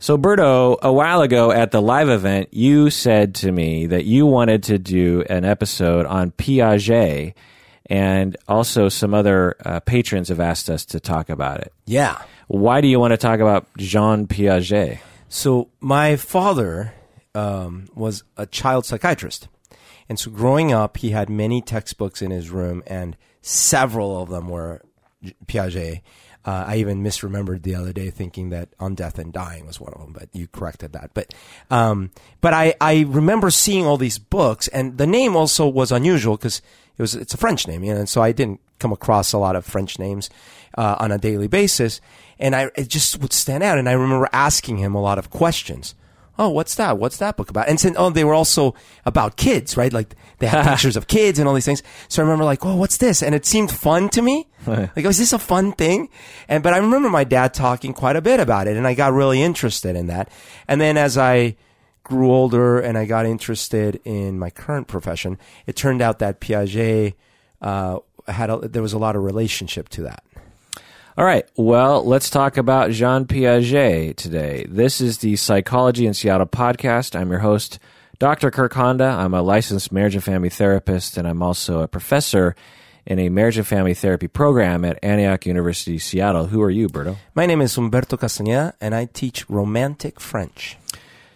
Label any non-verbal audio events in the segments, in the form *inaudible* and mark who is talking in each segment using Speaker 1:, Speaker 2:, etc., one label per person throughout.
Speaker 1: So, Berto, a while ago at the live event, you said to me that you wanted to do an episode on Piaget, and also some other uh, patrons have asked us to talk about it.
Speaker 2: Yeah.
Speaker 1: Why do you want to talk about Jean Piaget?
Speaker 2: So my father um, was a child psychiatrist, and so growing up, he had many textbooks in his room, and several of them were Piaget. Uh, I even misremembered the other day, thinking that "On Death and Dying" was one of them, but you corrected that. But, um, but I, I remember seeing all these books, and the name also was unusual because it was it's a French name, you know, and so I didn't come across a lot of French names uh, on a daily basis, and I it just would stand out. And I remember asking him a lot of questions. Oh, what's that? What's that book about? And since, oh, they were also about kids, right? Like they had *laughs* pictures of kids and all these things. So I remember like, oh, what's this? And it seemed fun to me. like, was this a fun thing? And, but I remember my dad talking quite a bit about it and I got really interested in that. And then as I grew older and I got interested in my current profession, it turned out that Piaget, uh, had a, there was a lot of relationship to that.
Speaker 1: All right. Well, let's talk about Jean Piaget today. This is the Psychology in Seattle podcast. I'm your host, Dr. Kirk Honda. I'm a licensed marriage and family therapist, and I'm also a professor in a marriage and family therapy program at Antioch University, Seattle. Who are you, Berto?
Speaker 2: My name is Humberto Castañeda, and I teach Romantic French.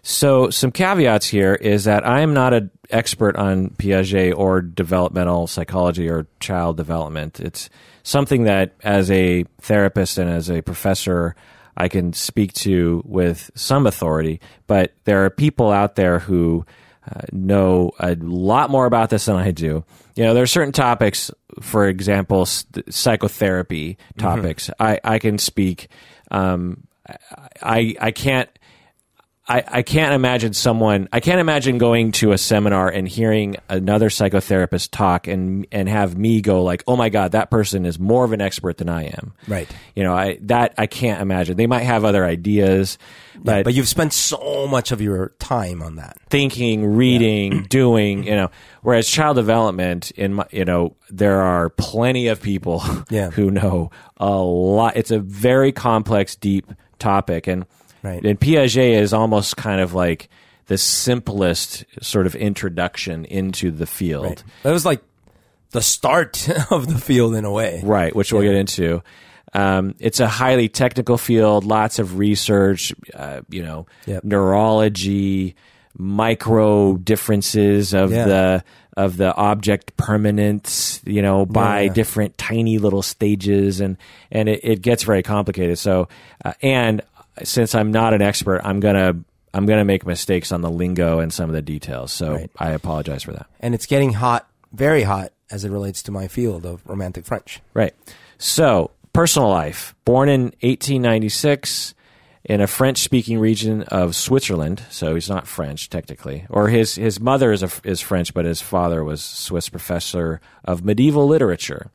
Speaker 1: So, some caveats here is that I am not an expert on Piaget or developmental psychology or child development. It's something that, as a therapist and as a professor, I can speak to with some authority. But there are people out there who uh, know a lot more about this than I do. You know, there are certain topics, for example, st- psychotherapy topics. I, I can speak. Um, I I can't. I, I can't imagine someone I can't imagine going to a seminar and hearing another psychotherapist talk and and have me go like, "Oh my god, that person is more of an expert than I am."
Speaker 2: Right.
Speaker 1: You know, I that I can't imagine. They might have other ideas, but,
Speaker 2: But you've spent so much of your time on that.
Speaker 1: thinking, reading, *clears throat* doing, you know, whereas child development in my, you know, there are plenty of people
Speaker 2: Yeah. *laughs*
Speaker 1: who know a lot. It's a very complex, deep topic and
Speaker 2: Right.
Speaker 1: and Piaget is almost kind of like the simplest sort of introduction into the field.
Speaker 2: Right. That was like the start *laughs* of the field in a way.
Speaker 1: Right, which we'll get into. Um, it's a highly technical field, lots of research, uh, you know,
Speaker 2: Yep.
Speaker 1: neurology, micro differences of
Speaker 2: Yeah.
Speaker 1: the of the object permanence, you know, by
Speaker 2: Yeah.
Speaker 1: different tiny little stages, and and it, it gets very complicated. So, uh, and since I'm not an expert, I'm gonna I'm gonna make mistakes on the lingo and some of the details. So
Speaker 2: Right.
Speaker 1: I apologize for that.
Speaker 2: And it's getting hot, very hot, as it relates to my field of Romantic French.
Speaker 1: Right. So, personal life. Born in 1896 in a French speaking region of Switzerland. So, he's not French, technically. Or his, his mother is, a, is French, but his father was Swiss professor of medieval literature.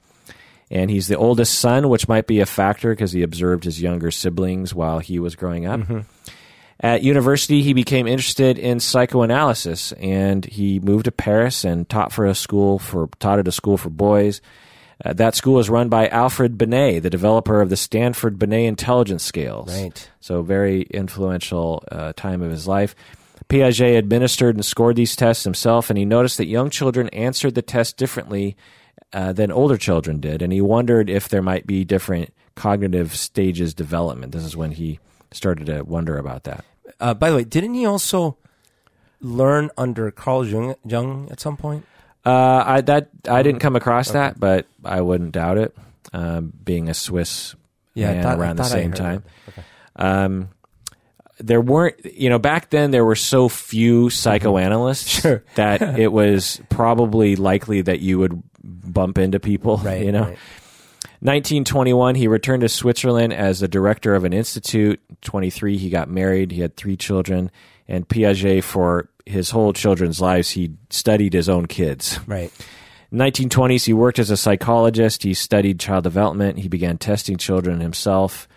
Speaker 1: And he's the oldest son, which might be a factor because he observed his younger siblings while he was growing up. At university, he became interested in psychoanalysis, and he moved to Paris and taught for a school for taught at a school for boys. Uh, that school is run by Alfred Binet, the developer of the Stanford Binet intelligence scales.
Speaker 2: Right.
Speaker 1: So very influential uh, time of his life. Piaget administered and scored these tests himself, and he noticed that young children answered the test differently uh, than older children did, and he wondered if there might be different cognitive stages development. This is when he started to wonder about that.
Speaker 2: Uh, by the way, didn't he also learn under Carl Jung, Jung at some point?
Speaker 1: Uh, I that I didn't come across that, but I wouldn't doubt it. Um, being a Swiss
Speaker 2: Yeah,
Speaker 1: man
Speaker 2: thought-
Speaker 1: around the same time,
Speaker 2: that.
Speaker 1: um, there weren't. You know, back then there were so few psychoanalysts *laughs*
Speaker 2: Sure.
Speaker 1: that *laughs* it was probably likely that you would bump into people. *laughs*
Speaker 2: Right.
Speaker 1: You know.
Speaker 2: right.
Speaker 1: 1921, he returned to Switzerland as the director of an institute. 23, he got married. He had three children. And Piaget, for his whole children's lives, he studied his own kids.
Speaker 2: Right.
Speaker 1: 1920s, he worked as a psychologist. He studied child development. He began testing children himself.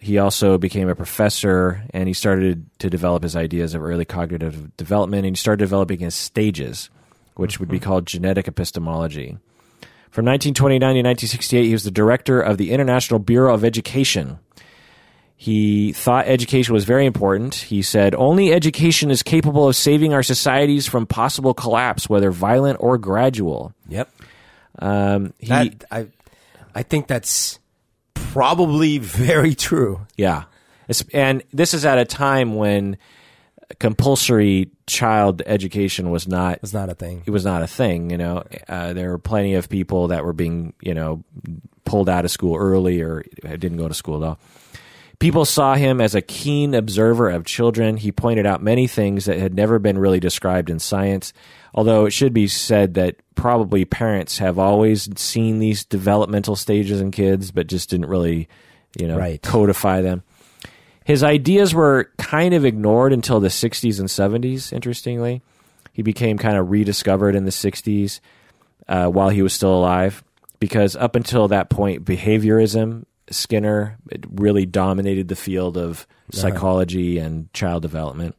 Speaker 1: He also became a professor and he started to develop his ideas of early cognitive development and he started developing his stages, which would be called genetic epistemology. From 1929 to 1968, he was the director of the International Bureau of Education. He thought education was very important. He said, Only education is capable of saving our societies from possible collapse, whether violent or gradual.
Speaker 2: Yep.
Speaker 1: Um, he,
Speaker 2: That I, I think that's probably *laughs* very true.
Speaker 1: yeah. It's- And this is at a time when compulsory child education was not
Speaker 2: It's not a thing.
Speaker 1: it was not a thing. You know, uh, there were plenty of people that were being, you know, pulled out of school early or didn't go to school at all. People saw him as a keen observer of children. He pointed out many things that had never been really described in science. Although it should be said that probably parents have always seen these developmental stages in kids, but just didn't really, you know,
Speaker 2: Right.
Speaker 1: codify them. His ideas were kind of ignored until the 60s and 70s, interestingly. He became kind of rediscovered in the 60s uh, while he was still alive, because up until that point, behaviorism, Skinner, it really dominated the field of psychology and child development.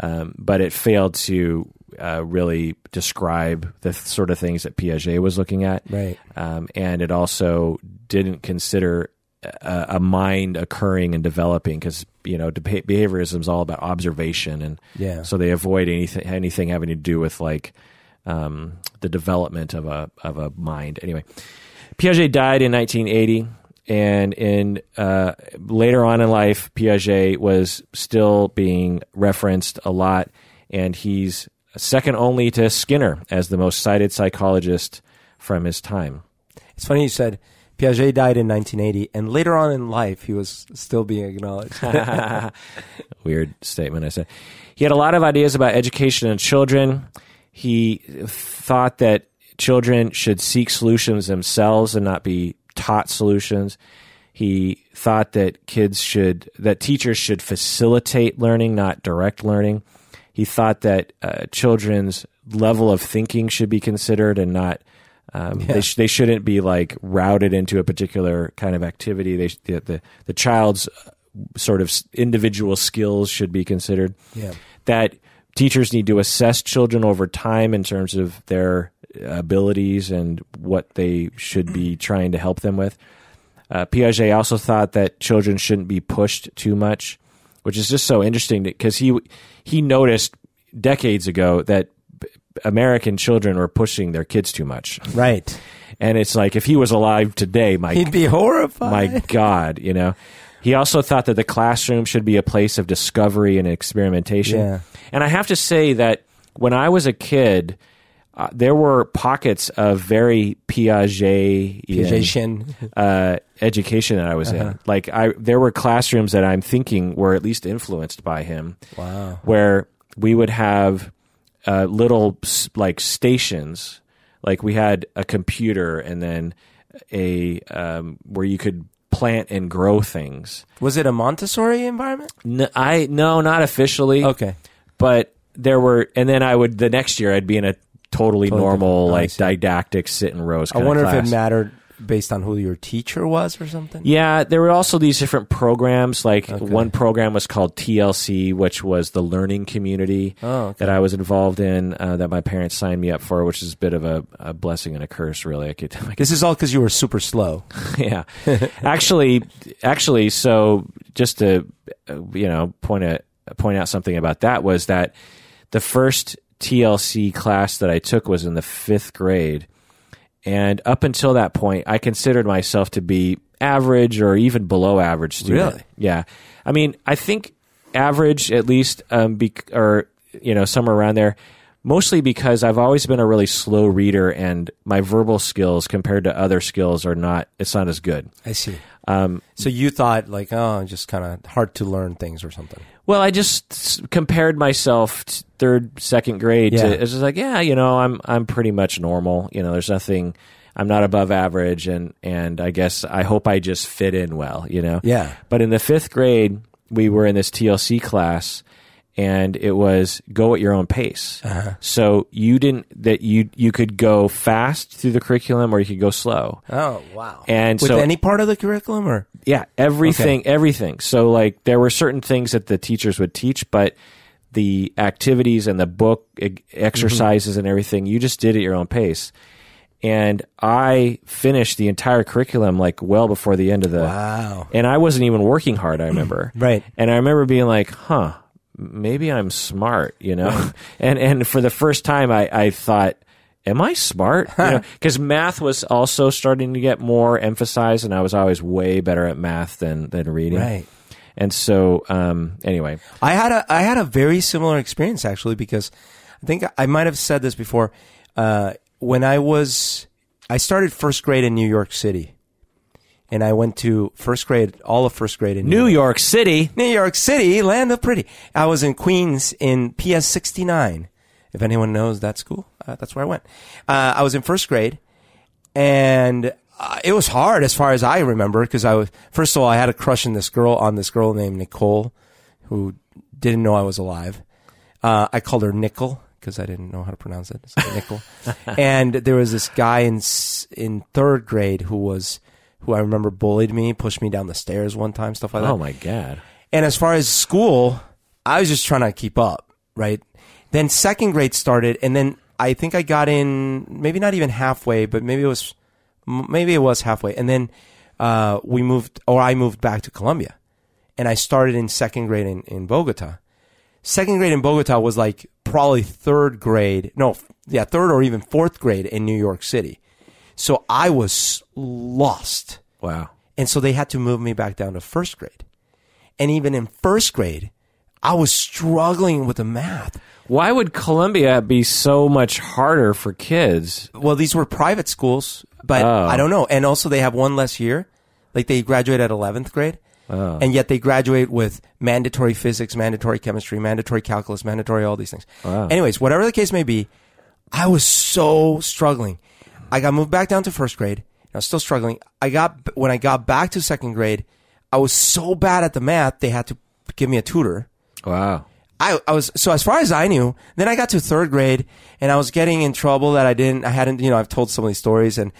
Speaker 1: Um, but it failed to uh, really describe the th- sort of things that Piaget was looking at
Speaker 2: Right.
Speaker 1: um, and it also didn't consider a, a mind occurring and developing because you know de- behaviorism is all about observation and
Speaker 2: Yeah.
Speaker 1: so they avoid anything anything having to do with like um, the development of a of a mind anyway Piaget died in 1980 and in uh, later on in life Piaget was still being referenced a lot and he's second only to Skinner as the most cited psychologist from his time
Speaker 2: It's funny you said Piaget died in 1980, and later on in life, he was still being acknowledged. *laughs* *laughs*
Speaker 1: Weird statement, I said. He had a lot of ideas about education and children. He thought that children should seek solutions themselves and not be taught solutions. He thought that kids should, that teachers should facilitate learning, not direct learning. He thought that uh, children's level of thinking should be considered and not um, they, sh- they shouldn't be like routed into a particular kind of activity. They sh- the, the the child's uh, sort of individual skills should be considered.
Speaker 2: Yeah.
Speaker 1: That teachers need to assess children over time in terms of their abilities and what they should be *clears throat* trying to help them with. Uh, Piaget also thought that children shouldn't be pushed too much, which is just so interesting because he he noticed decades ago that American children were pushing their kids too much.
Speaker 2: right.
Speaker 1: And it's like if he was alive today, my
Speaker 2: He'd be horrified.
Speaker 1: my God, you know. He also thought that the classroom should be a place of discovery and experimentation.
Speaker 2: Yeah.
Speaker 1: And I have to say that when I was a kid, uh, there were pockets of very Piaget uh, education that I was
Speaker 2: Uh-huh.
Speaker 1: in. Like I, there were classrooms that I'm thinking were at least influenced by him
Speaker 2: Wow.
Speaker 1: where we would have uh, little like stations like we had a computer and then a um, where you could plant and grow things
Speaker 2: Was it a Montessori environment?
Speaker 1: N- i no not officially
Speaker 2: Okay.
Speaker 1: but there were and then i would the next year i'd be in a totally,
Speaker 2: Totally
Speaker 1: normal like didactic sit in rows
Speaker 2: I wonder if it mattered based on who your teacher was or something.
Speaker 1: Yeah, there were also these different programs. Like one program was called TLC, which was the learning community
Speaker 2: Oh, okay.
Speaker 1: that I was involved in, uh, that my parents signed me up for, which is a bit of a, a blessing and a curse, really. I could, *laughs* I could
Speaker 2: This is all because you were super slow. *laughs*
Speaker 1: yeah. actually, actually, so just to uh, you know point a point out something about that was that the first TLC class that I took was in the fifth grade, and up until that point, I considered myself to be average or even below average student.
Speaker 2: Really?
Speaker 1: Yeah. I mean, I think average at least, um, bec- or you know, somewhere around there. Mostly because I've always been a really slow reader, and my verbal skills compared to other skills are not. It's not as good.
Speaker 2: I see.
Speaker 1: Um,
Speaker 2: So you thought like, oh, just kind of hard to learn things or something.
Speaker 1: Well, I just compared myself third, second grade
Speaker 2: Yeah.
Speaker 1: to. It's just like, yeah, you know, I'm I'm pretty much normal. You know, there's nothing. I'm not above average, and and I guess I hope I just fit in well. You know.
Speaker 2: Yeah.
Speaker 1: But in the fifth grade, we were in this TLC class, and it was go at your own pace.
Speaker 2: Uh-huh.
Speaker 1: So you didn't that you you could go fast through the curriculum, or you could go slow.
Speaker 2: Oh wow.
Speaker 1: And
Speaker 2: with
Speaker 1: so
Speaker 2: any part of the curriculum or
Speaker 1: yeah, everything, everything. So like there were certain things that the teachers would teach, but the activities and the book exercises and everything, you just did at your own pace. and I finished the entire curriculum like well before the end of the.
Speaker 2: Wow.
Speaker 1: And I wasn't even working hard. I remember. *clears throat*
Speaker 2: Right.
Speaker 1: And I remember being like, "Huh, maybe I'm smart," you know. *laughs* and and for the first time, I I thought. Am I smart? Because *laughs* math was also starting to get more emphasized, and I was always way better at math than than reading.
Speaker 2: Right.
Speaker 1: And so, um, anyway,
Speaker 2: I had a I had a very similar experience actually because I think I might have said this before. Uh, when I was I started first grade in New York City, and I went to first grade all of first grade in
Speaker 1: New York City.
Speaker 2: New York City, land of pretty. I was in Queens in PS sixty nine. If anyone knows that school, uh, that's where I went. Uh, I was in first grade, and uh, it was hard as far as I remember because I was first of all I had a crush on this girl on this girl named Nicole, who didn't know I was alive. Uh, I called her Nickel because I didn't know how to pronounce it. So Nickel. *laughs* and there was this guy in in third grade who was who I remember bullied me, pushed me down the stairs one time, stuff like that.
Speaker 1: Oh my god.
Speaker 2: And as far as school, I was just trying to keep up, right? Then second grade started, and then I think I got in maybe not even halfway, but maybe it was maybe it was halfway, and then uh, we moved, or I moved back to Colombia, and I started in second grade in, in Bogota. Second grade in Bogota was like probably third grade, no, yeah, third or even fourth grade in New York City. So I was lost.
Speaker 1: Wow.
Speaker 2: And so they had to move me back down to first grade. And even in first grade, I was struggling with the math.
Speaker 1: Why would Colombia be so much harder for kids?
Speaker 2: Well, these were private schools, but
Speaker 1: Oh.
Speaker 2: I don't know. And also they have one less year. Like they graduate at 11th grade.
Speaker 1: Oh.
Speaker 2: And yet they graduate with mandatory physics, mandatory chemistry, mandatory calculus, mandatory all these things.
Speaker 1: Wow.
Speaker 2: Anyways, whatever the case may be, I was so struggling. I got moved back down to first grade. I was still struggling. I got when I got back to second grade, I was so bad at the math they had to give me a tutor.
Speaker 1: Wow.
Speaker 2: I, I was so as far as I knew. Then I got to third grade and I was getting in trouble that I didn't. I hadn't. You know, I've told some of these stories and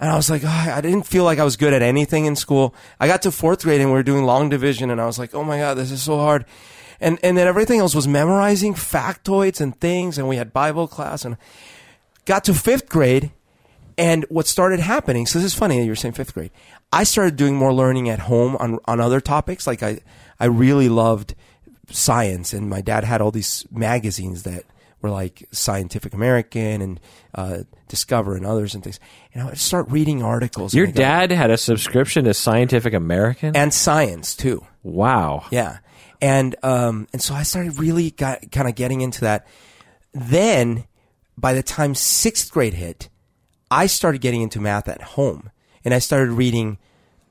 Speaker 2: and I was like, oh, I didn't feel like I was good at anything in school. I got to fourth grade and we were doing long division and I was like, oh my god, this is so hard. And and then everything else was memorizing factoids and things and we had Bible class and got to fifth grade and what started happening, so this is funny you were saying fifth grade. I started doing more learning at home on, on other topics. Like I, I really loved science and my dad had all these magazines that were like Scientific American and, uh, Discover and others and things. And I would start reading articles.
Speaker 1: Your dad had a subscription to Scientific American?
Speaker 2: and science too.
Speaker 1: wow.
Speaker 2: Yeah. And um and so I started really got kind of getting into that. Then by the time 6th grade hit, I started getting into math at home and I started reading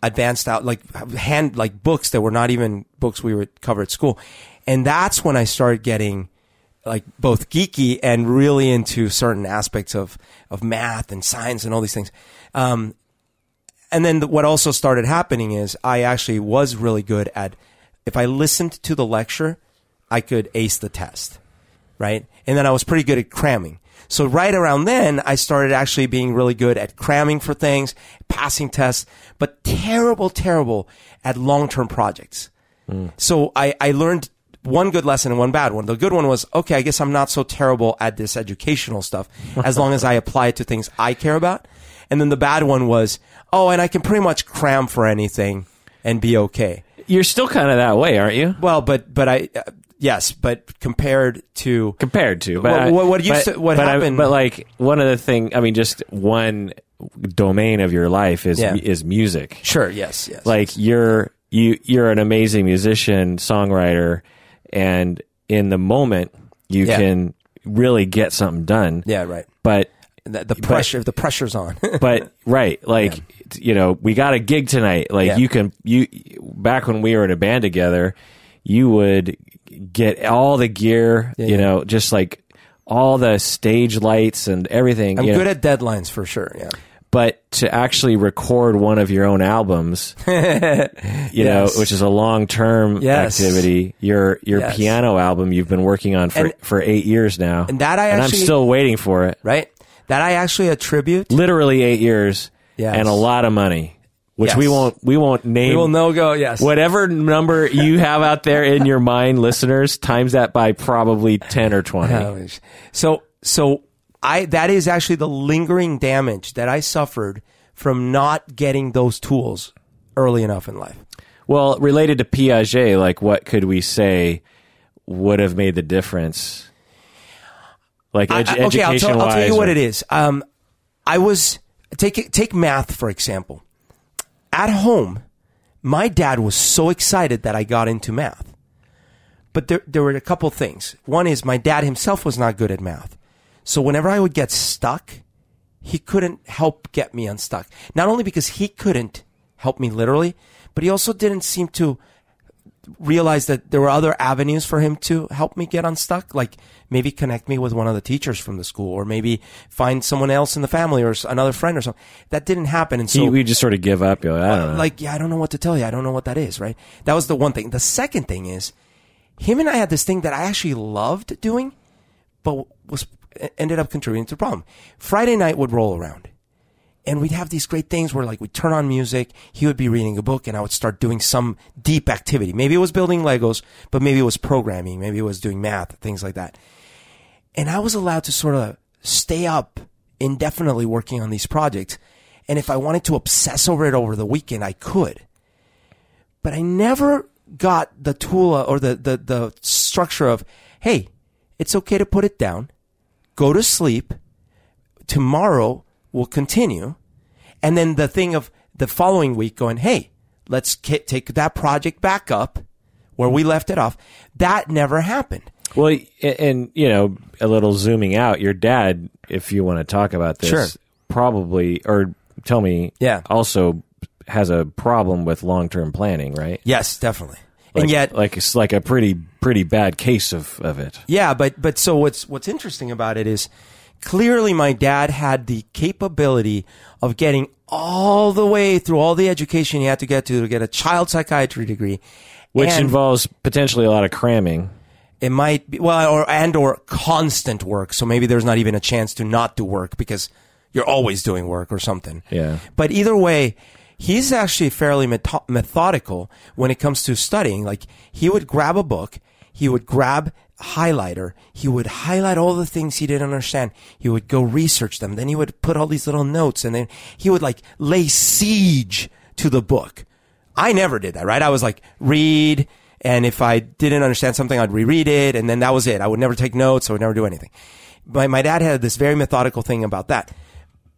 Speaker 2: advanced out like hand like books that were not even books we would cover at school. And that's when I started getting like both geeky and really into certain aspects of of math and science and all these things. Um, and then the, what also started happening is I actually was really good at if I listened to the lecture, I could ace the test, right? And then I was pretty good at cramming. So right around then, I started actually being really good at cramming for things, passing tests, but terrible, terrible at long-term projects. Mm. So I, I learned one good lesson and one bad one. The good one was, okay, I guess I'm not so terrible at this educational stuff as long as I *laughs* apply it to things I care about. And then the bad one was, oh, and I can pretty much cram for anything and be okay.
Speaker 1: You're still kind of that way, aren't you?
Speaker 2: Well, but, but I, yes, but compared to,
Speaker 1: Compared to, but
Speaker 2: What- what- what used
Speaker 1: but-
Speaker 2: to- what
Speaker 1: but I-
Speaker 2: happened-
Speaker 1: but like one of the thing, I mean, just one domain of your life is
Speaker 2: Yeah.
Speaker 1: is music.
Speaker 2: sure, yes, yes.
Speaker 1: like you're you you're an amazing musician songwriter and in the moment you
Speaker 2: Yeah.
Speaker 1: can really get something done
Speaker 2: yeah, right.
Speaker 1: but
Speaker 2: The, the pressure, the pressure's on. *laughs*
Speaker 1: but right like you know we got a gig tonight like
Speaker 2: Yeah.
Speaker 1: you can you back when we were in a band together you would get all the gear
Speaker 2: Yeah,
Speaker 1: you know just like all the stage lights and everything
Speaker 2: I'm
Speaker 1: you know.
Speaker 2: good at deadlines for sure. Yeah.
Speaker 1: but to actually record one of your own albums, *laughs* you know, which is a long term
Speaker 2: Yes.
Speaker 1: activity. Your your
Speaker 2: Yes.
Speaker 1: piano album you've been working on for
Speaker 2: And-
Speaker 1: for eight years now,
Speaker 2: and that I
Speaker 1: and I'm still waiting for it.
Speaker 2: Right. That I actually attribute.
Speaker 1: Literally eight years,
Speaker 2: Yes.
Speaker 1: and a lot of money, which we won't we won't name.
Speaker 2: We will no go. Yes.
Speaker 1: Whatever number you have out there in your mind, listeners, times that by probably ten or twenty.
Speaker 2: Oh, So, so I that is actually the lingering damage that I suffered from not getting those tools early enough in life.
Speaker 1: Well, related to Piaget, like what could we say would have made the difference? Like edu-
Speaker 2: I- okay, I'll
Speaker 1: education
Speaker 2: tell, I'll tell you what it is. Um, I was take take math for example. At home, my dad was so excited that I got into math, but there there were a couple things. One is my dad himself was not good at math, so whenever I would get stuck, he couldn't help get me unstuck. Not only because he couldn't help me literally, but he also didn't seem to realize that there were other avenues for him to help me get unstuck, like maybe connect me with one of the teachers from the school, or maybe find someone else in the family or another friend or something. That didn't happen, and so
Speaker 1: we just sort of give up. You're like, I don't know.
Speaker 2: like, yeah, I don't know what to tell you. I don't know what that is, right? That was the one thing. The second thing is, him and I had this thing that I actually loved doing, but was ended up contributing to the problem. Friday night would roll around, and we'd have these great things where like we'd turn on music, he would be reading a book, and I would start doing some deep activity. Maybe it was building Legos, but maybe it was programming, maybe it was doing math, things like that. And I was allowed to sort of stay up indefinitely working on these projects. And if I wanted to obsess over it over the weekend, I could. But I never got the tool uh, or the, the, the structure of, hey, it's okay to put it down, go to sleep, tomorrow we'll continue. And then the thing of the following week going, hey, let's ki- take that project back up where we left it off. That never happened.
Speaker 1: Well, and, and you know, a little zooming out, your dad, if you want to talk about this,
Speaker 2: Sure.
Speaker 1: probably or tell me,
Speaker 2: Yeah.
Speaker 1: also has a problem with long term planning, right?
Speaker 2: Yes, definitely.
Speaker 1: Like,
Speaker 2: and yet,
Speaker 1: like it's like a pretty pretty bad case of of it.
Speaker 2: Yeah, but but so what's what's interesting about it is clearly my dad had the capability of getting all the way through all the education he had to get to to get a child psychiatry degree,
Speaker 1: Which
Speaker 2: And
Speaker 1: involves potentially a lot of cramming.
Speaker 2: it might be well or and or constant work. So maybe there's not even a chance to not do work because you're always doing work or something.
Speaker 1: Yeah.
Speaker 2: But either way, he's actually fairly metho- methodical when it comes to studying. Like he would grab a book, he would grab highlighter, he would highlight all the things he didn't understand. He would go research them. Then he would put all these little notes and then he would like lay siege to the book. I never did that, right? I was like, read. And if I didn't understand something, I'd reread it. And then that was it. I would never take notes. I would never do anything. My, my dad had this very methodical thing about that.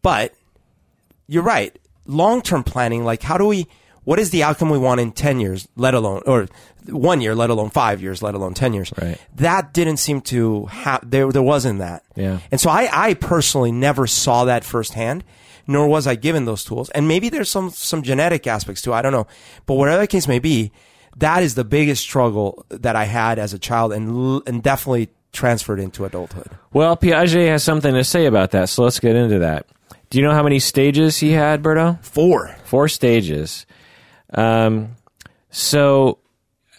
Speaker 2: But you're right. Long term planning, like how do we, what is the outcome we want in 10 years, let alone, or one year, let alone five years, let alone 10 years?
Speaker 1: Right.
Speaker 2: That didn't seem to have, there, there wasn't that.
Speaker 1: Yeah.
Speaker 2: And so I, I personally never saw that firsthand, nor was I given those tools. And maybe there's some, some genetic aspects to it. I don't know. But whatever the case may be, that is the biggest struggle that I had as a child and, and definitely transferred into adulthood.
Speaker 1: Well, Piaget has something to say about that, so let's get into that. Do you know how many stages he had, Berto?
Speaker 2: Four.
Speaker 1: Four stages. Um, so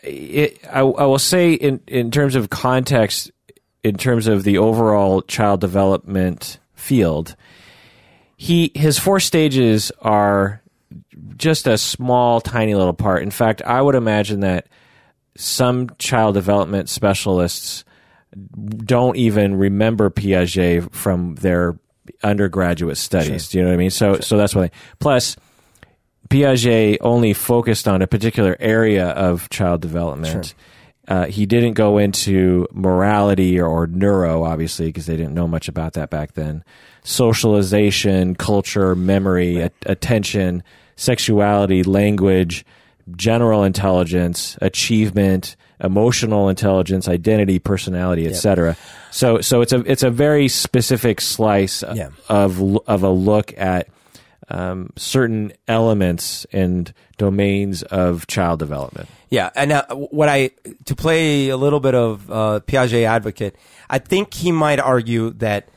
Speaker 1: it, I, I will say, in, in terms of context, in terms of the overall child development field, he his four stages are just a small, tiny little part. In fact, I would imagine that some child development specialists don't even remember Piaget from their undergraduate studies. Do you know what I mean? So, so that's why. Plus, Piaget only focused on a particular area of child development. Uh, he didn't go into morality or, or neuro, obviously, because they didn't know much about that back then. Socialization, culture, memory, a- attention, sexuality, language, general intelligence, achievement, emotional intelligence, identity, personality, etc. So, so it's a it's a very specific slice
Speaker 2: Yeah.
Speaker 1: of of a look at um, certain elements and domains of child development.
Speaker 2: Yeah, and uh, what I to play a little bit of uh, Piaget advocate, I think he might argue that,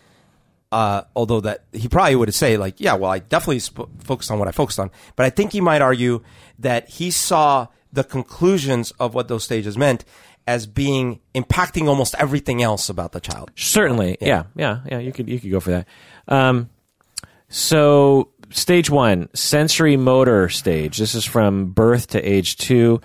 Speaker 2: uh, although that he probably would say like, yeah, well, I definitely sp- focused on what I focused on, but I think he might argue that he saw the conclusions of what those stages meant as being impacting almost everything else about the child.
Speaker 1: Certainly, yeah, yeah, yeah. you could you could go for that. Um, so stage one, sensory motor stage. This is from birth to age two.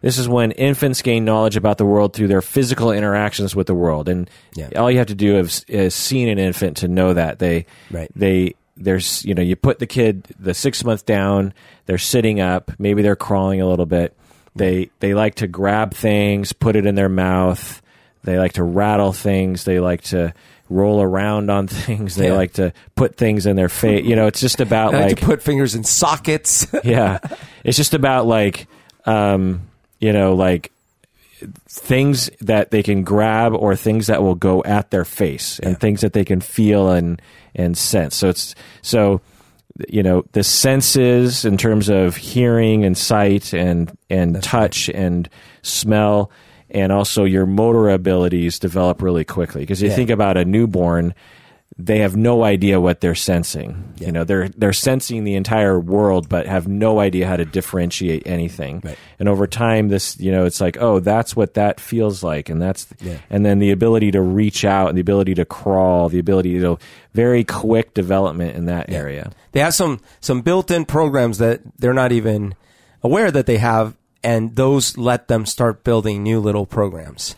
Speaker 1: This is when infants gain knowledge about the world through their physical interactions with the world, and
Speaker 2: Yeah.
Speaker 1: all you have to do is, is seeing an infant to know that they
Speaker 2: Right.
Speaker 1: they there's you know you put the kid the six month down, they're sitting up, maybe they're crawling a little bit. They they like to grab things, put it in their mouth. They like to rattle things. They like to roll around on *laughs* things. They
Speaker 2: Yeah.
Speaker 1: like to put things in their face. You know, it's just about
Speaker 2: like
Speaker 1: like
Speaker 2: to put fingers in sockets. *laughs*
Speaker 1: yeah it's just about like um you know like things that they can grab or things that will go at their face and
Speaker 2: Yeah.
Speaker 1: things that they can feel and and sense so it's so you know the senses in terms of hearing and sight and and touch and smell and also your motor abilities develop really quickly because you
Speaker 2: Yeah.
Speaker 1: think about a newborn they have no idea what they're sensing. You know, they're they're sensing the entire world, but have no idea how to differentiate anything.
Speaker 2: Right.
Speaker 1: And over time, this you know, it's like, oh, that's what that feels like, and that's
Speaker 2: Yeah.
Speaker 1: and then the ability to reach out, and the ability to crawl, the ability to you know, very quick development in that area.
Speaker 2: they have some some built-in programs that they're not even aware that they have, and those let them start building new little programs.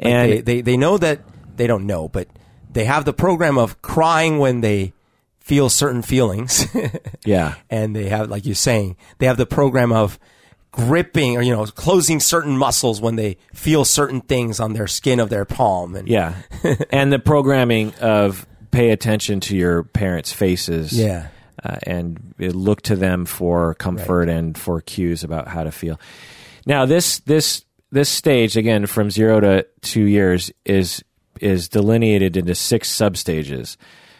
Speaker 2: Like
Speaker 1: And
Speaker 2: they, they they know that they don't know, but they have the program of crying when they feel certain feelings, *laughs*
Speaker 1: yeah,
Speaker 2: and they have, like you're saying, they have the program of gripping or you know closing certain muscles when they feel certain things on their skin of their palm. And
Speaker 1: yeah, *laughs* and the programming of pay attention to your parents' faces.
Speaker 2: yeah,
Speaker 1: uh, and look to them for comfort and for cues about how to feel. Now, this this this stage again from zero to two years is is delineated into six substages.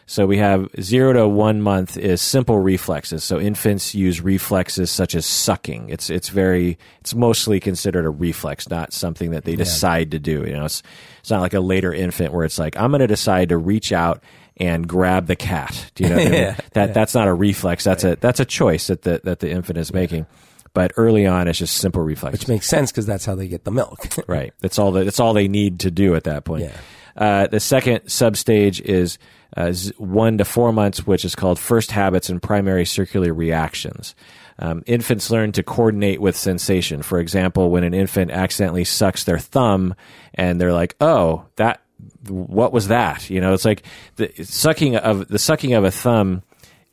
Speaker 1: So we have zero to one month is simple reflexes. So infants use reflexes such as sucking. It's it's very it's mostly considered a reflex, not something that they decide to do. You know, it's it's not like a later infant where it's like I'm going to decide to reach out and grab the cat. Do you know what I mean? *laughs*
Speaker 2: Yeah.
Speaker 1: that that's not a reflex. That's a that's a choice that the that the infant is making. But early on, it's just simple reflexes.
Speaker 2: which makes sense because that's how they get the milk. *laughs*
Speaker 1: Right. That's all. That, that's all they need to do at that point.
Speaker 2: Yeah.
Speaker 1: Uh, the second substage is uh, one to four months, which is called first habits and primary circular reactions. Um, infants learn to coordinate with sensation. For example, when an infant accidentally sucks their thumb, and they're like, "Oh, that what was that?" You know, it's like the sucking of the sucking of a thumb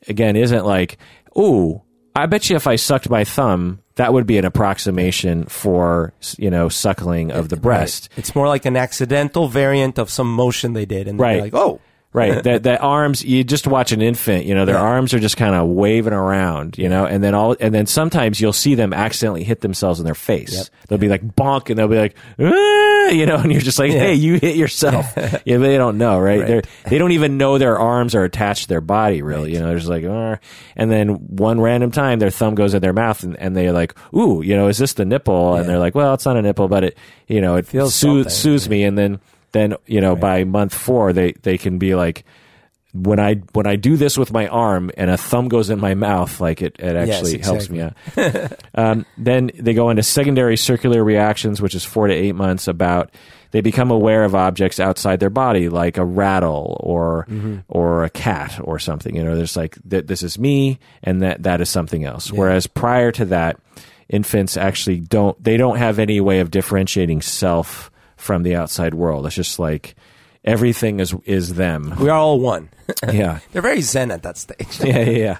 Speaker 1: again isn't like, "Ooh, I bet you if I sucked my thumb, that would be an approximation for you know suckling of the breast."
Speaker 2: Right. It's more like an accidental variant of some motion they did, and
Speaker 1: Right.
Speaker 2: like, "Oh,
Speaker 1: Right. that that arms you just watch an infant, you know, their
Speaker 2: Yeah.
Speaker 1: arms are just kind of waving around, you know, and then all and then sometimes you'll see them accidentally hit themselves in their face.
Speaker 2: Yep.
Speaker 1: They'll be like bonk and they'll be like, ah, "Ah," *laughs* you know, and you're just like, "Hey, you hit yourself." *laughs* yeah, but they don't know, right?
Speaker 2: Right.
Speaker 1: They're, they don't even know their arms are attached to their body, really. You know, they're just like, and then one random time their thumb goes in their mouth and, and they're like, "Ooh, you know, is this the nipple?" And they're like, "Well, it's not a nipple, but it, you know, it
Speaker 2: Feels
Speaker 1: soothes, soothes me." And then then you know by month four they they can be like when I when I do this with my arm and a thumb goes in my mouth, like it, it actually helps me out. *laughs* um, then they go into secondary circular reactions, which is four to eight months. About they become aware of objects outside their body, like a rattle or or a cat or something. You know, there's like th- this is me, and that that is something else. Whereas prior to that, infants actually don't they don't have any way of differentiating self from the outside world. It's just like everything is is them.
Speaker 2: we are all one." *laughs*
Speaker 1: yeah. *laughs*
Speaker 2: they're very zen at that stage. *laughs*
Speaker 1: yeah, yeah, yeah.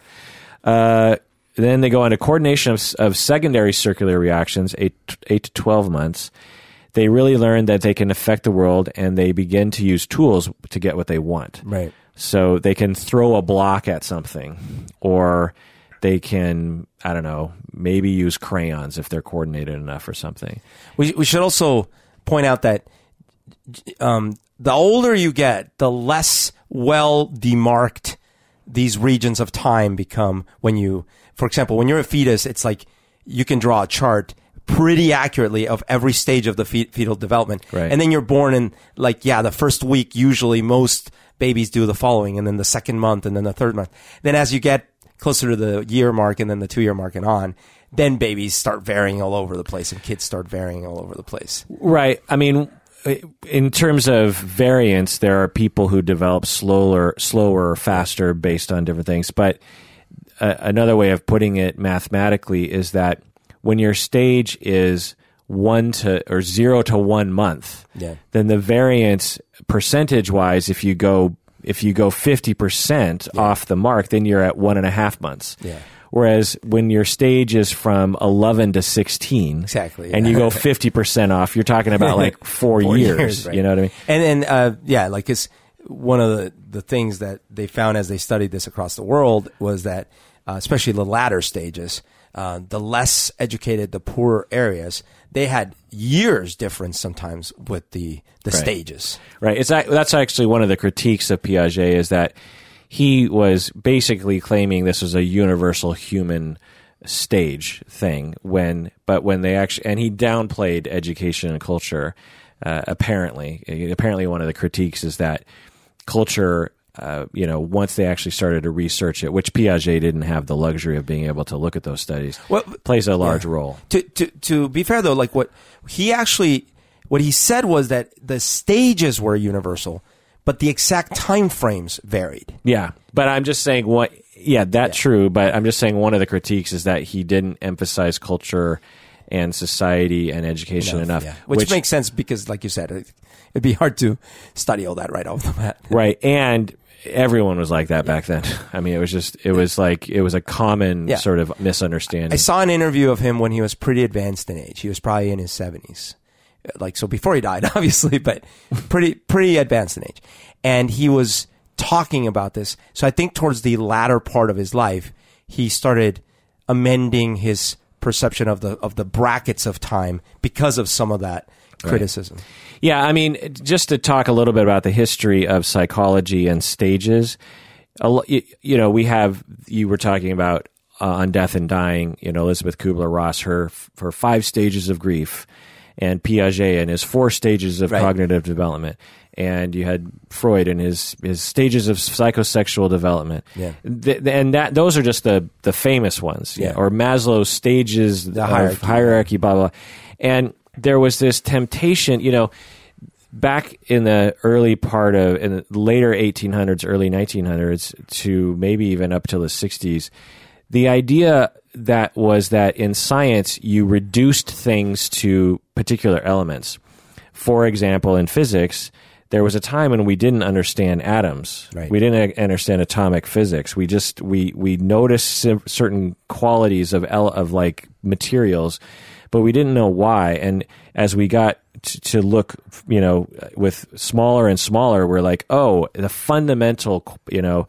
Speaker 1: Uh, then they go into coordination of, of secondary circular reactions, eight, eight to 12 months. They really learn that they can affect the world and they begin to use tools to get what they want.
Speaker 2: Right.
Speaker 1: So they can throw a block at something or they can, I don't know, maybe use crayons if they're coordinated enough or something.
Speaker 2: We we should also point out that um, the older you get, the less well demarked these regions of time become. When you, for example, when you're a fetus, it's like you can draw a chart pretty accurately of every stage of the fe- fetal development,
Speaker 1: Right.
Speaker 2: and then you're born in like yeah, the first week usually most babies do the following, and then the second month, and then the third month. Then as you get closer to the year mark, and then the two year mark, and on. Then babies start varying all over the place, and kids start varying all over the place.
Speaker 1: Right. I mean, in terms of variance, there are people who develop slower, slower, or faster based on different things. But uh, another way of putting it mathematically is that when your stage is one to or zero to one month,
Speaker 2: Yeah.
Speaker 1: then the variance percentage wise, if you go if you go fifty percent off the mark, then you're at one and a half months.
Speaker 2: Yeah.
Speaker 1: Whereas when your stage is from eleven to sixteen,
Speaker 2: Exactly,
Speaker 1: and you go *laughs* fifty percent off, you're talking about like *laughs* four,
Speaker 2: Four
Speaker 1: years.
Speaker 2: years, right.
Speaker 1: You know what I mean?
Speaker 2: And and uh, yeah, like it's one of the the things that they found as they studied this across the world was that, uh, especially the latter stages, uh, the less educated, the poorer areas, they had years difference sometimes with the the
Speaker 1: Right.
Speaker 2: stages.
Speaker 1: Right. It's that's actually one of the critiques of Piaget is that he was basically claiming this was a universal human stage thing when but when they actually and he downplayed education and culture uh, apparently. Apparently one of the critiques is that culture uh, you know once they actually started to research it which Piaget didn't have the luxury of being able to look at those studies
Speaker 2: Well,
Speaker 1: plays a large role.
Speaker 2: To to to be fair though, like what he actually what he said was that the stages were universal, but the exact time frames varied.
Speaker 1: Yeah, but I'm just saying what. Yeah, that's true. But I'm just saying one of the critiques is that he didn't emphasize culture and society and education enough,
Speaker 2: yeah. which, makes sense because, like you said, it, it'd be hard to study all that right off the bat. *laughs*
Speaker 1: right. And everyone was like that back then. *laughs* I mean, it was just it was like it was a common
Speaker 2: Yeah.
Speaker 1: sort of misunderstanding.
Speaker 2: I saw an interview of him when he was pretty advanced in age. He was probably in his seventies, like so before he died, *laughs* obviously, but pretty pretty advanced in age. And he was talking about this. So I think towards the latter part of his life, he started amending his perception of the of the brackets of time because of some of that criticism.
Speaker 1: Yeah, I mean, just to talk a little bit about the history of psychology and stages. You, you know, we have you were talking about uh, on Death and Dying. You know, Elisabeth Kubler Ross, her her five stages of grief, and Piaget and his four stages of
Speaker 2: Right.
Speaker 1: cognitive development. And you had Freud and his his stages of psychosexual development.
Speaker 2: Yeah.
Speaker 1: Th- and that those are just the the famous ones.
Speaker 2: Yeah.
Speaker 1: Or Maslow's stages the
Speaker 2: hierarchy.
Speaker 1: hierarchy, blah blah. And there was this temptation, you know, back in the early part of in the later 1800s early 1900s to maybe even up till the 60s the idea that was that in science you reduced things to particular elements for example in physics there was a time when we didn't understand atoms
Speaker 2: Right.
Speaker 1: we didn't understand atomic physics we just we we noticed certain qualities of of like materials but we didn't know why. And as we got t- to look, you know, with smaller and smaller, we're like, oh, the fundamental, you know,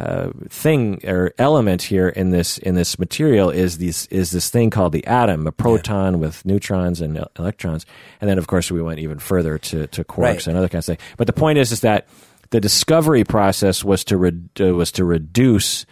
Speaker 1: uh, thing or element here in this in this material is this is this thing called the atom, a proton with neutrons and electrons, and then of course we went even further to to quarks
Speaker 2: Right.
Speaker 1: and other kinds of things. But the point is, is that the discovery process was to re- uh, was to reduce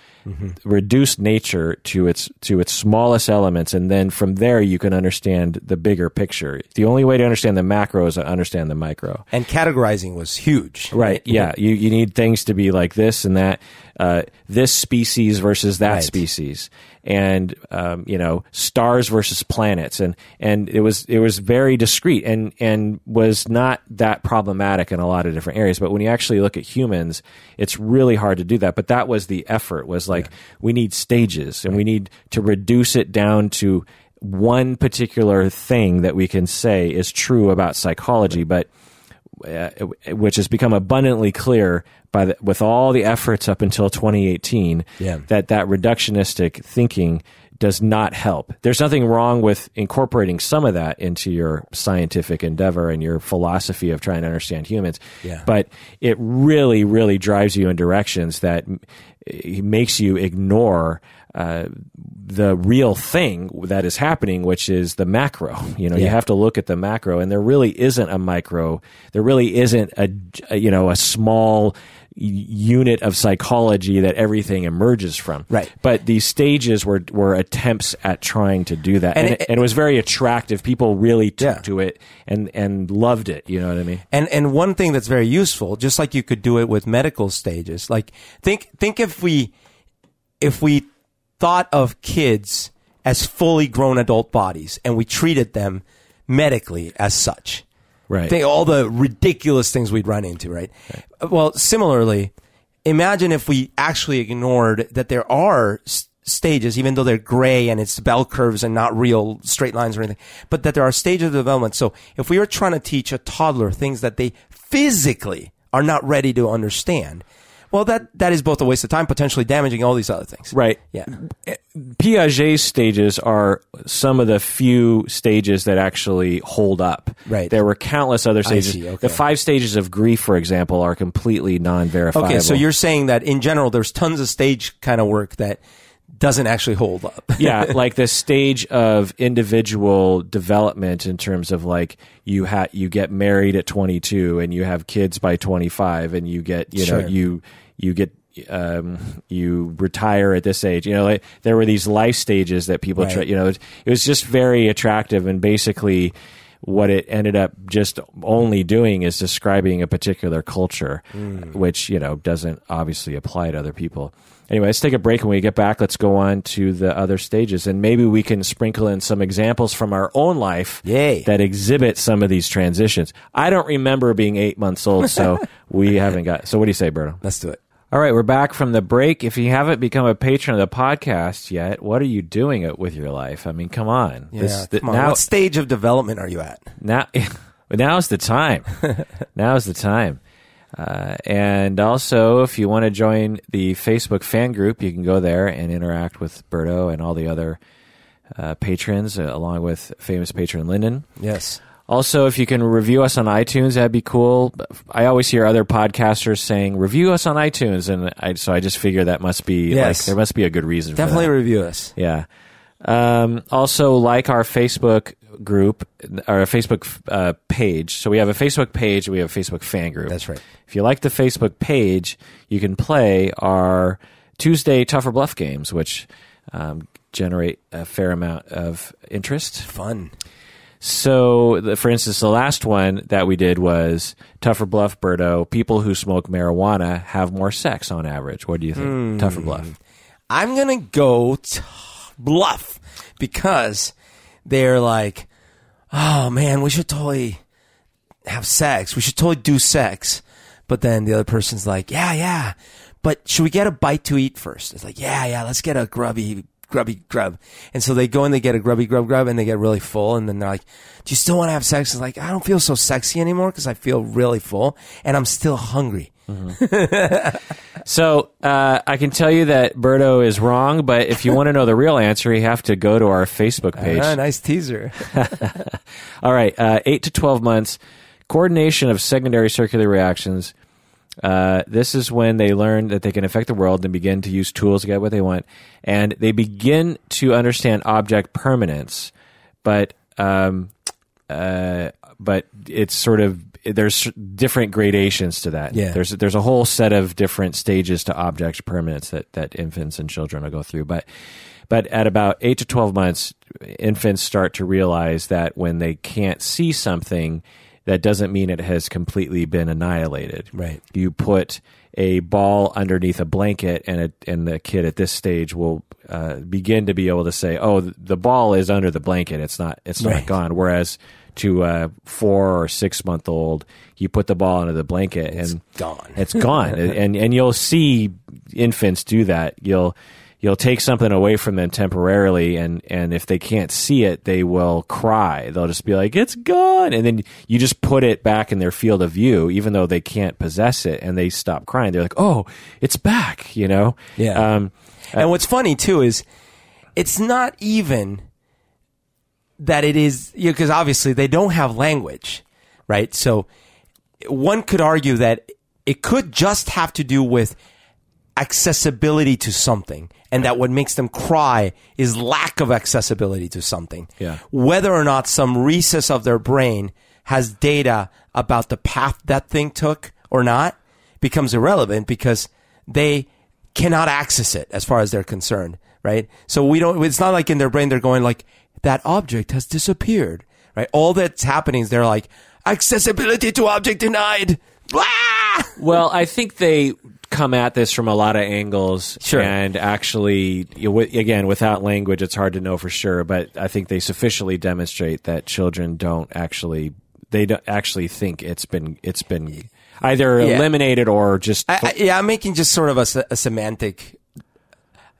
Speaker 1: reduce nature to its to its smallest elements, and then from there you can understand the bigger picture. The only way to understand the macro is to understand the micro.
Speaker 2: And categorizing was huge.
Speaker 1: Right. Yeah. You you need things to be like this and that. Uh, this species versus that
Speaker 2: Right.
Speaker 1: species, and um, you know stars versus planets, and and it was it was very discrete and and was not that problematic in a lot of different areas. But when you actually look at humans, it's really hard to do that. But that was the effort. Was like we need stages, and we need to reduce it down to one particular thing that we can say is true about psychology, but uh, which has become abundantly clear by the, with all the efforts up until 2018
Speaker 2: Yeah.
Speaker 1: that that reductionistic thinking does not help. There's nothing wrong with incorporating some of that into your scientific endeavor and your philosophy of trying to understand humans.
Speaker 2: Yeah.
Speaker 1: But it really, really drives you in directions that m- makes you ignore uh, the real thing that is happening, which is the macro. You know, you have to look at the macro, and there really isn't a micro. There really isn't a, you know a small unit of psychology that everything emerges from.
Speaker 2: Right.
Speaker 1: But these stages were were attempts at trying to do that,
Speaker 2: And
Speaker 1: and,
Speaker 2: it-
Speaker 1: it, and it was very attractive. People really took
Speaker 2: Yeah.
Speaker 1: to it and and loved it. You know what I mean?
Speaker 2: And and one thing that's very useful, just like you could do it with medical stages, like think think if we if we thought of kids as fully grown adult bodies and we treated them medically as such.
Speaker 1: Right.
Speaker 2: All the ridiculous things we'd run into, right? Well, similarly, imagine if we actually ignored that there are s- stages, even though they're gray and it's bell curves and not real straight lines or anything, but that there are stages of development. So if we were trying to teach a toddler things that they physically are not ready to understand, well, that, that is both a waste of time, potentially damaging all these other things.
Speaker 1: Right.
Speaker 2: Yeah.
Speaker 1: Piaget's stages are some of the few stages that actually hold up.
Speaker 2: Right.
Speaker 1: There were countless other stages.
Speaker 2: see, okay.
Speaker 1: The five stages of grief, for example, are completely non-verifiable.
Speaker 2: Okay. So you're saying that in general, there's tons of stage kind of work that doesn't actually hold up. *laughs*
Speaker 1: yeah, like the stage of individual development in terms of like you ha- you get married at 22 and you have kids by 25 and you get you know
Speaker 2: Sure.
Speaker 1: you you get um, you retire at this age. You know, like, there were these life stages that people
Speaker 2: Right.
Speaker 1: try. You know, it, it was just very attractive and basically. What it ended up just only doing is describing a particular culture,
Speaker 2: Mm.
Speaker 1: which you know doesn't obviously apply to other people. Anyway, let's take a break. When we get back, let's go on to the other stages, and maybe we can sprinkle in some examples from our own life
Speaker 2: Yay.
Speaker 1: that exhibit some of these transitions. I don't remember being eight months old, so *laughs* we haven't got. So, what do you say, Berto?
Speaker 2: Let's do it.
Speaker 1: All right, we're back from the break. If you haven't become a patron of the podcast yet, what are you doing it with your life? I mean, come on.
Speaker 2: Yeah.
Speaker 1: This- th-
Speaker 2: come on.
Speaker 1: now,
Speaker 2: what stage of development are you at?
Speaker 1: now, *laughs* now's the time. *laughs* now's the time. Uh, and also, if you want to join the Facebook fan group, you can go there and interact with Berto and all the other uh, patrons, uh, along with famous patron Lyndon.
Speaker 2: Yes.
Speaker 1: Also, if you can review us on iTunes, that'd be cool. I always hear other podcasters saying review us on iTunes, and I, so I just figure that must be
Speaker 2: Yes.
Speaker 1: like there must be a good reason.
Speaker 2: Definitely
Speaker 1: for that.
Speaker 2: review us.
Speaker 1: yeah. Um, also, like our Facebook group, our Facebook uh, page. So we have a Facebook page, we have a Facebook fan group.
Speaker 2: That's right.
Speaker 1: If you like the Facebook page, you can play our Tuesday Tougher Bluff games, which um, generate a fair amount of interest.
Speaker 2: Fun.
Speaker 1: So, the, for instance, the last one that we did was Tougher Bluff, Berto. People who smoke marijuana have more sex on average. What do you think? Hmm. Tougher Bluff.
Speaker 2: I'm gonna go t- bluff because they're like, oh man, we should totally have sex. We should totally do sex. But then the other person's like, yeah, yeah. But should we get a bite to eat first? It's like, yeah, yeah, let's get a grubby, grubby grub. And so they go and they get a grubby grub grub and they get really full. And then they're like, do you still want to have sex? It's like, I don't feel so sexy anymore because I feel really full and I'm still hungry. *laughs*
Speaker 1: So, uh, I can tell you that Berto is wrong, but if you want to know the real answer, you have to go to our Facebook page.
Speaker 2: Ah, nice teaser. *laughs*
Speaker 1: All right, uh, eight to twelve months, coordination of secondary circular reactions. Uh, this is when they learn that they can affect the world and begin to use tools to get what they want, and they begin to understand object permanence. But um, uh, but it's sort of there's different gradations to that.
Speaker 2: Yeah.
Speaker 1: There's there's a whole set of different stages to object permanence that that infants and children will go through. But but at about eight to twelve months, infants start to realize that when they can't see something, that doesn't mean it has completely been annihilated.
Speaker 2: Right.
Speaker 1: You put a ball underneath a blanket, and a, and the kid at this stage will uh, begin to be able to say, "Oh, the ball is under the blanket. It's not. It's not
Speaker 2: Right.
Speaker 1: gone." Whereas to a four or six month old, you put the ball under the blanket and
Speaker 2: gone.
Speaker 1: It's gone, *laughs* and and you'll see infants do that. You'll you'll take something away from them temporarily, and and if they can't see it, they will cry. They'll just be like, "It's gone," and then you just put it back in their field of view, even though they can't possess it, and they stop crying. They're like, "Oh, it's back," you know.
Speaker 2: Yeah.
Speaker 1: Um,
Speaker 2: and what's funny too is it's not even that it is because obviously they don't have language, right? So one could argue that it could just have to do with accessibility to something and that what makes them cry is lack of accessibility to something.
Speaker 1: Yeah.
Speaker 2: Whether or not some recess of their brain has data about the path that thing took or not becomes irrelevant because they cannot access it as far as they're concerned, right? So we don't, it's not like in their brain they're going like, that object has disappeared, right? All that's happening is they're like, accessibility to object denied. *laughs* Blah!
Speaker 1: Well, I think they come at this from a lot of angles,
Speaker 2: Sure.
Speaker 1: and actually, again, without language, it's hard to know for sure. But I think they sufficiently demonstrate that children don't actually they don't actually think it's been it's been either
Speaker 2: Yeah.
Speaker 1: eliminated or just
Speaker 2: I, I, yeah, I'm making just sort of a, a semantic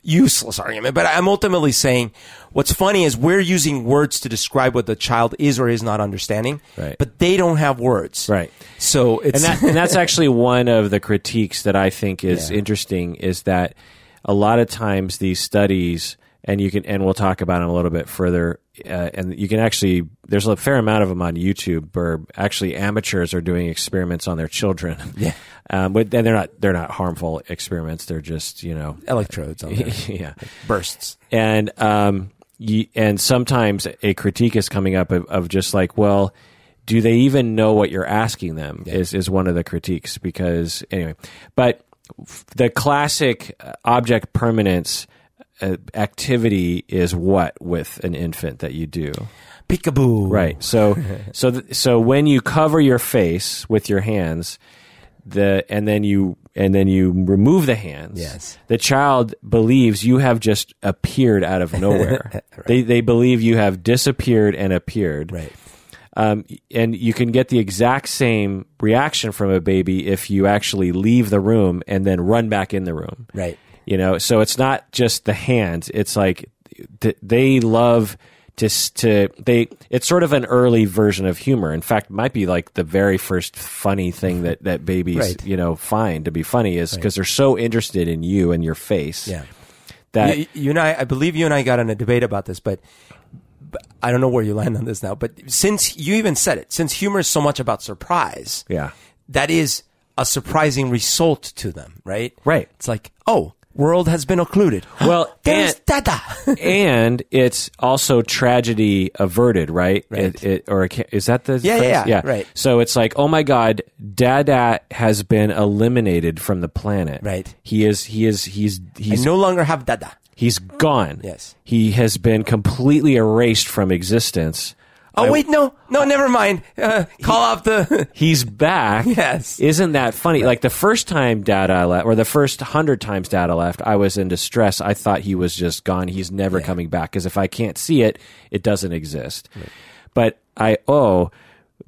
Speaker 2: useless argument, but I'm ultimately saying what's funny is we're using words to describe what the child is or is not understanding,
Speaker 1: Right.
Speaker 2: but they don't have words.
Speaker 1: Right.
Speaker 2: So it's
Speaker 1: and that and that's *laughs* actually one of the critiques that I think is
Speaker 2: Yeah.
Speaker 1: interesting is that a lot of times these studies and you can and we'll talk about them a little bit further uh, and you can actually there's a fair amount of them on YouTube where actually amateurs are doing experiments on their children.
Speaker 2: Yeah. *laughs*
Speaker 1: Um, but and they're not they're not harmful experiments. They're just you know
Speaker 2: electrodes on *laughs* there.
Speaker 1: yeah
Speaker 2: bursts.
Speaker 1: and um, and sometimes a critique is coming up of, of just like, well, do they even know what you're asking them? Is is one of the critiques because anyway, but the classic uh, object permanence uh, activity is what with an infant that you do.
Speaker 2: Peekaboo.
Speaker 1: Right. So *laughs* so th- so when you cover your face with your hands, the and then you and then you remove the hands.
Speaker 2: Yes.
Speaker 1: The child believes you have just appeared out of *laughs* nowhere. They they believe you have disappeared and appeared.
Speaker 2: Right.
Speaker 1: Um, and you can get the exact same reaction from a baby if you actually leave the room and then run back in the room
Speaker 2: Right.
Speaker 1: you know so it's not just the hands it's like th- they love to to they it's sort of an early version of humor in fact might be like the very first funny thing mm-hmm. that that babies
Speaker 2: Right.
Speaker 1: you know find to be funny is because they're so interested in you and your face
Speaker 2: Yeah.
Speaker 1: that
Speaker 2: you, you and I, I believe you and I got in a debate about this, but, but I don't know where you land on this now. But since you even said it, since humor is so much about surprise,
Speaker 1: yeah
Speaker 2: that is a surprising result to them, right?
Speaker 1: Right.
Speaker 2: It's like, oh, world has been occluded. *gasps*
Speaker 1: Well, *gasps*
Speaker 2: there's
Speaker 1: and-
Speaker 2: Dada. *laughs*
Speaker 1: and it's also tragedy averted, right?
Speaker 2: Right.
Speaker 1: It, it, or it is that the
Speaker 2: Yeah, yeah, yeah, right.
Speaker 1: So it's like, oh my God, Dada has been eliminated from the planet.
Speaker 2: Right.
Speaker 1: He is. He is. He's.
Speaker 2: I
Speaker 1: He's.
Speaker 2: no longer have Dada.
Speaker 1: He's gone.
Speaker 2: Yes.
Speaker 1: He has been completely erased from existence.
Speaker 2: Oh wait, no, no, never mind. Uh, call off the. *laughs*
Speaker 1: He's back. *laughs*
Speaker 2: Yes.
Speaker 1: Isn't that funny? Like the first time Dada left, or the first hundred times Dada left, I was in distress. I thought he was just gone. He's never coming back because if I can't see it, it doesn't exist. But I, oh,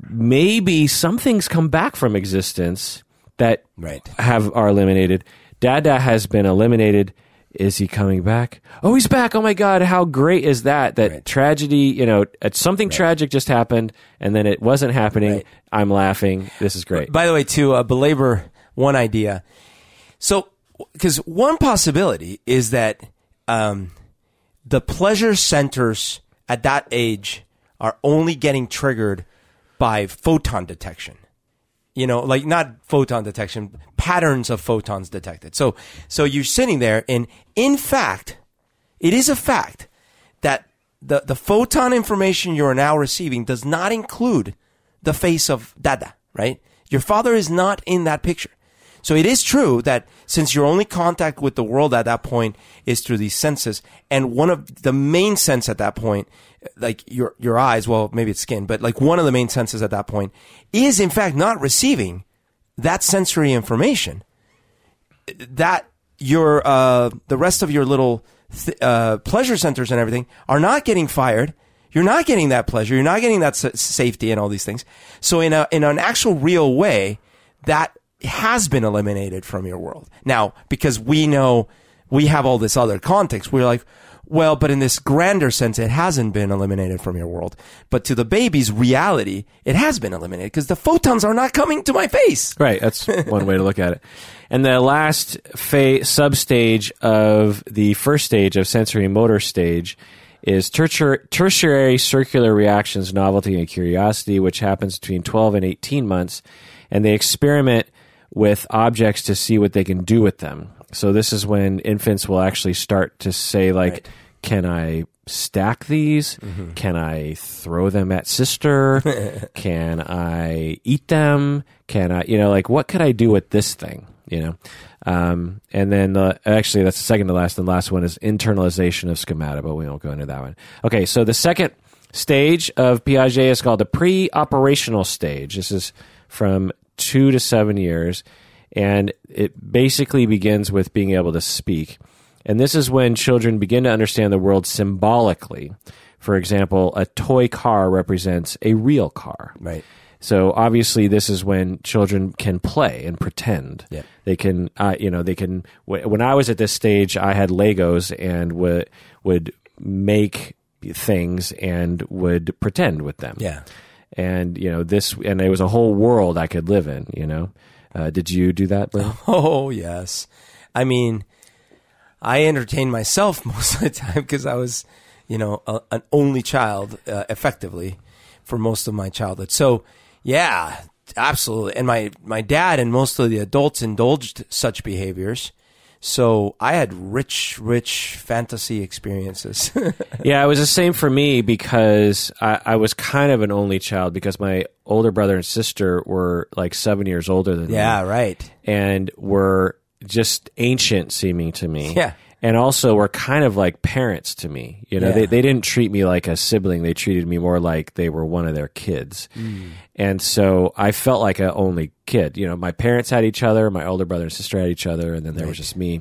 Speaker 1: maybe something's come back from existence that
Speaker 2: Right.
Speaker 1: have are eliminated. Dada has been eliminated. Is he coming back? Oh, he's back. Oh my God. How great is that? That
Speaker 2: Right.
Speaker 1: tragedy, you know, uh, something tragic just happened and then it wasn't happening.
Speaker 2: Right.
Speaker 1: I'm laughing. This is great.
Speaker 2: By the way, to uh, belabor one idea, so because one possibility is that um, the pleasure centers at that age are only getting triggered by photon detection. You know, like not photon detection, patterns of photons detected. So, so you're sitting there, and in fact, it is a fact that the, the photon information you are now receiving does not include the face of Dada, right? Your father is not in that picture. So it is true that since your only contact with the world at that point is through these senses, and one of the main sense at that point, like your your eyes, well, maybe it's skin, but like one of the main senses at that point is in fact not receiving that sensory information that your uh, the rest of your little th- uh, pleasure centers and everything are not getting fired. You're not getting that pleasure. You're not getting that s- safety and all these things. So in a in an actual real way, that has been eliminated from your world now because we know we have all this other context. We're like. Well, but in this grander sense, it hasn't been eliminated from your world. But to the baby's reality, it has been eliminated because the photons are not coming to my face.
Speaker 1: Right. That's one way to look at it. And the last fa- substage of the first stage of sensorimotor stage is tertiary, tertiary circular reactions, novelty, and curiosity, which happens between 12 and 18 months. And they experiment with objects to see what they can do with them. So this is when infants will actually start to say, like,
Speaker 2: Right.
Speaker 1: Can I stack these? Can I throw them at sister? *laughs* Can I eat them? Can I, you know, like what could I do with this thing? You know, um, and then uh, actually that's the second to last. And the last one is internalization of schemata, but we won't go into that one. Okay, so the second stage of Piaget is called the pre-operational stage. This is from two to seven years, and it basically begins with being able to speak. And this is when children begin to understand the world symbolically. For example, a toy car represents a real car.
Speaker 2: Right.
Speaker 1: So obviously, this is when children can play and pretend.
Speaker 2: Yep.
Speaker 1: They can, uh, you know, they can. wh- When I was at this stage, I had Legos and would would make things and would pretend with them.
Speaker 2: Yeah.
Speaker 1: And you know this, and it was a whole world I could live in. You know, uh, did you do that? *laughs*
Speaker 2: Oh yes, I mean, I entertained myself *laughs* most of the time because I was, you know, a, an only child, uh, effectively, for most of my childhood. So, yeah, absolutely. And my my dad and most of the adults indulged such behaviors. So I had rich, rich fantasy experiences. *laughs*
Speaker 1: yeah, it was the same for me because I, I was kind of an only child because my older brother and sister were like seven years older than me.
Speaker 2: yeah, right.
Speaker 1: and were just ancient seeming to me.
Speaker 2: Yeah.
Speaker 1: And also were kind of like parents to me. You know,
Speaker 2: Yeah.
Speaker 1: they, they didn't treat me like a sibling. They treated me more like they were one of their kids.
Speaker 2: Mm.
Speaker 1: And so I felt like an only kid. You know, my parents had each other, my older brother and sister had each other, and then there was just me.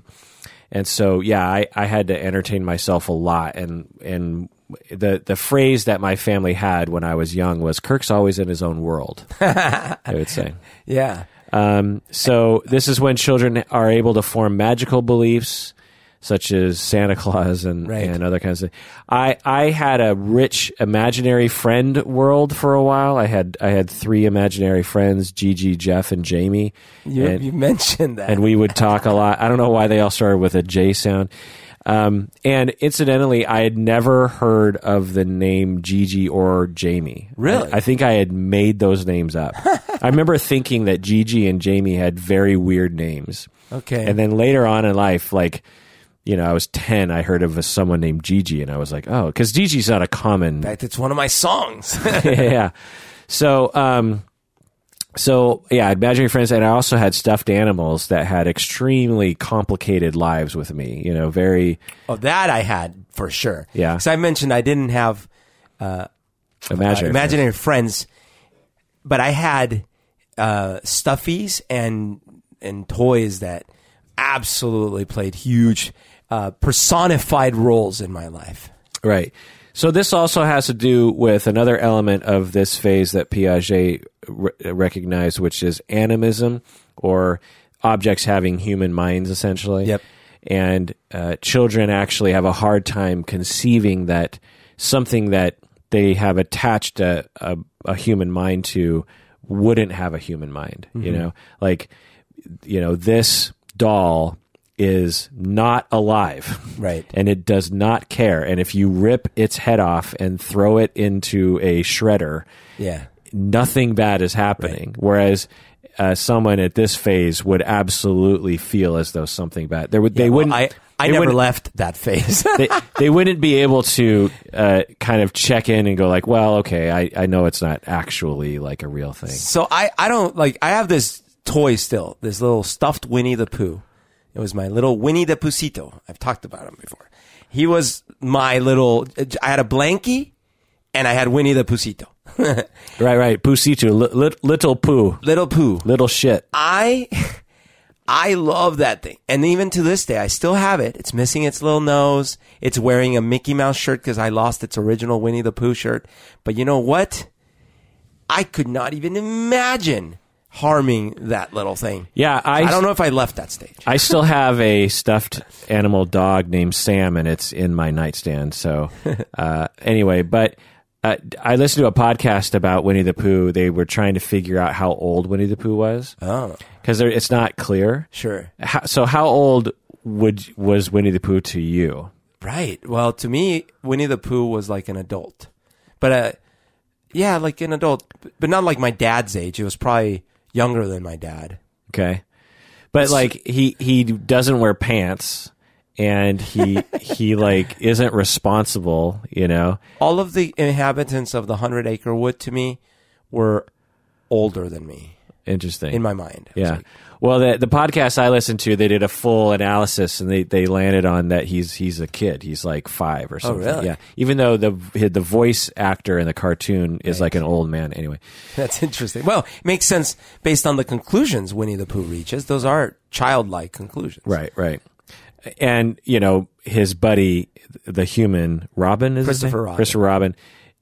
Speaker 1: And so, yeah, I, I had to entertain myself a lot. And, and the, the phrase that my family had when I was young was Kirk's always in his own world, *laughs* I would say.
Speaker 2: Yeah.
Speaker 1: Um, so this is when children are able to form magical beliefs, such as Santa Claus and,
Speaker 2: Right.
Speaker 1: and other kinds of. I I had a rich imaginary friend world for a while. I had I had three imaginary friends: Gigi, Jeff, and Jamie.
Speaker 2: You,
Speaker 1: and,
Speaker 2: you *laughs* mentioned that.
Speaker 1: and we would talk a lot. I don't know why they all started with a J sound. Um, and incidentally, I had never heard of the name Gigi or Jamie.
Speaker 2: Really?
Speaker 1: I, I think I had made those names up. *laughs* I remember thinking that Gigi and Jamie had very weird names.
Speaker 2: okay.
Speaker 1: And then later on in life, like, you know, I was 10, I heard of a, someone named Gigi, and I was like, oh, because Gigi's not a common
Speaker 2: In fact, it's one of my songs. *laughs*
Speaker 1: yeah. So, um, so yeah, imaginary friends, and I also had stuffed animals that had extremely complicated lives with me. You know, very
Speaker 2: oh, that I had for sure.
Speaker 1: Yeah.
Speaker 2: Because I mentioned I didn't have
Speaker 1: imaginary.
Speaker 2: uh, imaginary friends, but I had uh, stuffies and and toys that absolutely played huge uh, personified roles in my life.
Speaker 1: Right. So this also has to do with another element of this phase that Piaget re- recognized, which is animism, or objects having human minds, essentially.
Speaker 2: Yep.
Speaker 1: And uh, children actually have a hard time conceiving that something that they have attached a, a, a human mind to wouldn't have a human mind. You know, like you know this doll is not alive
Speaker 2: Right.
Speaker 1: and it does not care. And if you rip its head off and throw it into a shredder,
Speaker 2: Yeah.
Speaker 1: nothing bad is happening. Whereas uh, someone at this phase would absolutely feel as though something bad. There would they wouldn't.
Speaker 2: I I
Speaker 1: they
Speaker 2: never
Speaker 1: wouldn't-
Speaker 2: left that phase. *laughs*
Speaker 1: they, *laughs* they wouldn't be able to uh, kind of check in and go like, well, okay, I, I know it's not actually like a real thing.
Speaker 2: so I I don't like I have this toy still, this little stuffed Winnie the Pooh. It was my little Winnie the Pusito. I've talked about him before. He was my little. I had a blankie, and I had Winnie the Pusito. *laughs*
Speaker 1: Right, right. Pusito, li- li- little poo,
Speaker 2: little Pooh.
Speaker 1: little shit.
Speaker 2: I *laughs* I love that thing. And even to this day, I still have it. It's missing its little nose. It's wearing a Mickey Mouse shirt because I lost its original Winnie the Pooh shirt. But you know what? I could not even imagine harming that little thing.
Speaker 1: Yeah, I,
Speaker 2: I don't know if I left that stage.
Speaker 1: I still have a stuffed animal dog named Sam, and it's in my nightstand. So, *laughs* uh, anyway, but uh, I listened to a podcast about Winnie the Pooh. They were trying to figure out how old Winnie the Pooh was
Speaker 2: Oh,
Speaker 1: because it's not clear.
Speaker 2: sure.
Speaker 1: How, so, how old would was Winnie the Pooh to you?
Speaker 2: Right. Well, to me, Winnie the Pooh was like an adult. But, uh, yeah, like an adult, but not like my dad's age. It was probably younger than my dad.
Speaker 1: Okay, but like he he doesn't wear pants. And he *laughs* he like isn't responsible, you know.
Speaker 2: all of the inhabitants of the hundred acre wood to me were older than me
Speaker 1: Interesting.
Speaker 2: in my mind. I
Speaker 1: Yeah.
Speaker 2: like,
Speaker 1: well, the the podcast I listened to, they did a full analysis, and they, they landed on that he's he's a kid. He's like five or oh, something.
Speaker 2: Oh, really?
Speaker 1: Yeah. Even though the the voice actor in the cartoon is like an old man. Anyway.
Speaker 2: That's interesting. Well, it makes sense based on the conclusions Winnie the Pooh reaches. Those are childlike conclusions.
Speaker 1: Right. Right. And you know his buddy, the human Robin is
Speaker 2: Christopher? Robin.
Speaker 1: Christopher Robin.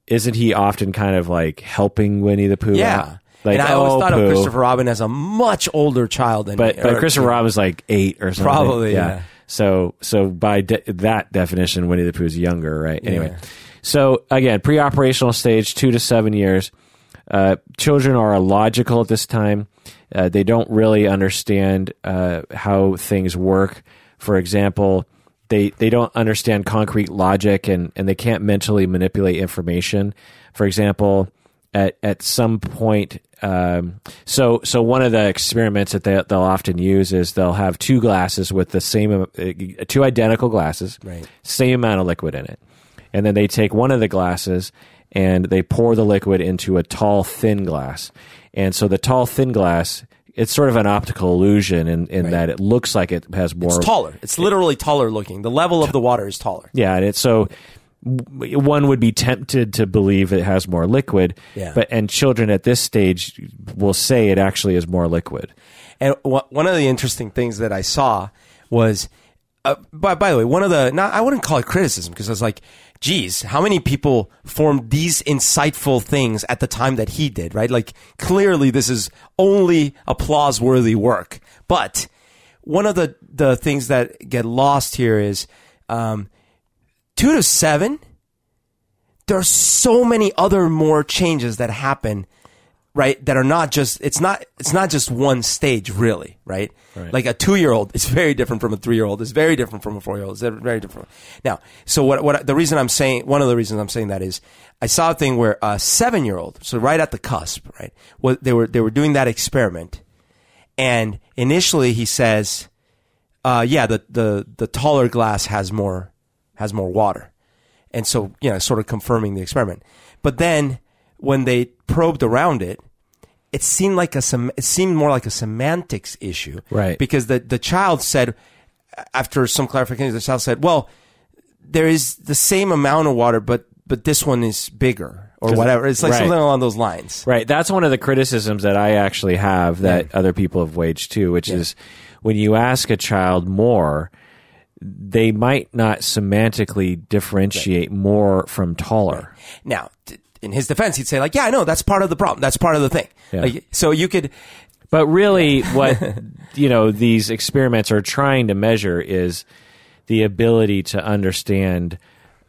Speaker 1: Isn't he often kind of like helping Winnie the Pooh?
Speaker 2: Yeah.
Speaker 1: out? Like,
Speaker 2: and I always
Speaker 1: oh,
Speaker 2: thought
Speaker 1: poo.
Speaker 2: of Christopher Robin as a much older child than
Speaker 1: but
Speaker 2: me.
Speaker 1: but Christopher Robin was like eight or something.
Speaker 2: Probably, yeah.
Speaker 1: So so by de- that definition, Winnie the Pooh Pooh's younger, right? Anyway,
Speaker 2: Yeah.
Speaker 1: so again, pre-operational stage, two to seven years. Uh, children are illogical at this time. Uh, they don't really understand uh, how things work. For example, they they don't understand concrete logic and, and they can't mentally manipulate information. For example, at at some point, um, so so one of the experiments that they, they'll often use is they'll have two glasses with the same uh, two identical glasses,
Speaker 2: Right.
Speaker 1: same amount of liquid in it, and then they take one of the glasses and they pour the liquid into a tall thin glass, and so the tall thin glass. It's sort of an optical illusion in, in
Speaker 2: Right.
Speaker 1: that it looks like it has more
Speaker 2: It's taller. It's literally taller looking. The level of the water is taller.
Speaker 1: yeah, and it's so one would be tempted to believe it has more liquid,
Speaker 2: Yeah.
Speaker 1: but and children at this stage will say it actually is more liquid.
Speaker 2: And wh- one of the interesting things that I saw was, uh, by, by the way, one of the, not, I wouldn't call it criticism because I was like, geez, how many people formed these insightful things at the time that he did, right? Like clearly this is only applause worthy work. But one of the, the things that get lost here is, um, two to seven, there are so many other more changes that happen right that are not just it's not it's not just one stage really right,
Speaker 1: Right.
Speaker 2: like a two-year-old is very different from a three-year-old It's very different from a four-year-old It's very different now so what what the reason i'm saying one of the reasons i'm saying that is i saw a thing where a seven-year-old so right at the cusp right what they were they were doing that experiment and initially he says uh, yeah the, the the taller glass has more has more water. And so you know sort of confirming the experiment. But then when they probed around it it seemed like a sem- it seemed more like a semantics issue.
Speaker 1: Right.
Speaker 2: because the the child said after some clarification the child said well there is the same amount of water but but this one is bigger or whatever. It's like
Speaker 1: right.
Speaker 2: something along those lines.
Speaker 1: Right. That's one of the criticisms that I actually have that other people have waged too, which is when you ask a child more, they might not semantically differentiate more from taller.
Speaker 2: now in his defense he'd say like yeah i know that's part of the problem that's part of the thing
Speaker 1: Yeah.
Speaker 2: like, so you could
Speaker 1: But really, *laughs* what you know these experiments are trying to measure is the ability to understand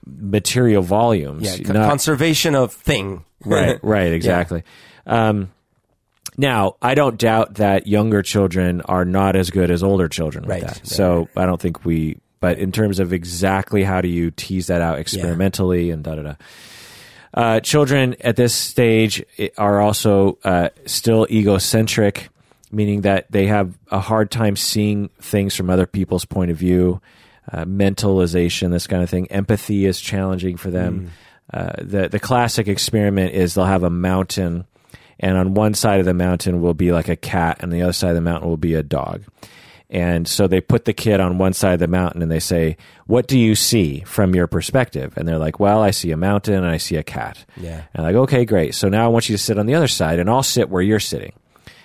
Speaker 1: material volumes.
Speaker 2: yeah
Speaker 1: not-
Speaker 2: conservation of thing
Speaker 1: right, *laughs* right, exactly. Um, now, I don't doubt that younger children are not as good as older children with
Speaker 2: Right,
Speaker 1: that.
Speaker 2: right,
Speaker 1: so I don't think we. But in terms of exactly how do you tease that out experimentally and da da da. Uh, children at this stage are also uh, still egocentric, meaning that they have a hard time seeing things from other people's point of view. Uh, mentalization, this kind of thing. Empathy is challenging for them. Uh, the the classic experiment is they'll have a mountain, and on one side of the mountain will be like a cat, and the other side of the mountain will be a dog. And so they put the kid on one side of the mountain and they say, What do you see from your perspective? And they're like, Well, I see a mountain and I see a cat.
Speaker 2: Yeah.
Speaker 1: And like, Okay, great. So now I want you to sit on the other side and I'll sit where you're sitting.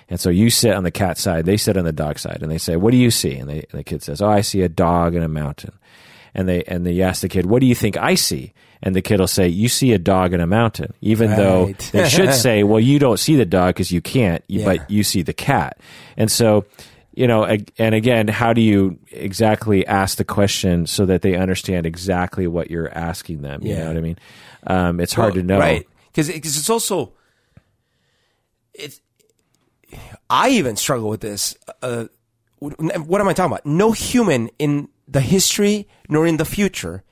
Speaker 1: And so you sit on the cat side, they sit on the dog side, and they say, What do you see? And, they, and the kid says, Oh, I see a dog and a mountain. And they and they ask the kid, What do you think I see? And the kid will say, You see a dog in a mountain. Even though
Speaker 2: Right.
Speaker 1: they should *laughs* say, Well, you don't see the dog because you can't,
Speaker 2: Yeah.
Speaker 1: but you see the cat. And so, you know, and again, how do you exactly ask the question so that they understand exactly what you're asking them? You know what I mean? Um, it's hard
Speaker 2: Well,
Speaker 1: to know.
Speaker 2: right? Because it's also it's. I even struggle with this. Uh, what am I talking about? No human in the history nor in the future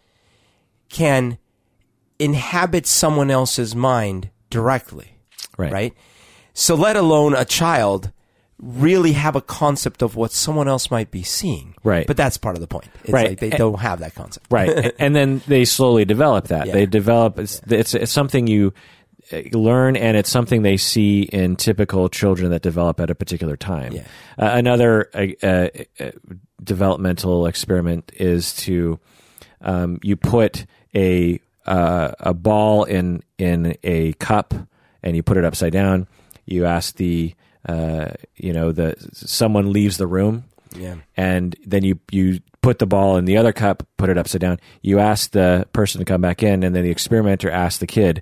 Speaker 2: can inhabit someone else's mind directly,
Speaker 1: Right.
Speaker 2: right? So let alone a child really have a concept of what someone else might be seeing.
Speaker 1: Right.
Speaker 2: But that's part of the point. It's
Speaker 1: Right.
Speaker 2: like they
Speaker 1: And-
Speaker 2: don't have that concept.
Speaker 1: right *laughs* and then they slowly develop that
Speaker 2: Yeah.
Speaker 1: they develop it's, it's it's something you uh, learn and it's something they see in typical children that develop at a particular time
Speaker 2: Yeah.
Speaker 1: uh, another uh, uh, uh, developmental experiment is to um, you put a uh, a ball in in a cup and you put it upside down you ask the uh, you know the someone leaves the room
Speaker 2: Yeah.
Speaker 1: and then you you put the ball in the other cup, put it upside down. You ask the person to come back in, and then the experimenter asks the kid,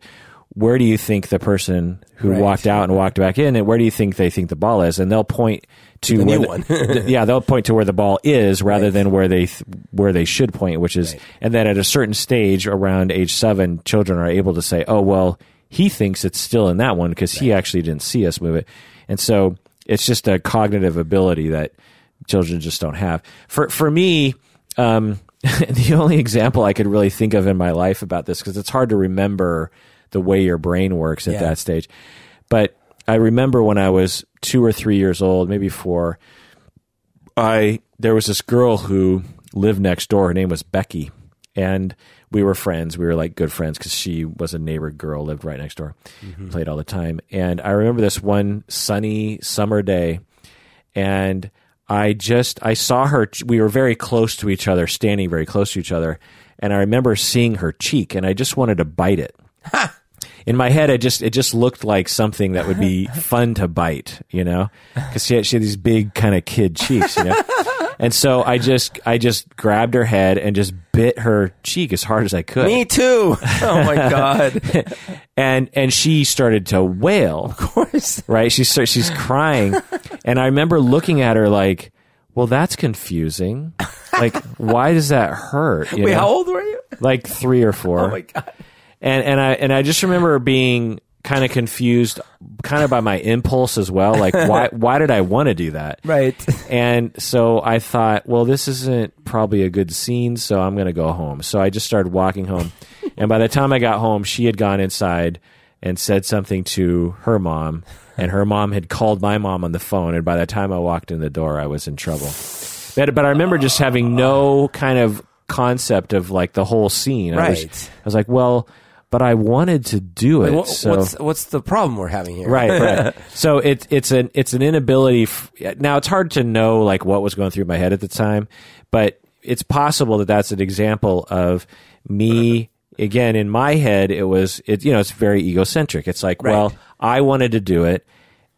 Speaker 1: where do you think the person who
Speaker 2: Right.
Speaker 1: walked out and walked back in, and where do you think they think the ball is? And they'll point to
Speaker 2: The
Speaker 1: where the-
Speaker 2: one. *laughs*
Speaker 1: yeah, they'll point to where the ball is rather
Speaker 2: Right.
Speaker 1: than where they th- where they should point, which is,
Speaker 2: Right.
Speaker 1: and then at a certain stage around age seven, children are able to say, "Oh, well, he thinks it's still in that one because he actually didn't see us move it," and so it's just a cognitive ability that children just don't have. For for me, um, *laughs* the only example I could really think of in my life about this because it's hard to remember the way your brain works at
Speaker 2: Yeah.
Speaker 1: that stage, but I remember when I was two or three years old, maybe four. I there was this girl who lived next door. Her name was Becky, and we were friends. We were like good friends because she was a neighbor girl, lived right next door, mm-hmm. played all the time. And I remember this one sunny summer day, and I just I saw her. We were very close to each other, standing very close to each other, and I remember seeing her cheek, and I just wanted to bite it. In my head, it just it just looked like something that would be *laughs* fun to bite, you know, because she had, she had these big kind of kid cheeks, you know. *laughs* And so I just I just grabbed her head and just bit her cheek as hard as I could.
Speaker 2: Me too. *laughs* Oh my god.
Speaker 1: and and she started to wail.
Speaker 2: of course.
Speaker 1: Right? She starts she's crying, and I remember looking at her like, "Well, that's confusing. Like, why does that hurt?" You
Speaker 2: Wait,
Speaker 1: know?
Speaker 2: how old were you?
Speaker 1: Like three or four.
Speaker 2: Oh my god.
Speaker 1: And and I and I just remember being kind of confused, kind of by my impulse as well. Like, *laughs* why why did I want to do that?
Speaker 2: Right. *laughs*
Speaker 1: And so I thought, well, this isn't probably a good scene, so I'm going to go home. So I just started walking home. *laughs* and by the time I got home, she had gone inside and said something to her mom, and her mom had called my mom on the phone. And by the time I walked in the door, I was in trouble. But, but I remember just having no kind of concept of like the whole scene. I was,
Speaker 2: Right.
Speaker 1: I was like, well, but I wanted to do it.
Speaker 2: What-
Speaker 1: so
Speaker 2: what's what's the problem we're having here?
Speaker 1: right right *laughs* so it, it's an it's an inability f- now it's hard to know like what was going through my head at the time but it's possible that that's an example of me again in my head it was it you know it's very egocentric it's like
Speaker 2: Right.
Speaker 1: well i wanted to do it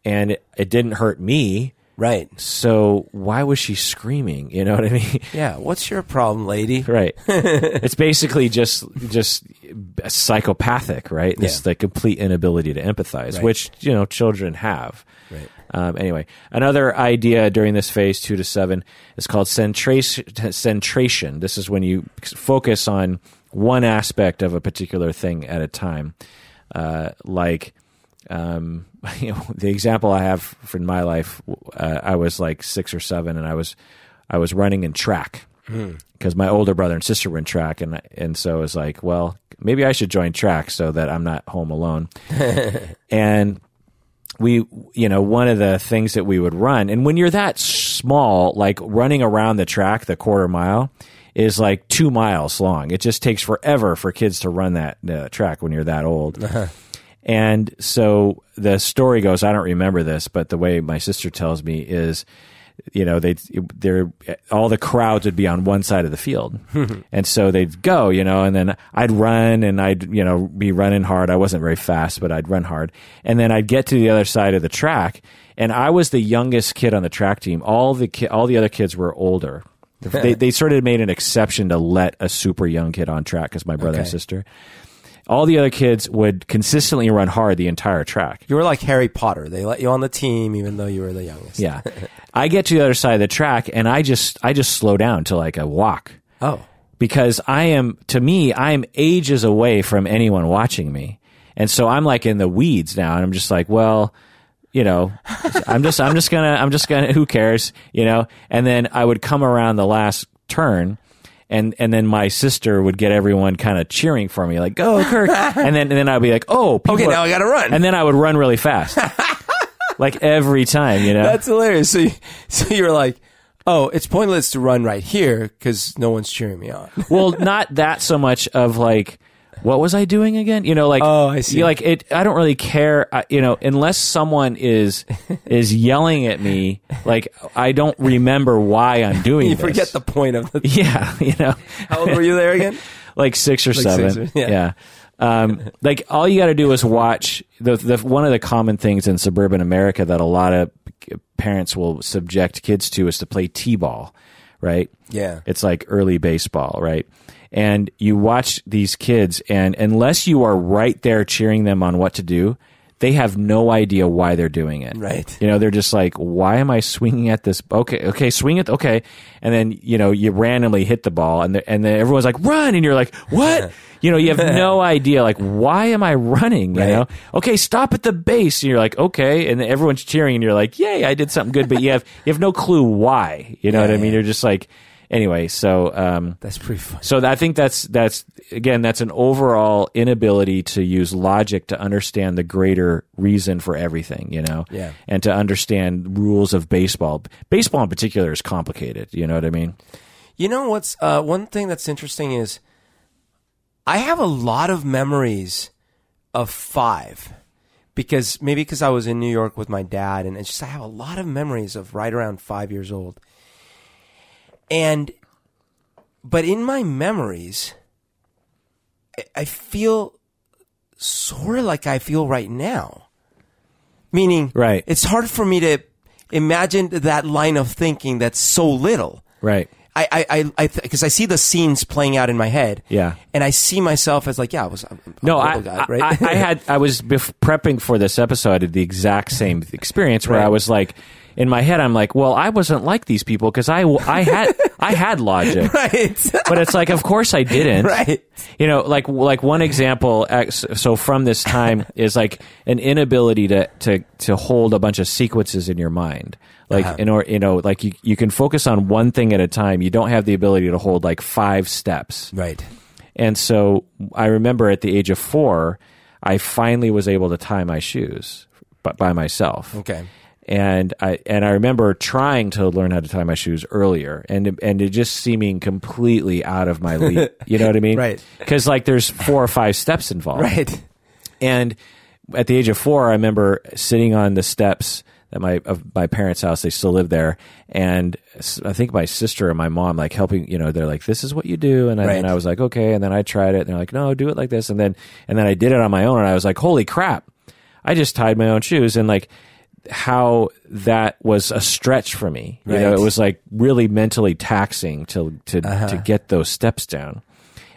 Speaker 1: and it, it didn't hurt me
Speaker 2: Right.
Speaker 1: so why was she screaming you know what i mean *laughs*
Speaker 2: Yeah. What's your problem, lady?
Speaker 1: right *laughs* it's basically just just psychopathic right this
Speaker 2: Yeah.
Speaker 1: the complete inability to empathize
Speaker 2: Right.
Speaker 1: which you know children have
Speaker 2: Right.
Speaker 1: um, anyway another idea during this phase two to seven is called centration centration this is when you focus on one aspect of a particular thing at a time uh, like um, you *laughs* know, the example I have from my life, uh, I was like six or seven, and I was I was running in track because my older brother and sister were in track, and and so it was like, well, maybe I should join track so that I'm not home alone. *laughs* and we, you know, one of the things that we would run, and when you're that small, like running around the track, the quarter mile. Is like two miles long. It just takes forever for kids to run that uh, track when you're that old. And so the story goes, I don't remember this, but the way my sister tells me is, you know, they they're all the crowds would be on one side of the field, *laughs* and so they'd go, you know, and then I'd run and I'd you know be running hard. I wasn't very fast, but I'd run hard, and then I'd get to the other side of the track, and I was the youngest kid on the track team. All the ki- all the other kids were older. *laughs* they they sort of made an exception to let a super young kid on track because my brother and sister. All the other kids would consistently run hard the entire track.
Speaker 2: You were like Harry Potter. They let you on the team even though you were the youngest.
Speaker 1: Yeah. *laughs* I get to the other side of the track and I just I just slow down to like a walk
Speaker 2: Oh.
Speaker 1: because I am to me I am ages away from anyone watching me. And so I'm like in the weeds now and I'm just like, well, you know, I'm just I'm just to I'm just to who cares, you know? And then I would come around the last turn and and then my sister would get everyone kind of cheering for me like, "Go, Kirk." *laughs* and then and then I'd be like, "Oh, people
Speaker 2: Okay,
Speaker 1: are-
Speaker 2: now I gotta run.
Speaker 1: And then I would run really fast. *laughs* like every time, you know.
Speaker 2: That's hilarious. So, you, so you're like, oh, it's pointless to run right here because no one's cheering me on.
Speaker 1: well, not that so much of like, what was I doing again? You know, like,
Speaker 2: Oh, I see.
Speaker 1: like it. I don't really care. I, you know, unless someone is *laughs* is yelling at me, like I don't remember why I'm *laughs* doing.
Speaker 2: you
Speaker 1: this.
Speaker 2: forget the point of the. *laughs*
Speaker 1: Yeah, you know,
Speaker 2: How old were you there again?
Speaker 1: like six or seven.
Speaker 2: six or- yeah.
Speaker 1: yeah. Um, like all you got to do is watch the, the one of the common things in suburban America that a lot of parents will subject kids to is to play t-ball, right?
Speaker 2: Yeah.
Speaker 1: It's like early baseball, right? And you watch these kids, and unless you are right there cheering them on what to do, they have no idea why they're doing it.
Speaker 2: Right.
Speaker 1: You know, they're just like, why am I swinging at this? Okay, okay, swing it. Okay. And then, you know, you randomly hit the ball and, the, and then everyone's like, run. And you're like, what? *laughs* you know, you have no idea, like, why am I running? You
Speaker 2: Right.
Speaker 1: know, okay, stop at the base. And you're like, okay. And then everyone's cheering and you're like, yay, I did something good. But you have, you have no clue why. You know what I mean?
Speaker 2: yeah.
Speaker 1: You're just like, anyway, so, um,
Speaker 2: That's pretty fun.
Speaker 1: so I think that's that's again that's an overall inability to use logic to understand the greater reason for everything, you know,
Speaker 2: Yeah.
Speaker 1: and to understand rules of baseball. Baseball in particular is complicated. You know what I mean?
Speaker 2: You know what's uh, one thing that's interesting is I have a lot of memories of five because maybe because I was in New York with my dad and it's just I have a lot of memories of right around five years old. And but in my memories, I- I feel sort of like I feel right now. Meaning,
Speaker 1: Right.
Speaker 2: It's hard for me to imagine that line of thinking that's so little.
Speaker 1: Right.
Speaker 2: I, I, I, I, because I see the scenes playing out in my head.
Speaker 1: Yeah.
Speaker 2: And I see myself as like, yeah, I was. I'm, I'm
Speaker 1: No,
Speaker 2: a
Speaker 1: I,
Speaker 2: guy,
Speaker 1: I,
Speaker 2: right?
Speaker 1: I, I had I was bef- prepping for this episode. I did the exact same *laughs* experience where I was like, in my head, I'm like, well, I wasn't like these people because I I had I had logic. *laughs*
Speaker 2: right.
Speaker 1: but it's like, of course I didn't.
Speaker 2: right.
Speaker 1: You know, like like one example. So from this time is like an inability to to to hold a bunch of sequences in your mind. Like
Speaker 2: Uh-huh.
Speaker 1: in or you know, like you you can focus on one thing at a time. You don't have the ability to hold like five steps.
Speaker 2: Right.
Speaker 1: And so I remember at the age of four, I finally was able to tie my shoes by, by myself
Speaker 2: Okay.
Speaker 1: And I and I remember trying to learn how to tie my shoes earlier, and and it just seeming completely out of my league. *laughs* You know what I mean?
Speaker 2: Right.
Speaker 1: Because like there's four or five steps involved.
Speaker 2: Right.
Speaker 1: And at the age of four, I remember sitting on the steps at my of my parents' house. They still live there, and I think my sister and my mom like helping. You know, they're like, "This is what you do," and, I,
Speaker 2: Right.
Speaker 1: and I was like, "Okay." And then I tried it, and they're like, "No, do it like this," and then and then I did it on my own, and I was like, "Holy crap!" I just tied my own shoes, and like how that was a stretch for me. You know, it was like really mentally taxing to to
Speaker 2: Uh-huh.
Speaker 1: to get those steps down.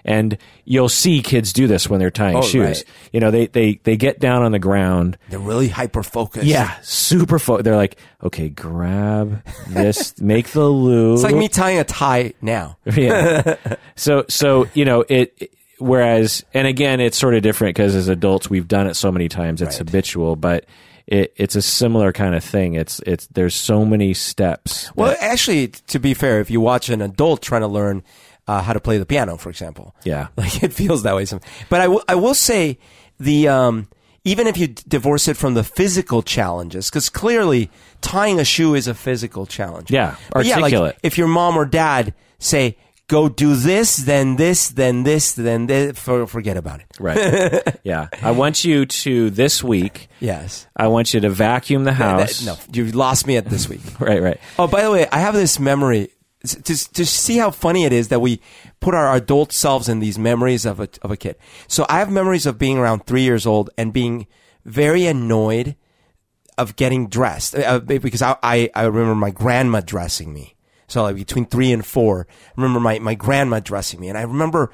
Speaker 1: And you'll see kids do this when they're tying
Speaker 2: Oh,
Speaker 1: shoes.
Speaker 2: right.
Speaker 1: You know, they, they they get down on the ground.
Speaker 2: They're really hyper focused.
Speaker 1: Yeah, super focused. They're like, okay, grab this, *laughs* make the loop.
Speaker 2: It's like me tying a tie now. *laughs*
Speaker 1: yeah. So so you know it. it- Whereas, and again, it's sort of different because as adults we've done it so many times, it's
Speaker 2: Right.
Speaker 1: habitual. But it, it's a similar kind of thing. It's it's there's so many steps.
Speaker 2: Well,
Speaker 1: that-
Speaker 2: actually, to be fair, if you watch an adult trying to learn uh, how to play the piano, for example,
Speaker 1: yeah, *laughs*
Speaker 2: like it feels that way. Some, but I, w- I will say the um, even if you d- divorce it from the physical challenges, because clearly tying a shoe is a physical challenge.
Speaker 1: Yeah,
Speaker 2: But yeah, like
Speaker 1: articulate.
Speaker 2: if your mom or dad say, "Go do this, then this, then this, then this," for, forget about it.
Speaker 1: right. *laughs* yeah, I want you to this week.
Speaker 2: Yes.
Speaker 1: I want you to vacuum the house.
Speaker 2: no, you've lost me at this week. *laughs*
Speaker 1: Right, right.
Speaker 2: Oh, by the way, I have this memory to, to see how funny it is that we put our adult selves in these memories of a, of a kid. So I have memories of being around three years old and being very annoyed of getting dressed uh, because I, I, I remember my grandma dressing me. So like between three and four, I remember my, my grandma dressing me and I remember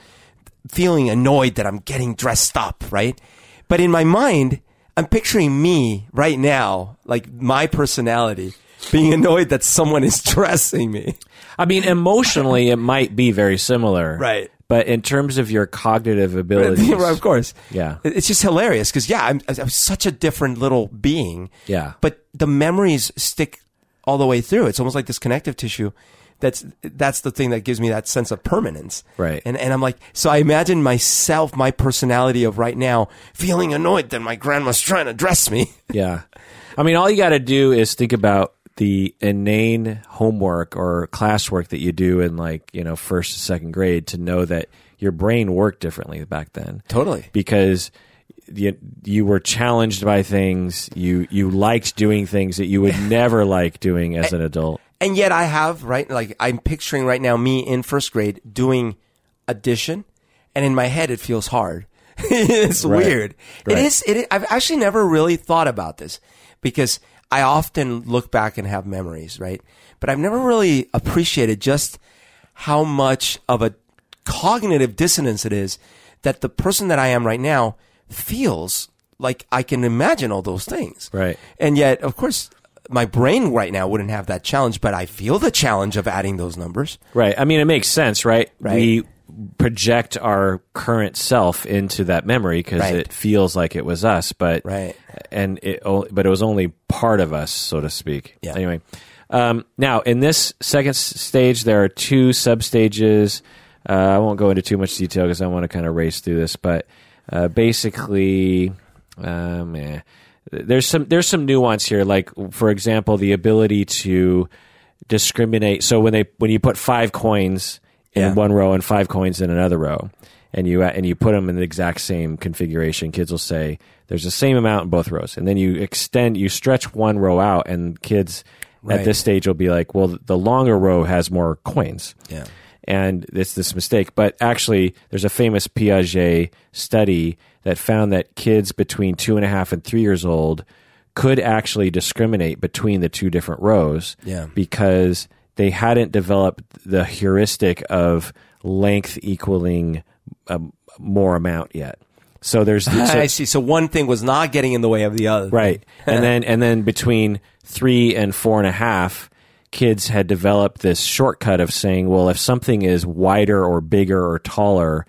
Speaker 2: feeling annoyed that I'm getting dressed up, right? But in my mind, I'm picturing me right now, like my personality, being *laughs* annoyed that someone is *laughs* dressing me.
Speaker 1: I mean, emotionally, it might be very similar.
Speaker 2: Right.
Speaker 1: But in terms of your cognitive abilities, *laughs*
Speaker 2: of course.
Speaker 1: Yeah.
Speaker 2: It's just hilarious because, yeah, I'm, I'm such a different little being.
Speaker 1: Yeah.
Speaker 2: But the memories stick all the way through. It's almost like this connective tissue. That's that's the thing that gives me that sense of permanence.
Speaker 1: Right.
Speaker 2: And and I'm like, so I imagine myself, my personality of right now, feeling annoyed that my grandma's trying to dress me. *laughs*
Speaker 1: Yeah. I mean, all you got to do is think about the inane homework or classwork that you do in like, you know, first, second grade to know that your brain worked differently back then.
Speaker 2: Totally.
Speaker 1: Because you, you were challenged by things, you, you liked doing things that you would *laughs* never like doing as an adult.
Speaker 2: And yet I have, right? Like I'm picturing right now me in first grade doing addition and in my head it feels hard. *laughs* it's
Speaker 1: Right.
Speaker 2: weird.
Speaker 1: Right.
Speaker 2: It is, it I've actually never really thought about this because I often look back and have memories, right? But I've never really appreciated just how much of a cognitive dissonance it is that the person that I am right now feels like I can imagine all those things.
Speaker 1: Right.
Speaker 2: And yet, of course, my brain right now wouldn't have that challenge, but I feel the challenge of adding those numbers.
Speaker 1: Right. I mean, it makes sense, right?
Speaker 2: Right.
Speaker 1: We project our current self into that memory because
Speaker 2: Right.
Speaker 1: it feels like it was us, but
Speaker 2: Right.
Speaker 1: and it but it was only part of us, so to speak.
Speaker 2: Yeah.
Speaker 1: Anyway, um, now in this second stage, there are two substages. Uh, I won't go into too much detail because I want to kind of race through this, but uh, basically, um, eh, there's some there's some nuance here. Like for example, the ability to discriminate. So when they when you put five coins in
Speaker 2: Yeah.
Speaker 1: one row and five coins in another row, and you and you put them in the exact same configuration, kids will say there's the same amount in both rows, and then you extend you stretch one row out, and kids
Speaker 2: Right.
Speaker 1: at this stage will be like, well, the longer row has more coins
Speaker 2: Yeah.
Speaker 1: And it's this mistake. But actually, there's a famous Piaget study that found that kids between two and a half and three years old could actually discriminate between the two different rows
Speaker 2: Yeah.
Speaker 1: because they hadn't developed the heuristic of length equaling a more amount yet. So there's *laughs* so-
Speaker 2: I see. So one thing was not getting in the way of the other.
Speaker 1: right and *laughs* then and then between three and four and a half kids had developed this shortcut of saying well if something is wider or bigger or taller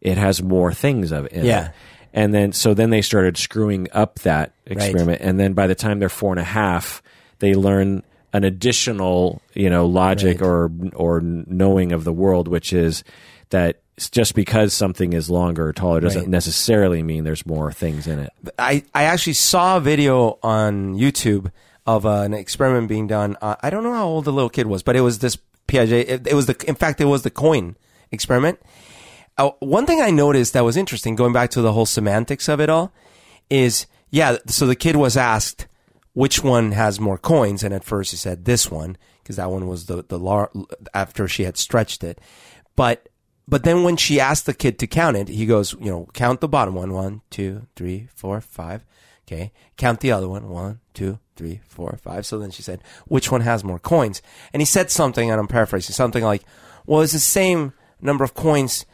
Speaker 1: it has more things of it
Speaker 2: Yeah.
Speaker 1: it. and then so then they started screwing up that experiment and then by the time they're four and a half they learn an additional you know logic
Speaker 2: Right.
Speaker 1: or or knowing of the world which is that just because something is longer or taller doesn't
Speaker 2: Right.
Speaker 1: necessarily mean there's more things in it
Speaker 2: I, I actually saw a video on YouTube of uh, an experiment being done. Uh, I don't know how old the little kid was, but it was this Piaget. It, it was the, in fact, it was the coin experiment. Uh, one thing I noticed that was interesting, going back to the whole semantics of it all, is yeah. So the kid was asked which one has more coins, and at first he said this one because that one was the the lar- after she had stretched it, but but then when she asked the kid to count it, he goes, you know, count the bottom one, one, two, three, four, five. Okay. Count the other one, one, two, three, four, five. So then she said, which one has more coins? And he said something, and I'm paraphrasing, something like, well, it's the same number of coins,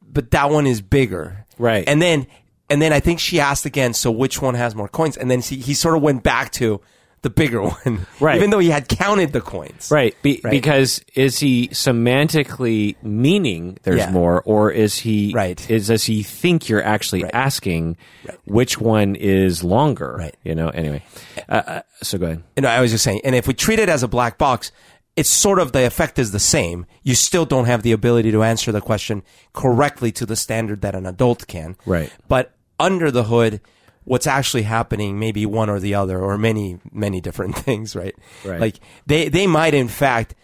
Speaker 2: but that one is bigger.
Speaker 1: Right.
Speaker 2: And then, and then I think she asked again, so which one has more coins? And then he, he sort of went back to the bigger *laughs* one.
Speaker 1: Right.
Speaker 2: Even though he had counted the coins.
Speaker 1: Right. Be,
Speaker 2: Right.
Speaker 1: Because is he semantically meaning there's
Speaker 2: Yeah.
Speaker 1: more, or is he
Speaker 2: Right.
Speaker 1: Is does he think you're actually
Speaker 2: Right.
Speaker 1: asking which one is longer?
Speaker 2: Right.
Speaker 1: You know. Anyway, uh, uh, so go ahead.
Speaker 2: And I was just saying, and if we treat it as a black box, it's sort of the effect is the same. You still don't have the ability to answer the question correctly to the standard that an adult can.
Speaker 1: Right.
Speaker 2: But under the hood, what's actually happening maybe one or the other, or many, many different *laughs* things, right?
Speaker 1: Right.
Speaker 2: Like they, they might in fact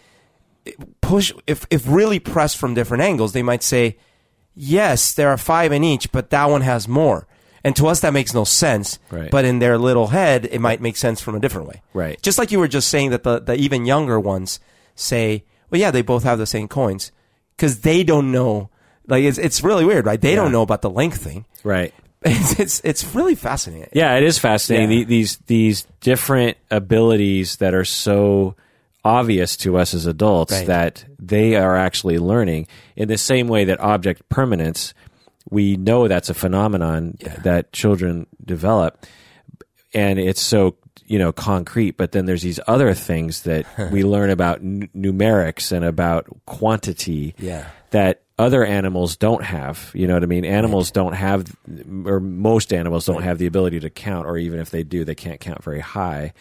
Speaker 2: push, if, if really pressed from different angles, they might say, yes, there are five in each, but that one has more. And to us, that makes no sense.
Speaker 1: Right.
Speaker 2: But in their little head, it might make sense from a different way.
Speaker 1: Right.
Speaker 2: Just like you were just saying that the, the even younger ones say, well, yeah, they both have the same coins because they don't know. Like it's it's really weird, right? They
Speaker 1: Yeah.
Speaker 2: don't know about the length thing.
Speaker 1: Right.
Speaker 2: It's it's, it's really fascinating.
Speaker 1: Yeah, it is fascinating.
Speaker 2: Yeah.
Speaker 1: The- These these different abilities that are so obvious to us as adults
Speaker 2: Right.
Speaker 1: that they are actually learning in the same way that object permanence we know that's a phenomenon that children develop and it's so you know concrete but then there's these other things that *laughs* we learn about n- numerics and about quantity
Speaker 2: Yeah.
Speaker 1: that other animals don't have you know what i mean? Animals don't have or most animals don't have the ability to count or even if they do they can't count very high.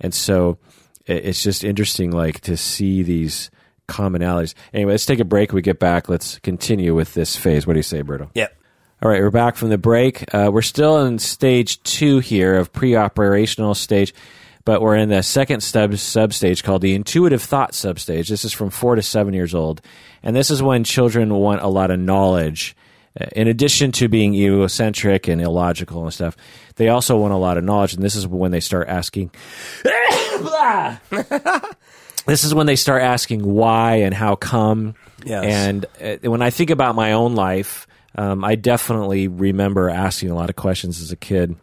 Speaker 1: And so it's just interesting like to see these commonalities. Anyway let's take a break. We get back let's continue with this phase. What do you say berto
Speaker 2: Yep.
Speaker 1: all right, we're back from the break. Uh, we're still in stage two here of pre-operational stage, but we're in the second sub substage called the intuitive thought substage. This is from four to seven years old, and this is when children want a lot of knowledge. Uh, In addition to being egocentric and illogical and stuff, they also want a lot of knowledge, and this is when they start asking. *laughs* this is when they start asking why and how come.
Speaker 2: Yes.
Speaker 1: And uh, when I think about my own life, um, I definitely remember asking a lot of questions as a kid.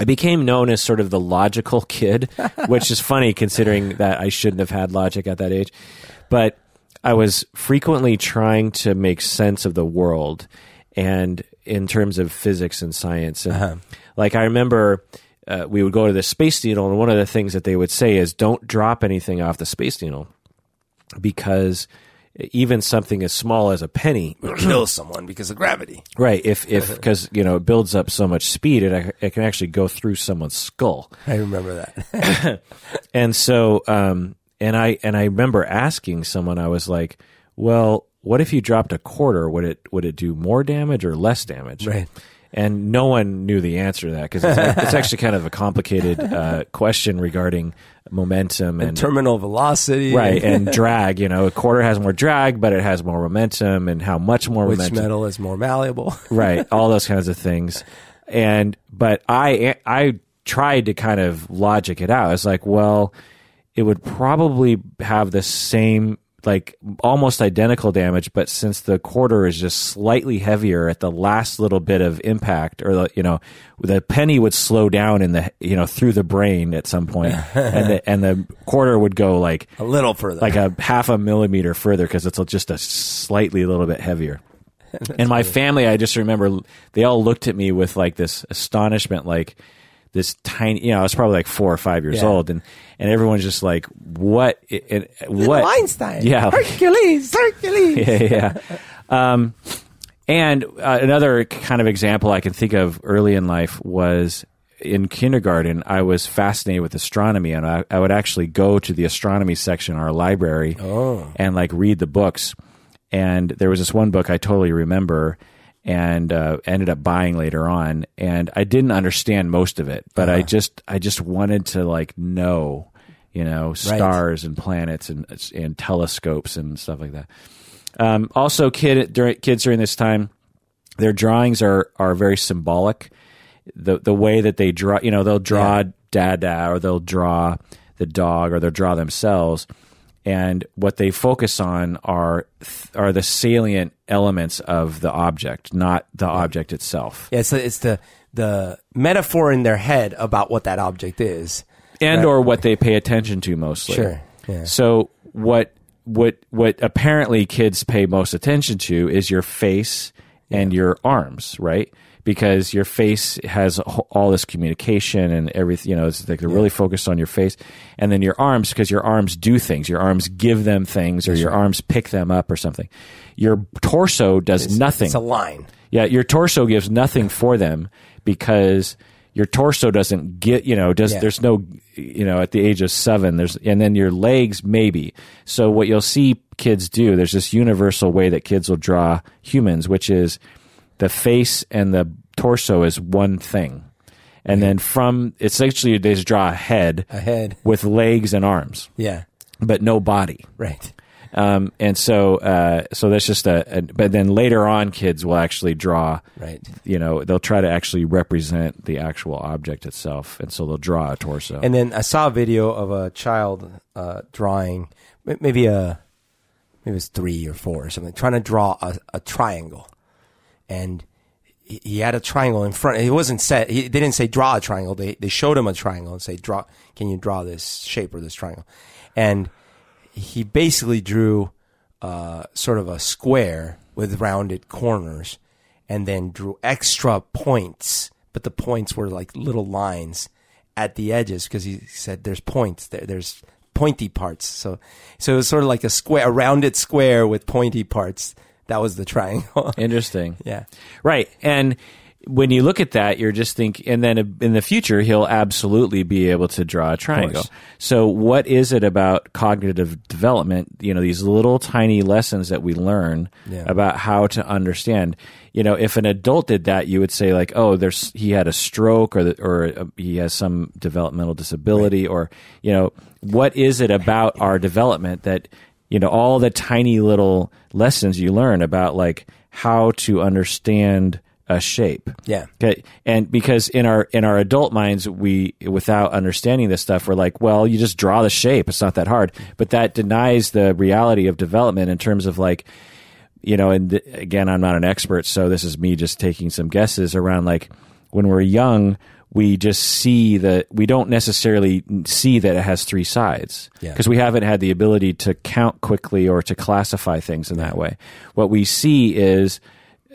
Speaker 1: I became known as sort of the logical kid, *laughs* which is funny considering that I shouldn't have had logic at that age. But I was frequently trying to make sense of the world and in terms of physics and science. And like I remember uh, we would go to the space needle, and one of the things that they would say is don't drop anything off the space needle because even something as small as a penny *clears throat* will
Speaker 2: Kill someone because of gravity.
Speaker 1: right if if *laughs* because you know it builds up so much speed it, it can actually go through someone's skull
Speaker 2: I remember that. *laughs* *laughs*
Speaker 1: and so um and i and i remember asking someone i was like well what if you dropped a quarter would it would it do more damage or less damage
Speaker 2: Right.
Speaker 1: And no one knew the answer to that because it's, *laughs* it's actually kind of a complicated uh, question regarding momentum and
Speaker 2: Terminal velocity.
Speaker 1: right and *laughs* drag you know a quarter has more drag but it has more momentum and how much more
Speaker 2: Which
Speaker 1: momentum
Speaker 2: metal is more malleable? *laughs*
Speaker 1: right all those kinds of things and but i i tried to kind of logic it out it's like well it would probably have the same like almost identical damage but since the quarter is just slightly heavier at the last little bit of impact or the you know the penny would slow down in the you know through the brain at some point *laughs* and the and the quarter would go like
Speaker 2: a little further.
Speaker 1: like a half a millimeter further because it's just a slightly a little bit heavier. *laughs* and my family, I just remember they all looked at me with like this astonishment, like this tiny. You know, I was probably like four or five years
Speaker 2: Yeah.
Speaker 1: old, and and everyone's just like, "What? It, it- what?
Speaker 2: Einstein.
Speaker 1: Yeah,
Speaker 2: Hercules. Hercules. *laughs*
Speaker 1: yeah, yeah. Um, and uh, another kind of example I can think of early in life was in kindergarten. I was fascinated with astronomy, and I, I would actually go to the astronomy section in our library and like read the books. And there was this one book I totally remember, and uh, ended up buying later on. And I didn't understand most of it, but I just I just wanted to like know, you know, stars and planets and and telescopes and stuff like that. Um, also, kid during, kids during this time, their drawings are are very symbolic. The the way that they draw, you know, they'll draw Dada or they'll draw the dog or they'll draw themselves, and what they focus on are are the salient elements of the object, not the object itself.
Speaker 2: Yeah, so it's the the metaphor in their head about what that object is.
Speaker 1: and or what they pay attention to mostly.
Speaker 2: Sure, yeah.
Speaker 1: So what what what apparently kids pay most attention to is your face and your arms, right? Because your face has all this communication and everything. You know, it's like they're really focused on your face, and then your arms because your arms do things. Your arms give them things, or your arms pick them up, or something. Your torso does nothing.
Speaker 2: It's a line.
Speaker 1: Yeah, your torso gives nothing for them because your torso doesn't get, you know, does
Speaker 2: Yeah.
Speaker 1: there's no, you know, at the age of seven, there's, and then your legs maybe. So what you'll see kids do, there's this universal way that kids will draw humans, which is the face and the torso is one thing. And then from, it's actually, they just draw a head
Speaker 2: A head.
Speaker 1: with legs and arms,
Speaker 2: Yeah.
Speaker 1: but no body.
Speaker 2: Right.
Speaker 1: Um, and so, uh, so that's just a, a, but then later on, kids will actually draw,
Speaker 2: Right.
Speaker 1: you know, they'll try to actually represent the actual object itself. And so they'll draw a torso.
Speaker 2: And then I saw a video of a child uh, drawing, m- maybe a, maybe it's three or four or something, trying to draw a, a triangle, and he, had a triangle in front. It wasn't set. He, they didn't say draw a triangle. They they showed him a triangle and say draw. Can you draw this shape or this triangle? And he basically drew uh, sort of a square with rounded corners, and then drew extra points. But the points were like little lines at the edges because he said there's points there. There's pointy parts. So so it was sort of like a square, a rounded square with pointy parts. That was the triangle. *laughs*
Speaker 1: Interesting.
Speaker 2: yeah.
Speaker 1: Right. And when you look at that, you're just think, and then in the future, he'll absolutely be able to draw a triangle. So, what is it about cognitive development? You know, these little tiny lessons that we learn
Speaker 2: Yeah.
Speaker 1: about how to understand. You know, if an adult did that, you would say like, "Oh, there's he had a stroke, or the, or uh, he has some developmental disability, or you know, what is it about our development that you know all the tiny little lessons you learn about like how to understand a shape.
Speaker 2: Yeah.
Speaker 1: Okay. And because in our in our adult minds, we without understanding this stuff, we're like, well, you just draw the shape. It's not that hard. But that denies the reality of development in terms of like, you know, and th- again, I'm not an expert, so this is me just taking some guesses around like when we're young, we just see that we don't necessarily see that it has three sides
Speaker 2: Yeah.
Speaker 1: because we haven't had the ability to count quickly or to classify things in that way. What we see is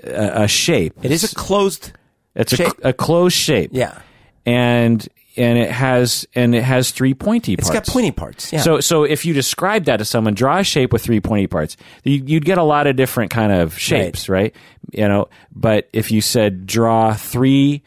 Speaker 1: a, a shape.
Speaker 2: It is a closed.
Speaker 1: It's a,
Speaker 2: shape.
Speaker 1: a closed shape.
Speaker 2: Yeah.
Speaker 1: and and it has and it has three pointy parts.
Speaker 2: It's got pointy parts. Yeah.
Speaker 1: So so if you describe that to someone, draw a shape with three pointy parts, you, you'd get a lot of different kind of shapes, right. You know, but if you said draw three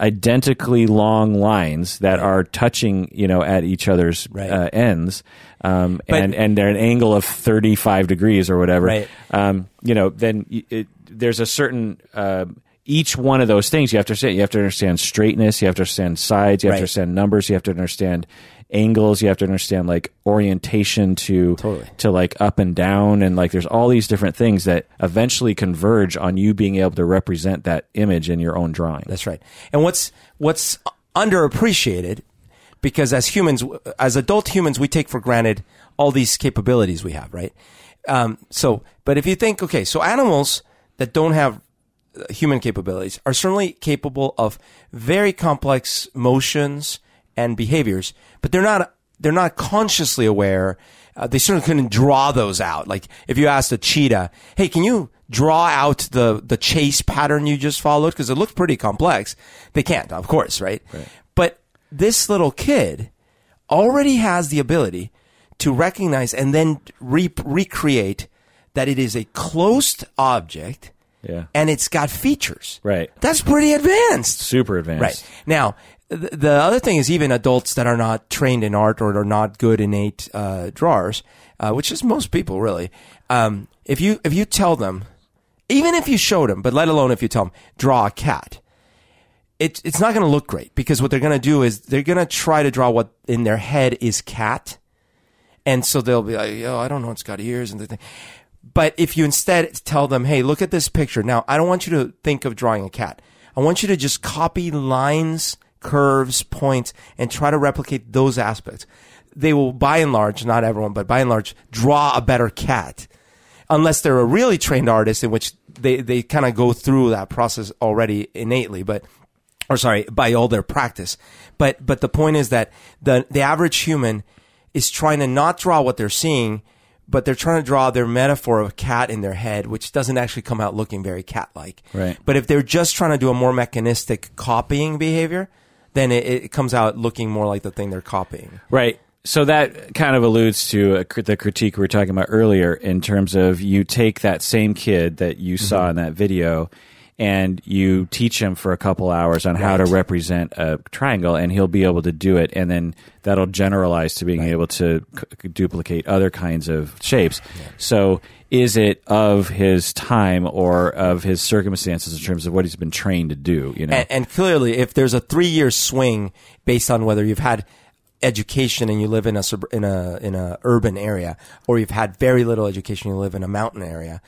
Speaker 1: identically long lines that are touching, you know, at each other's
Speaker 2: Right.
Speaker 1: uh, ends, um,
Speaker 2: But-
Speaker 1: and and they're an angle of thirty five degrees or whatever,
Speaker 2: Right.
Speaker 1: um, you know, then it, there's a certain uh, each one of those things you have to understand. You have to understand straightness. You have to understand sides. You have
Speaker 2: Right.
Speaker 1: to understand numbers. You have to understand angles. You have to understand like orientation to
Speaker 2: Totally.
Speaker 1: to like up and down, and like there's all these different things that eventually converge on you being able to represent that image in your own drawing.
Speaker 2: That's right. And what's what's underappreciated because as humans, as adult humans, we take for granted all these capabilities we have, right? Um, so, but if you think, okay, so animals that don't have uh, human capabilities are certainly capable of very complex motions and behaviors, but they're not they're not consciously aware. Uh, they certainly couldn't draw those out. Like if you asked a cheetah, "Hey, can you draw out the the chase pattern you just followed?" Because it looked pretty complex. They can't, of course, right? But this little kid already has the ability to recognize and then re- recreate that it is a closed object
Speaker 1: Yeah.
Speaker 2: and it's got features.
Speaker 1: Right.
Speaker 2: That's pretty advanced.
Speaker 1: Super advanced.
Speaker 2: Right. Now, the other thing is even adults that are not trained in art or are not good innate uh, drawers, uh, which is most people really. Um, if you if you tell them, even if you showed them, but let alone if you tell them draw a cat, it, it's not going to look great because what they're going to do is they're going to try to draw what in their head is cat, and so they'll be like, "Oh, I don't know, it's got ears and the thing." But if you instead tell them, "Hey, look at this picture." Now, I don't want you to think of drawing a cat. I want you to just copy lines, curves, points, and try to replicate those aspects. They will, by and large, not everyone, but by and large, draw a better cat unless they're a really trained artist in which they, they kind of go through that process already innately, but, or sorry, by all their practice. But, but the point is that the, the average human is trying to not draw what they're seeing, but they're trying to draw their metaphor of a cat in their head, which doesn't actually come out looking very cat-like.
Speaker 1: Right.
Speaker 2: But if they're just trying to do a more mechanistic copying behavior, then it, it comes out looking more like the thing they're copying.
Speaker 1: Right. So that kind of alludes to a, cr- the critique we were talking about earlier in terms of you take that same kid that you saw mm-hmm. in that video and you teach him for a couple hours on how to represent a triangle and he'll be able to do it and then that'll generalize to being able to c- duplicate other kinds of shapes. So is it of his time or of his circumstances in terms of what he's been trained to do, you know?
Speaker 2: And, and clearly, if there's a three year swing based on whether you've had education and you live in a sub- in a in a urban area, or you've had very little education and you live in a mountain area,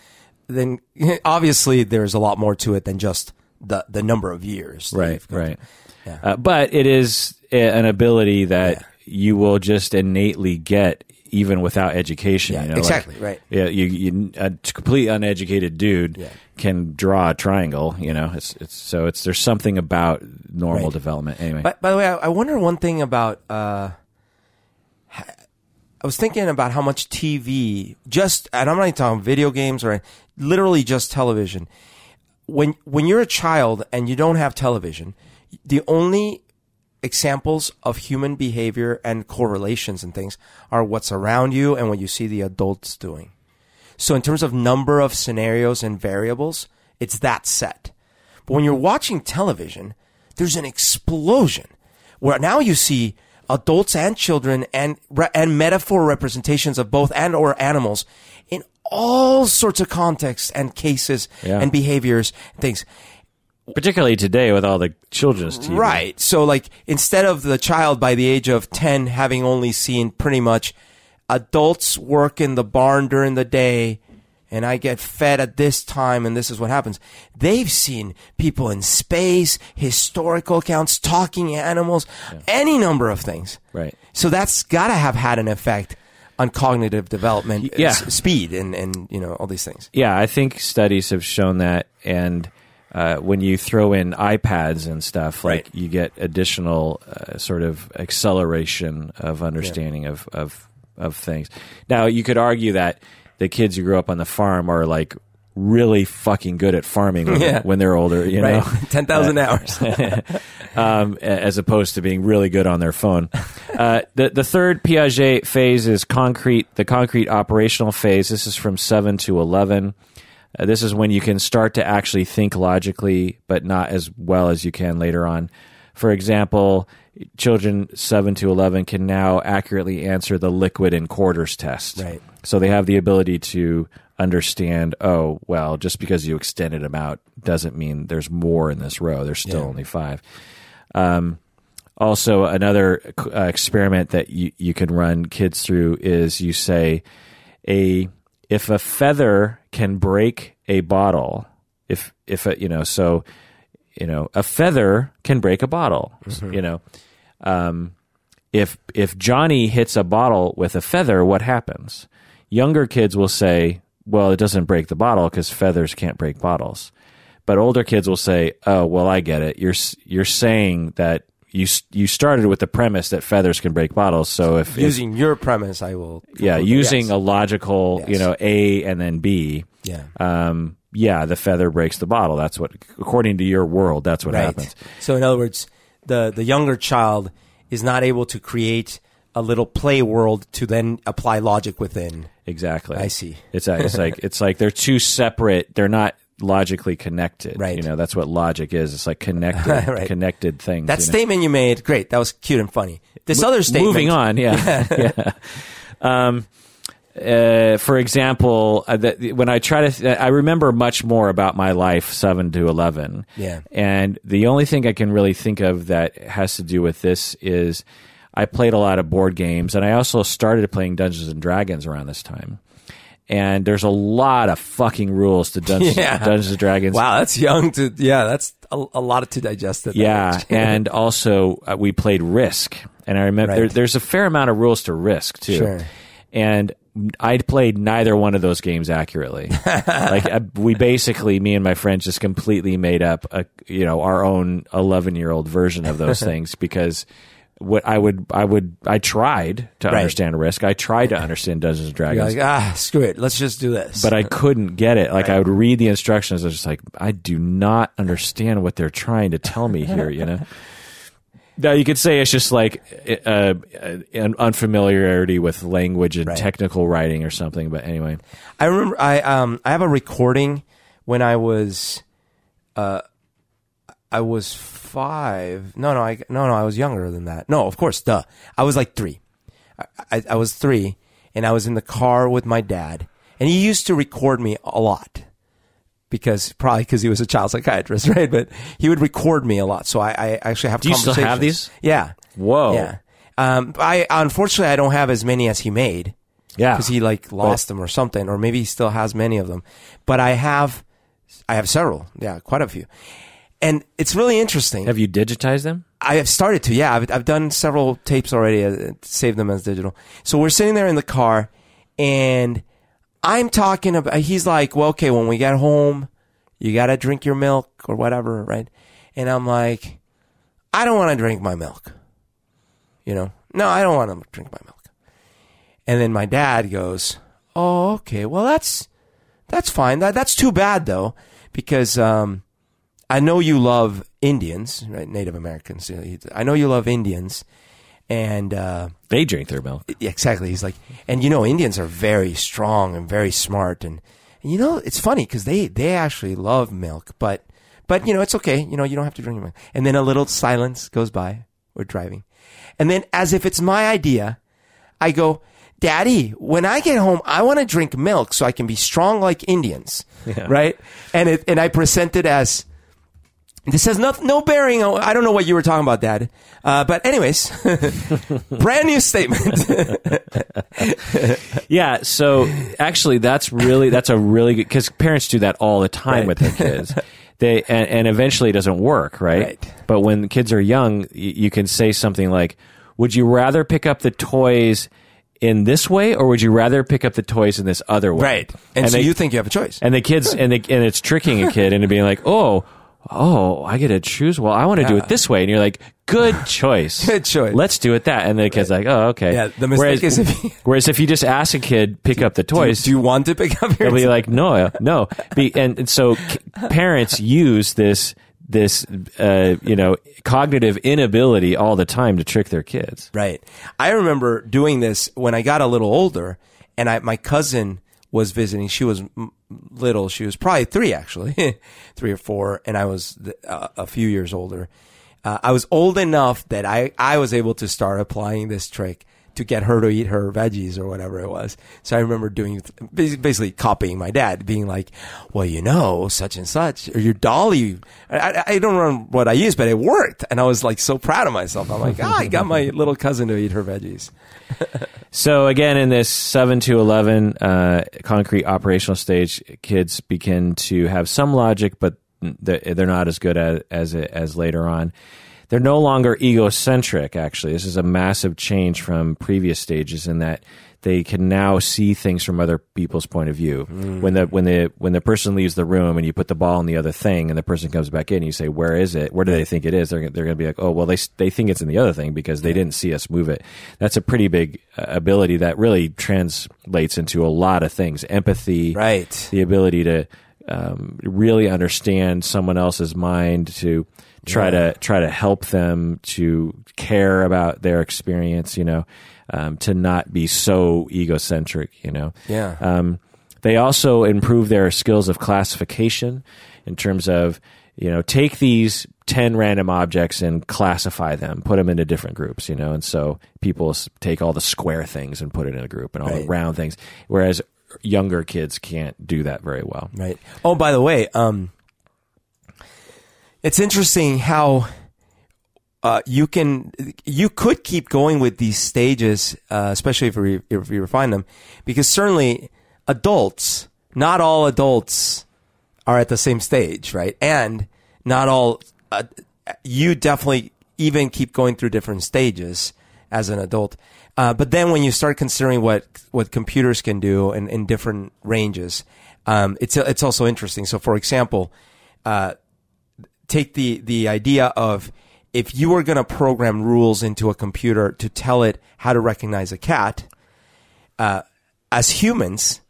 Speaker 2: then *laughs* obviously there's a lot more to it than just the the number of years.
Speaker 1: right right
Speaker 2: Yeah.
Speaker 1: uh, but it is an ability that you will just innately get even without education
Speaker 2: Yeah,
Speaker 1: you know, like-
Speaker 2: exactly, right.
Speaker 1: yeah you, you a completely uneducated dude
Speaker 2: Yeah.
Speaker 1: can draw a triangle you know it's, it's so it's there's something about normal
Speaker 2: Right.
Speaker 1: development anyway
Speaker 2: But by the way, I, I wonder one thing about. Uh, I was thinking about how much TV, just, and I'm not even talking video games or literally just television. When when you're a child and you don't have television, the only examples of human behavior and correlations and things are what's around you and what you see the adults doing. So in terms of number of scenarios and variables, it's that set. But when you're watching television, there's an explosion where now you see adults and children and and metaphor representations of both and or animals in all sorts of contexts and cases
Speaker 1: Yeah.
Speaker 2: and behaviors and things.
Speaker 1: particularly today with all the children's TV.
Speaker 2: Right. So like instead of the child by the age of 10 having only seen pretty much adults work in the barn during the day and I get fed at this time and this is what happens. They've seen people in space, historical accounts, talking animals, any number of things.
Speaker 1: Right.
Speaker 2: So that's got to have had an effect on cognitive development,
Speaker 1: Yeah.
Speaker 2: s- speed and and you know all these things.
Speaker 1: Yeah, I think studies have shown that, and uh, when you throw in iPads and stuff, like
Speaker 2: Right.
Speaker 1: you get additional uh, sort of acceleration of understanding of, of of things. Now, you could argue that the kids who grew up on the farm are like really fucking good at farming when,
Speaker 2: Yeah.
Speaker 1: when they're older, you
Speaker 2: right,
Speaker 1: know, *laughs*
Speaker 2: ten thousand hours. *laughs*
Speaker 1: um, as opposed to being really good on their phone. Uh, the the third Piaget phase is concrete, the concrete operational phase. This is from seven to eleven. Uh, this is when you can start to actually think logically, but not as well as you can later on. For example, children seven to eleven can now accurately answer the liquid and quarters test.
Speaker 2: Right.
Speaker 1: So they have the ability to understand, oh, well, just because you extended them out doesn't mean there's more in this row. There's still
Speaker 2: Yeah.
Speaker 1: only five. Um, also, another uh, experiment that you, you can run kids through is you say, a if a feather can break a bottle, if if a, you know, so you know, a feather can break a bottle. You know, um, if if Johnny hits a bottle with a feather, what happens? Younger kids will say, "Well, it doesn't break the bottle because feathers can't break bottles." But older kids will say, "Oh, well, I get it. You're you're saying that you you started with the premise that feathers can break bottles. So if, if
Speaker 2: Using your premise, I will.
Speaker 1: yeah, using
Speaker 2: yes.
Speaker 1: a logical, you know, A and then B,
Speaker 2: yeah.
Speaker 1: um, yeah, the feather breaks the bottle. That's what, according to your world, that's what
Speaker 2: right.
Speaker 1: happens.
Speaker 2: So in other words, the the younger child is not able to create a little play world to then apply logic within.
Speaker 1: Exactly.
Speaker 2: I see.
Speaker 1: It's uh, it's like it's like they're two separate. They're not logically connected.
Speaker 2: Right.
Speaker 1: You know, that's what logic is. It's like connected, *laughs*
Speaker 2: Right.
Speaker 1: connected things.
Speaker 2: That
Speaker 1: you know?
Speaker 2: statement you made, great. That was cute and funny. This other statement,
Speaker 1: Moving on, yeah, *laughs* *laughs* yeah. Um, uh, for example, uh, that when I try to, I remember much more about my life seven to eleven.
Speaker 2: Yeah.
Speaker 1: and the only thing I can really think of that has to do with this is I played a lot of board games, and I also started playing Dungeons and Dragons around this time. And there's a lot of fucking rules to Dungeons, *laughs*
Speaker 2: Yeah.
Speaker 1: Dungeons and Dragons.
Speaker 2: Wow, that's young to. Yeah, that's a, a lot to digest.
Speaker 1: Yeah, *laughs* and also uh, we played Risk, and I remember there, there's a fair amount of rules to Risk too.
Speaker 2: Sure.
Speaker 1: And I played neither one of those games accurately. *laughs* like uh, we basically, me and my friends, just completely made up a you know our own 11 year old version of those things because. What I would, I would, I tried to
Speaker 2: Right.
Speaker 1: understand Risk. I tried to understand Dungeons and
Speaker 2: You're
Speaker 1: Dragons,
Speaker 2: like, ah, screw it. Let's just do this.
Speaker 1: but I couldn't get it. Like I would read the instructions, I was just like, I do not understand what they're trying to tell me here. You know. *laughs* Now you could say it's just like uh, uh, an unfamiliarity with language and
Speaker 2: Right.
Speaker 1: technical writing or something. But anyway,
Speaker 2: I remember I um I have a recording when I was uh I was five. No, no, I no no I was younger than that. No, of course, duh. I was like three. I, I, I was three, and I was in the car with my dad, and he used to record me a lot because probably because he was a child psychiatrist, *laughs* right? But he would record me a lot, so I, I actually have.
Speaker 1: Do you still have these?
Speaker 2: Yeah.
Speaker 1: Whoa.
Speaker 2: Yeah. Um, I unfortunately I don't have as many as he made
Speaker 1: yeah,
Speaker 2: because he like lost them or something, or maybe he still has many of them. But I have, I have several. Yeah, quite a few. And it's really interesting.
Speaker 1: have you digitized them?
Speaker 2: I have started to. Yeah, I've, I've done several tapes already. Uh, saved them as digital. So we're sitting there in the car, and I'm talking about. He's like, "Well, okay, when we get home, you gotta drink your milk or whatever, right?" And I'm like, "I don't want to drink my milk." You know, no, I don't want to drink my milk. And then my dad goes, "Oh, okay. Well, that's that's fine. That that's too bad though, because um, I know you love Indians, right? Native Americans. I know you love Indians, and uh,
Speaker 1: They drink their milk.
Speaker 2: exactly. He's like, and you know, Indians are very strong and very smart, and, and you know, it's funny because they they actually love milk, but but you know, it's okay. You know, you don't have to drink milk. And then a little silence goes by. We're driving, and then as if it's my idea, I go. Daddy, when I get home, I want to drink milk so I can be strong like Indians, right? And it, and I present it as this has no, no bearing. On, I don't know what you were talking about, Dad. Uh, but anyways, *laughs* brand new statement. *laughs*
Speaker 1: Yeah, so actually, that's really that's a really good because parents do that all the time
Speaker 2: Right.
Speaker 1: with their kids. They and, and eventually it doesn't work, right?
Speaker 2: Right.
Speaker 1: But when kids are young, you can say something like, "Would you rather pick up the toys in this way, or would you rather pick up the toys in this other way?"
Speaker 2: right. And, so
Speaker 1: they-
Speaker 2: you think you have a choice.
Speaker 1: and the kids and the, and it's tricking a kid into being like, "Oh, oh, I get to choose. Well, I want to do it this way. And you're like, good *laughs* choice.
Speaker 2: Good choice.
Speaker 1: Let's do it that. And the kid's like, oh, okay.
Speaker 2: Yeah, the mistake
Speaker 1: whereas,
Speaker 2: is if you- *laughs*
Speaker 1: whereas if you just ask a kid, pick up the toys,
Speaker 2: Do you want to pick up your
Speaker 1: they'll be like, no, no. Be, and, and so c- parents use this, this, uh, you know, cognitive inability all the time to trick their kids.
Speaker 2: Right. I remember doing this when I got a little older, and I my cousin was visiting. She was little. She was probably three, actually, *laughs* three or four, and I was uh, a few years older. Uh, I was old enough that I I was able to start applying this trick to get her to eat her veggies or whatever it was. So I remember doing basically copying my dad, being like, "Well, you know, such and such, or your dolly." I, I- don't remember what I used, but it worked, and I was like so proud of myself. I'm like, "Ah, I got my little cousin to eat her veggies." *laughs*
Speaker 1: So again, in this seven to eleven uh, concrete operational stage, kids begin to have some logic, but they're they're not as good as as, as later on. They're no longer egocentric. Actually, this is a massive change from previous stages in that they can now see things from other people's point of view. When the when the when the person leaves the room and you put the ball in the other thing, and the person comes back in, and you say, "Where is it? Where do they think it is?" They're they're going to be like, "Oh, well, they they think it's in the other thing because they didn't see us move it." That's a pretty big uh, ability that really translates into a lot of things: empathy,
Speaker 2: Right.
Speaker 1: the ability to um, really understand someone else's mind, to try to try to help them, to care about their experience. You know, um, to not be so egocentric. You know,
Speaker 2: Yeah.
Speaker 1: um, they also improve their skills of classification in terms of, you know, take these 10 random objects and classify them, put them into different groups, you know, and so people take all the square things and put it in a group and all the round things, whereas younger kids can't do that very well.
Speaker 2: Right. Oh, by the way, um, it's interesting how uh, you can you could keep going with these stages, uh, especially if we if we refine them, because certainly adults, not all adults are at the same stage, right? And not all uh, you definitely even keep going through different stages as an adult. Uh, but then when you start considering what what computers can do in, in different ranges, um, it's it's also interesting. So, for example, uh, take the the idea of if you were going to program rules into a computer to tell it how to recognize a cat, uh, as humans,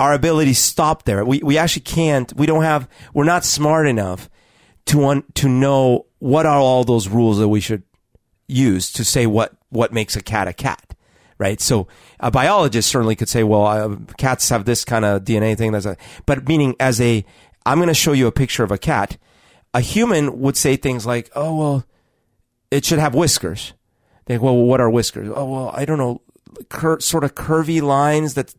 Speaker 2: our abilities stop there. We we actually can't. We don't have. We're not smart enough to un, to know what are all those rules that we should use to say what what makes a cat a cat, right? So a biologist certainly could say, well, uh, cats have this kind of DNA thing. That's a, but meaning as a, I'm going to show you a picture of a cat. A human would say things like, oh well, it should have whiskers. They well, what are whiskers? Oh well, I don't know, cur- sort of curvy lines that,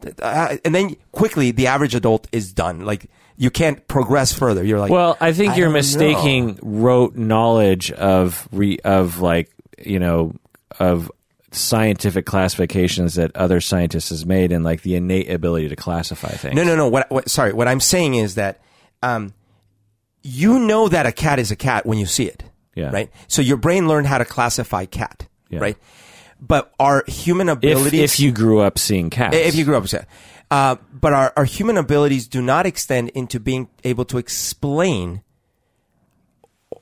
Speaker 2: that uh, and then quickly the average adult is done. Like you can't progress further. You're like,
Speaker 1: Well, I think
Speaker 2: I
Speaker 1: you're mistaking rote knowledge of re, of like you know of scientific classifications that other scientists has made and like the innate ability to classify things.
Speaker 2: No, no, no. What, what? Sorry. What I'm saying is that, um, you know that a cat is a cat when you see it.
Speaker 1: Yeah.
Speaker 2: Right. So your brain learned how to classify cat.
Speaker 1: Yeah.
Speaker 2: Right. But our human
Speaker 1: If
Speaker 2: abilities,
Speaker 1: if you grew up seeing cats,
Speaker 2: if you grew up that, uh, but our, our human abilities do not extend into being able to explain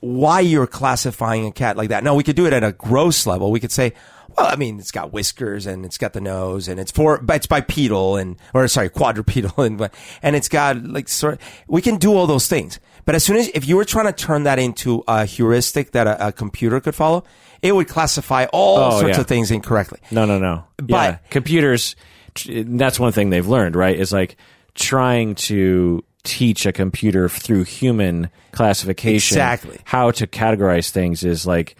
Speaker 2: why you're classifying a cat like that. Now we could do it at a gross level. We could say, well, I mean, it's got whiskers and it's got the nose and it's for, but it's bipedal and, or sorry, quadrupedal *laughs* and, and it's got like sort we can do all those things. But as soon as, if you were trying to turn that into a heuristic that a, a computer could follow, it would classify all
Speaker 1: Oh,
Speaker 2: sorts
Speaker 1: yeah.
Speaker 2: of things incorrectly.
Speaker 1: No, no, no.
Speaker 2: But-
Speaker 1: yeah. computers. That's one thing they've learned, right? Is like trying to teach a computer through human classification
Speaker 2: Exactly.
Speaker 1: how to categorize things is like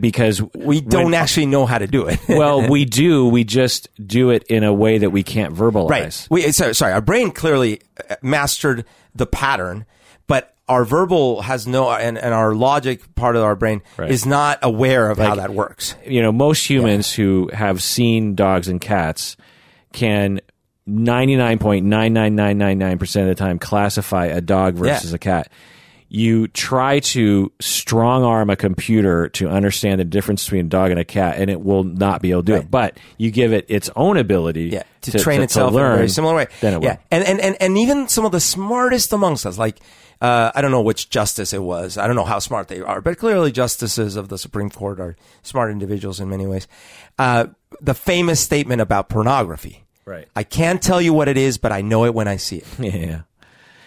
Speaker 1: because
Speaker 2: We don't
Speaker 1: when-
Speaker 2: actually know how to do it. *laughs*
Speaker 1: well, we do. We just do it in a way that we can't verbalize.
Speaker 2: Right. We, so, sorry, our brain clearly uh, mastered the pattern, but our verbal has no, and, and our logic part of our brain
Speaker 1: Right.
Speaker 2: is not aware of how that works.
Speaker 1: You know, most humans who have seen dogs and cats can 99.99999% of the time classify a dog versus
Speaker 2: Yeah.
Speaker 1: a cat. you try to strong arm a computer to understand the difference between a dog and a cat, and it will not be able to do
Speaker 2: Right.
Speaker 1: it. But you give it its own ability
Speaker 2: yeah, to, train itself
Speaker 1: learn,
Speaker 2: in a very similar way.
Speaker 1: Then it
Speaker 2: yeah,
Speaker 1: will.
Speaker 2: and, and and and even some of the smartest amongst us, like uh, I don't know which justice it was. I don't know how smart they are, but clearly justices of the Supreme Court are smart individuals in many ways. Uh, the famous statement about pornography.
Speaker 1: Right.
Speaker 2: I can't tell you what it is, but I know it when I see it. *laughs*
Speaker 1: Yeah.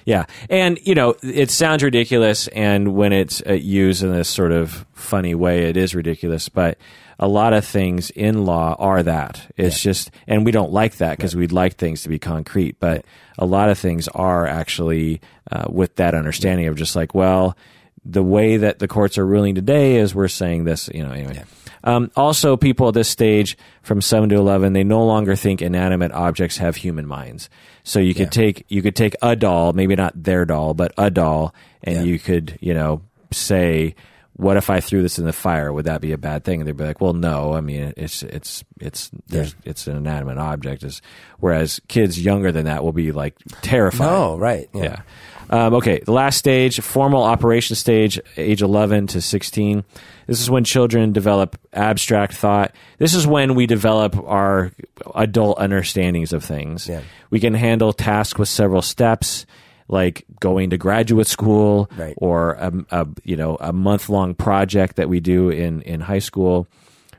Speaker 1: Yeah. And, you know, it sounds ridiculous. And when it's uh, used in this sort of funny way, it is ridiculous. But a lot of things in law are that. It's just, and we don't like that because we'd like things to be concrete. But a lot of things are actually uh, with that understanding of just like, well, the way that the courts are ruling today is we're saying this, you know, anyway. Um, also, people at this stage from seven to eleven, they no longer think inanimate objects have human minds. So you could take you could take a doll, maybe not their doll, but a doll, and
Speaker 2: Yeah.
Speaker 1: you could you know say, "What if I threw this in the fire? Would that be a bad thing?" And they'd be like, "Well, no. I mean, it's it's it's there's it's an inanimate object." Is whereas kids younger than that will be like terrified.
Speaker 2: No, right.
Speaker 1: Yeah. Um, okay, the last stage, formal operation stage, age 11 to 16. This is when children develop abstract thought. This is when we develop our adult understandings of things.
Speaker 2: Yeah.
Speaker 1: We can handle tasks with several steps, like going to graduate school
Speaker 2: Right.
Speaker 1: or a, a you know a month long project that we do in in high school.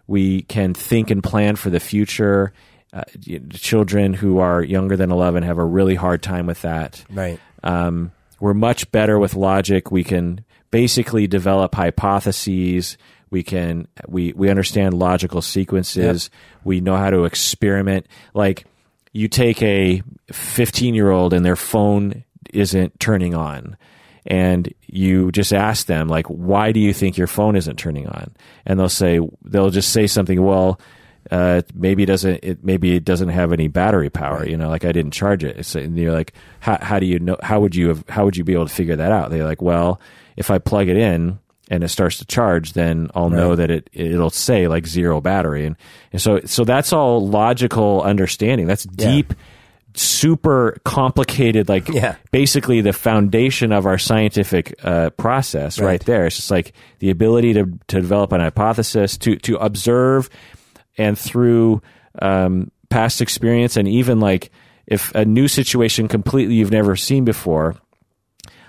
Speaker 1: We can think and plan for the future. Uh, children who are younger than 11 have a really hard time with that.
Speaker 2: Right.
Speaker 1: Um, we're much better with logic. We can basically develop hypotheses. We can we we understand logical sequences. We know how to experiment. Like you take a 15 year old and their phone isn't turning on and you just ask them like why do you think your phone isn't turning on and they'll say they'll just say something well uh, maybe it doesn't it maybe it doesn't have any battery power you know like i didn't charge it it's, and you're like how, how do you know how would you have how would you be able to figure that out they're like well if i plug it in and it starts to charge then i'll know that it it'll say like zero battery and, and so so that's all logical understanding that's
Speaker 2: Yeah.
Speaker 1: deep super complicated like
Speaker 2: Yeah.
Speaker 1: basically the foundation of our scientific uh, process right.
Speaker 2: Right.
Speaker 1: there. It's just like the ability to, to develop an hypothesis, to, to observe, and through um, past experience, and even like if a new situation completely you've never seen before,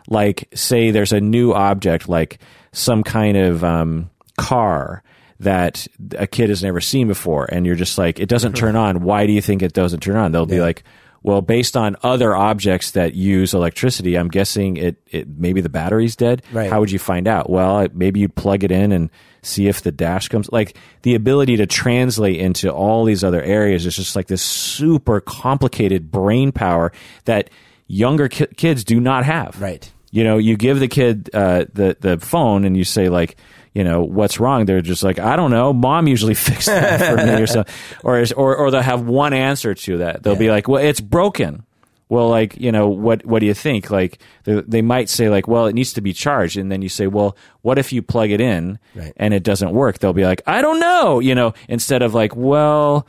Speaker 1: like say there's a new object, like some kind of um, car that a kid has never seen before, and you're just like, it doesn't *laughs* turn on. Why do you think it doesn't turn on? They'll be like, well, based on other objects that use electricity, I'm guessing it, it maybe the battery's dead.
Speaker 2: Right.
Speaker 1: How would you find out? Well, maybe you'd plug it in and see if the dash comes. Like the ability to translate into all these other areas is just like this super complicated brain power that younger ki- kids do not have.
Speaker 2: Right.
Speaker 1: You know, you give the kid uh, the the phone and you say like, you know, what's wrong? They're just like, I don't know. Mom usually *laughs* fixed that for me or something. Or, or or they'll have one answer to that. They'll be like, well, it's broken. Well, like you know, what what do you think? Like they, they might say like, well, it needs to be charged, and then you say, well, what if you plug it in
Speaker 2: Right.
Speaker 1: and it doesn't work? They'll be like, I don't know. You know, instead of like, well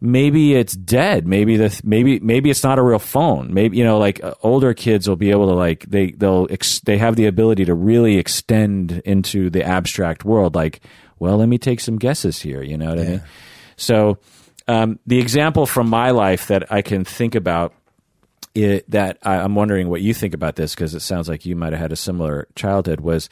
Speaker 1: maybe it's dead. Maybe the maybe maybe it's not a real phone. Maybe you know like uh, older kids will be able to like they they'll ex- they have the ability to really extend into the abstract world. Like well let me take some guesses here you know what i mean? So um, the example from my life that i can think about it, that I, I'm wondering what you think about this because it sounds like you might have had a similar childhood was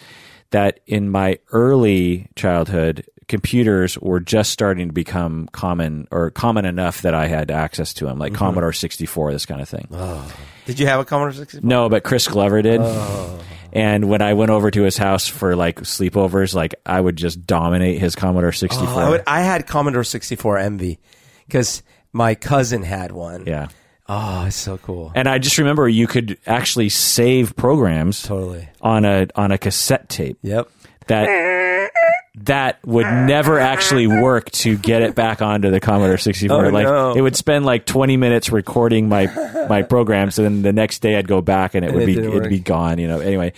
Speaker 1: that in my early childhood computers were just starting to become common or common enough that I had access to them like mm-hmm. Commodore 64 this kind of thing. Oh.
Speaker 2: Did you have a Commodore 64?
Speaker 1: No, but Chris Glover did. Oh. And when I went over to his house for like sleepovers, like I would just dominate his Commodore 64.
Speaker 2: Oh, I, would, I had Commodore 64 Envy because my cousin had one.
Speaker 1: yeah.
Speaker 2: Oh, it's so cool.
Speaker 1: And I just remember you could actually save programs
Speaker 2: Totally.
Speaker 1: on a on a cassette tape.
Speaker 2: Yep.
Speaker 1: that that would never actually work to get it back onto the Commodore 64.
Speaker 2: Oh,
Speaker 1: like
Speaker 2: no.
Speaker 1: it would spend like 20 minutes recording my my programs, and then the next day I'd go back and it would
Speaker 2: it
Speaker 1: be it'd
Speaker 2: work.
Speaker 1: be gone. You know. Anyway,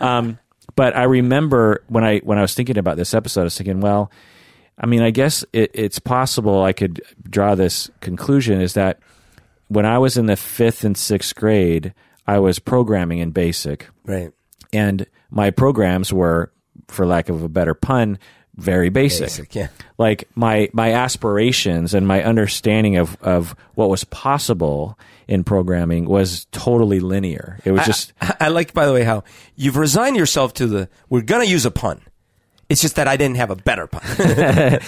Speaker 1: um, but I remember when I when I was thinking about this episode, I was thinking, well, I mean, I guess it, it's possible I could draw this conclusion is that when I was in the fifth and sixth grade, I was programming in BASIC
Speaker 2: Right.
Speaker 1: and my programs were, for lack of a better pun, very basic.
Speaker 2: Basic, yeah.
Speaker 1: Like my my aspirations and my understanding of of what was possible in programming was totally linear. It was just
Speaker 2: I, I like, by the way, how you've resigned yourself to the. We're gonna use a pun. It's just that I didn't have a better pun. *laughs*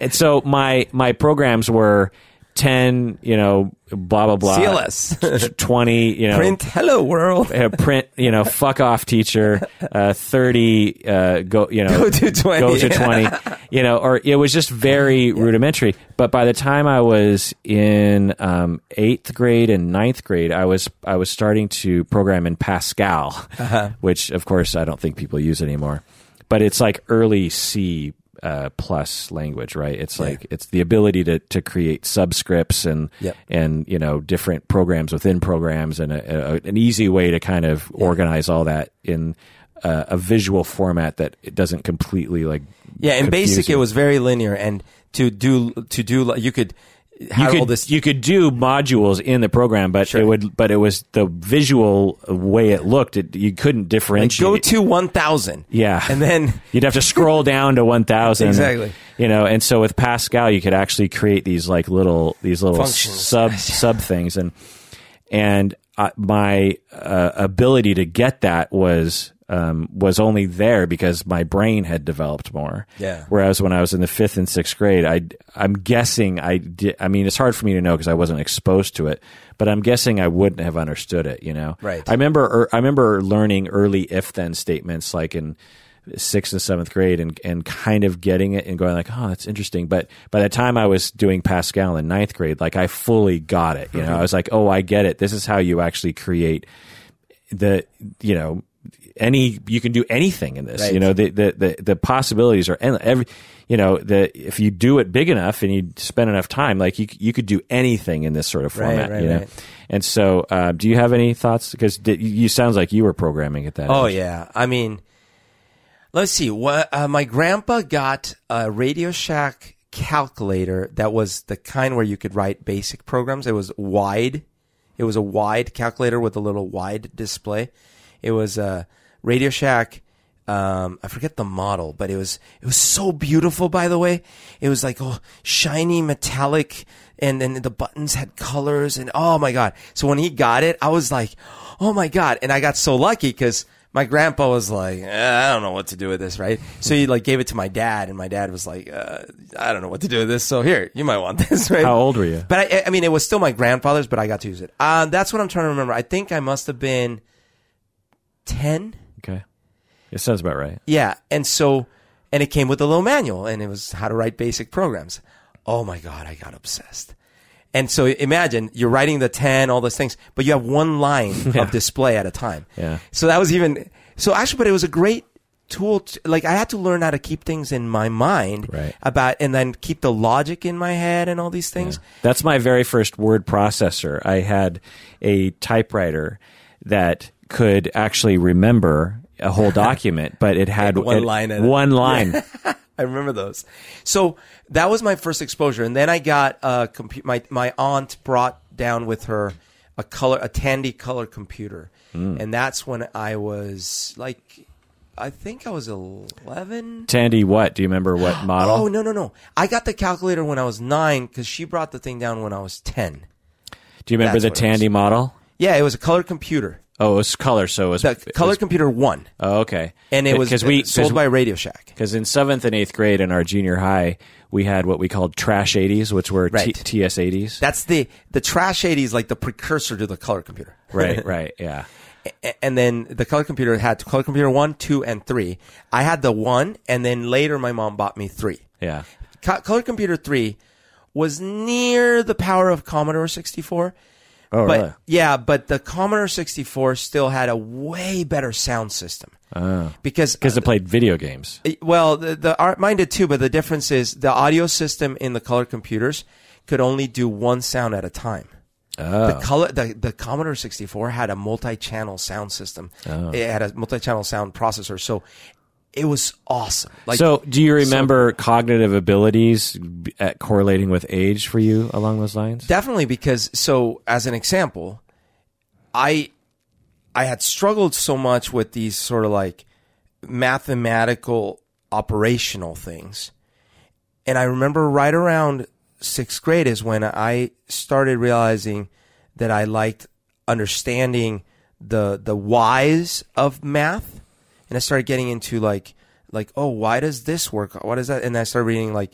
Speaker 1: and so my my programs were 10 you know blah blah blah
Speaker 2: CLS.
Speaker 1: 20 you know
Speaker 2: Print hello world.
Speaker 1: uh, print you know fuck off teacher uh 30 uh go you know
Speaker 2: Go to 20.
Speaker 1: go to 20 *laughs* you know or it was just very rudimentary but by the time i was in um 8th grade and ninth grade i was i was starting to program in pascal
Speaker 2: Uh-huh.
Speaker 1: which of course i don't think people use anymore but it's like early c uh, plus language, right? It's like it's the ability to, to create subscripts and
Speaker 2: Yep.
Speaker 1: and you know different programs within programs and a, a, an easy way to kind of organize all that in a, a visual format that it doesn't completely like
Speaker 2: Yeah, in
Speaker 1: confuse
Speaker 2: basic it was very linear, and to do to do you could
Speaker 1: you could
Speaker 2: this.
Speaker 1: you could do modules in the program, but
Speaker 2: Sure.
Speaker 1: it would but it was the visual way it looked. It, you couldn't
Speaker 2: like,
Speaker 1: differentiate.
Speaker 2: go to one thousand.
Speaker 1: Yeah.
Speaker 2: and then *laughs*
Speaker 1: You'd have to scroll down to 1000.
Speaker 2: Exactly.
Speaker 1: You know, and so with Pascal, you could actually create these like little, these little
Speaker 2: Functions.
Speaker 1: sub, *laughs* sub things. And, and uh, my uh, ability to get that was, um, was only there because my brain had developed more.
Speaker 2: Yeah.
Speaker 1: Whereas when I was in the fifth and sixth grade, I, I'm guessing I did, I mean, it's hard for me to know because I wasn't exposed to it, but I'm guessing I wouldn't have understood it, you know?
Speaker 2: Right.
Speaker 1: I remember, er, I remember learning early if then statements like in sixth and seventh grade and, and kind of getting it and going like, oh, that's interesting. But by the time I was doing Pascal in ninth grade, like I fully got it. You know, I was like, oh, I get it. This is how you actually create the, you know, any you can do anything in this.
Speaker 2: Right.
Speaker 1: You know, the, the the the possibilities are endless. Every, you know, the if you do it big enough and you spend enough time, like you you could do anything in this sort of format.
Speaker 2: right,
Speaker 1: you know,
Speaker 2: right.
Speaker 1: and so uh, do you have any thoughts? Because you sounds like you were programming at that.
Speaker 2: Oh
Speaker 1: age.
Speaker 2: yeah, I mean, let's see. What uh, my grandpa got a Radio Shack calculator that was the kind where you could write basic programs. It was wide. It was a wide calculator with a little wide display. It was a Radio Shack. Um, I forget the model, but it was it was so beautiful. By the way, it was like oh shiny metallic, and then the buttons had colors, and oh my god! So when he got it, I was like, oh my god! And I got so lucky because my grandpa was like, eh, I don't know what to do with this, right? So he like gave it to my dad, and my dad was like, uh, I don't know what to do with this. So here, you might want *laughs* this, right?
Speaker 1: How old were you?
Speaker 2: But I, I mean, it was still my grandfather's, but I got to use it. Uh, that's what I'm trying to remember. I think I must have been ten.
Speaker 1: Okay, it sounds about right.
Speaker 2: Yeah, and so and it came with a little manual, and it was how to write basic programs. Oh my god, I got obsessed. And so imagine you're writing the ten, all those things, but you have one line *laughs* of display at a time.
Speaker 1: Yeah.
Speaker 2: So that was even so actually, but it was a great tool. To, like I had to learn how to keep things in my mind
Speaker 1: Right.
Speaker 2: about, and then keep the logic in my head and all these things.
Speaker 1: That's my very first word processor. I had a typewriter that could actually remember a whole *laughs* document, but it had
Speaker 2: One
Speaker 1: it-
Speaker 2: line it.
Speaker 1: One line. *laughs*
Speaker 2: I remember those. So that was my first exposure, and then I got a compu- my my aunt brought down with her a color a Tandy color computer, hmm. and that's when I was like, I think I was eleven.
Speaker 1: Tandy, what? Do you remember *gasps* what model?
Speaker 2: Oh no no no! I got the calculator when I was nine because she brought the thing down when I was ten.
Speaker 1: Do you remember
Speaker 2: that's
Speaker 1: the Tandy model?
Speaker 2: Yeah, it was a color computer.
Speaker 1: Oh, it was color, so it was
Speaker 2: The color
Speaker 1: was-
Speaker 2: computer one,
Speaker 1: oh, okay.
Speaker 2: and it was
Speaker 1: because we
Speaker 2: sold
Speaker 1: cause,
Speaker 2: by Radio Shack.
Speaker 1: because in seventh and eighth grade in our junior high we had what we called trash eighties, which were
Speaker 2: Right.
Speaker 1: T- TS eighties.
Speaker 2: That's the the trash eighties, like the precursor to the color computer. *laughs*
Speaker 1: Right, *laughs* right, yeah.
Speaker 2: And then the color computer had color computer one, two, and three. I had the one, and then later my mom bought me three.
Speaker 1: Yeah.
Speaker 2: Co- color computer three was near the power of Commodore 64.
Speaker 1: Oh,
Speaker 2: but
Speaker 1: really?
Speaker 2: yeah, but the Commodore 64 still had a way better sound system. Ah. Because
Speaker 1: Because it uh, played video games.
Speaker 2: well, the, the art mine did too, but the difference is the audio system in the color computers could only do one sound at a time.
Speaker 1: Oh.
Speaker 2: The color the, the Commodore 64 had a multi-channel sound system.
Speaker 1: Oh.
Speaker 2: It had a multi-channel sound processor, so it was awesome. Like
Speaker 1: so, do you remember cognitive abilities at correlating with age for you along those lines?
Speaker 2: definitely because so as an example, I I had struggled so much with these sort of like mathematical operational things. And I remember right around sixth grade is when I started realizing that I liked understanding the the whys of math, and I started getting into like like oh why does this work? What is that? And I started reading like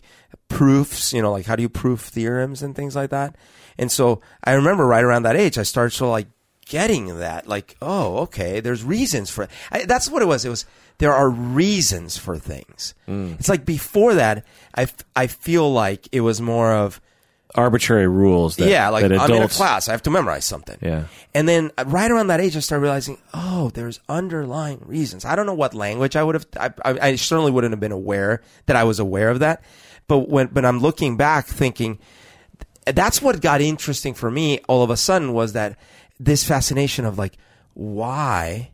Speaker 2: proofs, you know, like how do you prove theorems and things like that. And so I remember right around that age, I started to like getting that, like oh okay, there's reasons for it. I, that's what it was. It was there are reasons for things. Mm. It's like before that, I, f- I feel like it was more of
Speaker 1: Arbitrary rules. That,
Speaker 2: yeah, like
Speaker 1: that
Speaker 2: I'm in a class, I have to memorize something.
Speaker 1: Yeah.
Speaker 2: And then uh, right around that age, I started realizing, oh, there's underlying reasons. I don't know what language I would have. I, I, I certainly wouldn't have been aware that I was aware of that. But when, but I'm looking back, thinking that's what got interesting for me. All of a sudden, was that this fascination of like, why,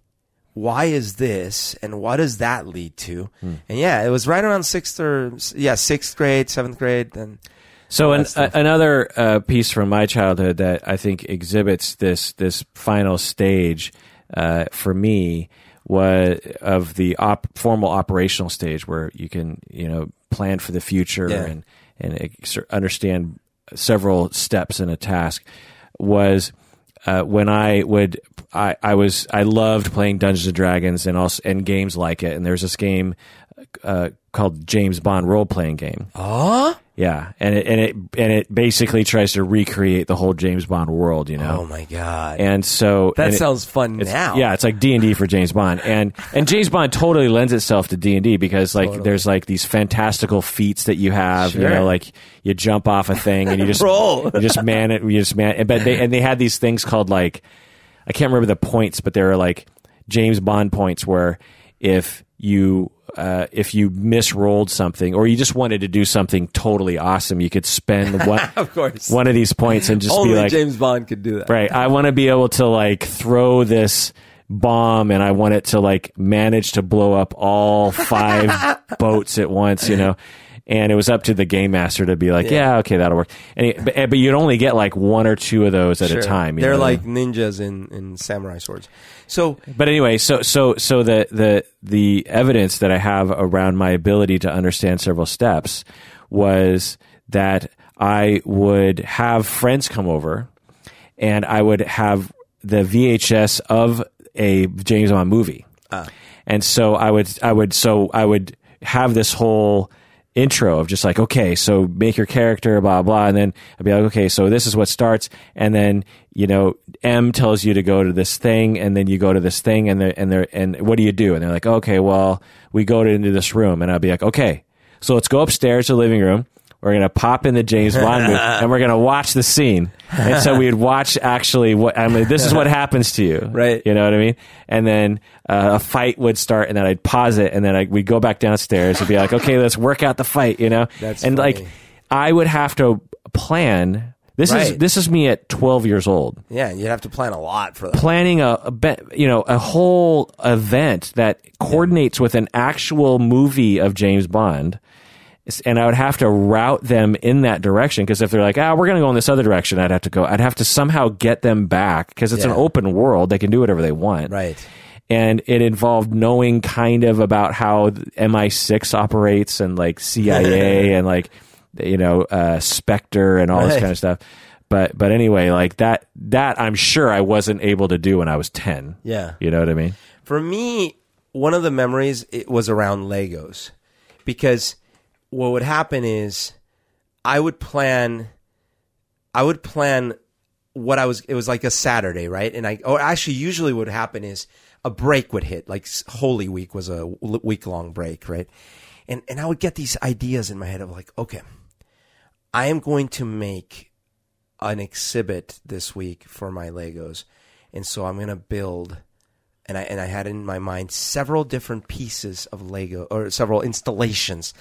Speaker 2: why is this, and what does that lead to? And yeah, it was right around sixth or yeah, sixth grade, seventh grade, and
Speaker 1: So an, a, another uh, piece from my childhood that I think exhibits this this final stage uh, for me was of the op- formal operational stage where you can you know plan for the future
Speaker 2: Yeah.
Speaker 1: and and understand several steps in a task was uh, when I would I, I was I loved playing Dungeons and Dragons and also and games like it and there's this game uh, called James Bond role playing game.
Speaker 2: oh,
Speaker 1: Yeah, and it and it and it basically tries to recreate the whole James Bond world, you know.
Speaker 2: oh my god,
Speaker 1: And so
Speaker 2: that
Speaker 1: and it-
Speaker 2: sounds fun now.
Speaker 1: Yeah, it's like D and D for James Bond, and and James Bond totally lends itself to D and D because like
Speaker 2: Totally.
Speaker 1: there's like these fantastical feats that you have, you know, like you jump off a thing and you just *laughs*
Speaker 2: Roll.
Speaker 1: you just man it, you just man. it. But they and they had these things called like I can't remember the points, but they were like James Bond points where if you uh, if you misrolled something or you just wanted to do something totally awesome, you could spend *laughs* one
Speaker 2: of course.
Speaker 1: one of these points and just
Speaker 2: Only
Speaker 1: be like,
Speaker 2: James Bond could do that.
Speaker 1: right, I want to be able to like throw this bomb and I want it to like manage to blow up all five *laughs* boats at once, you know. And it was up to the game master to be like, yeah, okay, that'll work. And it, but, but you'd only get like one or two of those at
Speaker 2: Sure.
Speaker 1: a time. you
Speaker 2: They're
Speaker 1: know?
Speaker 2: like ninjas in, in samurai swords. So
Speaker 1: But anyway, so so so the the the evidence that I have around my ability to understand several steps was that I would have friends come over and I would have the VHS of a James Bond movie. Ah. And so I would I would so I would have this whole intro of just like okay so make your character blah blah and then I'd be like okay so this is what starts and then you know M tells you to go to this thing and then you go to this thing and they're, and they're, and what do you do? And they're like okay well we go to, into this room and I'll be like okay so let's go upstairs to the living room we're gonna pop in the James Bond movie *laughs* and we're gonna watch the scene and so we'd watch actually what I mean this is what happens to you
Speaker 2: Right.
Speaker 1: you know what I mean? And then uh, a fight would start, and then I'd pause it, and then I, we'd go back downstairs and be like, okay, let's work out the fight, you know? *laughs*
Speaker 2: That's
Speaker 1: and
Speaker 2: funny.
Speaker 1: like, I would have to plan. This is this is me at 12 years old
Speaker 2: yeah, you'd have to plan a lot for that.
Speaker 1: planning a, a be, you know a whole event that coordinates with an actual movie of James Bond and I would have to route them in that direction because if they're like ah we're going to go in this other direction I'd have to go I'd have to somehow get them back because it's an open world they can do whatever they want
Speaker 2: Right.
Speaker 1: and it involved knowing kind of about how MI6 operates and like CIA *laughs* and like you know uh, Spectre and all this kind of stuff. But but anyway, like that that I'm sure I wasn't able to do when I was ten.
Speaker 2: Yeah.
Speaker 1: You know what I mean?
Speaker 2: For me, one of the memories it was around Legos, because what would happen is I would plan, I would plan what I was. It was like a Saturday, right? And I, or actually, usually what would happen is a break would hit. Like Holy Week was a week long break, right? And and I would get these ideas in my head of like, okay, I am going to make an exhibit this week for my Legos, and so I'm going to build and I and I had in my mind several different pieces of Lego or several installations,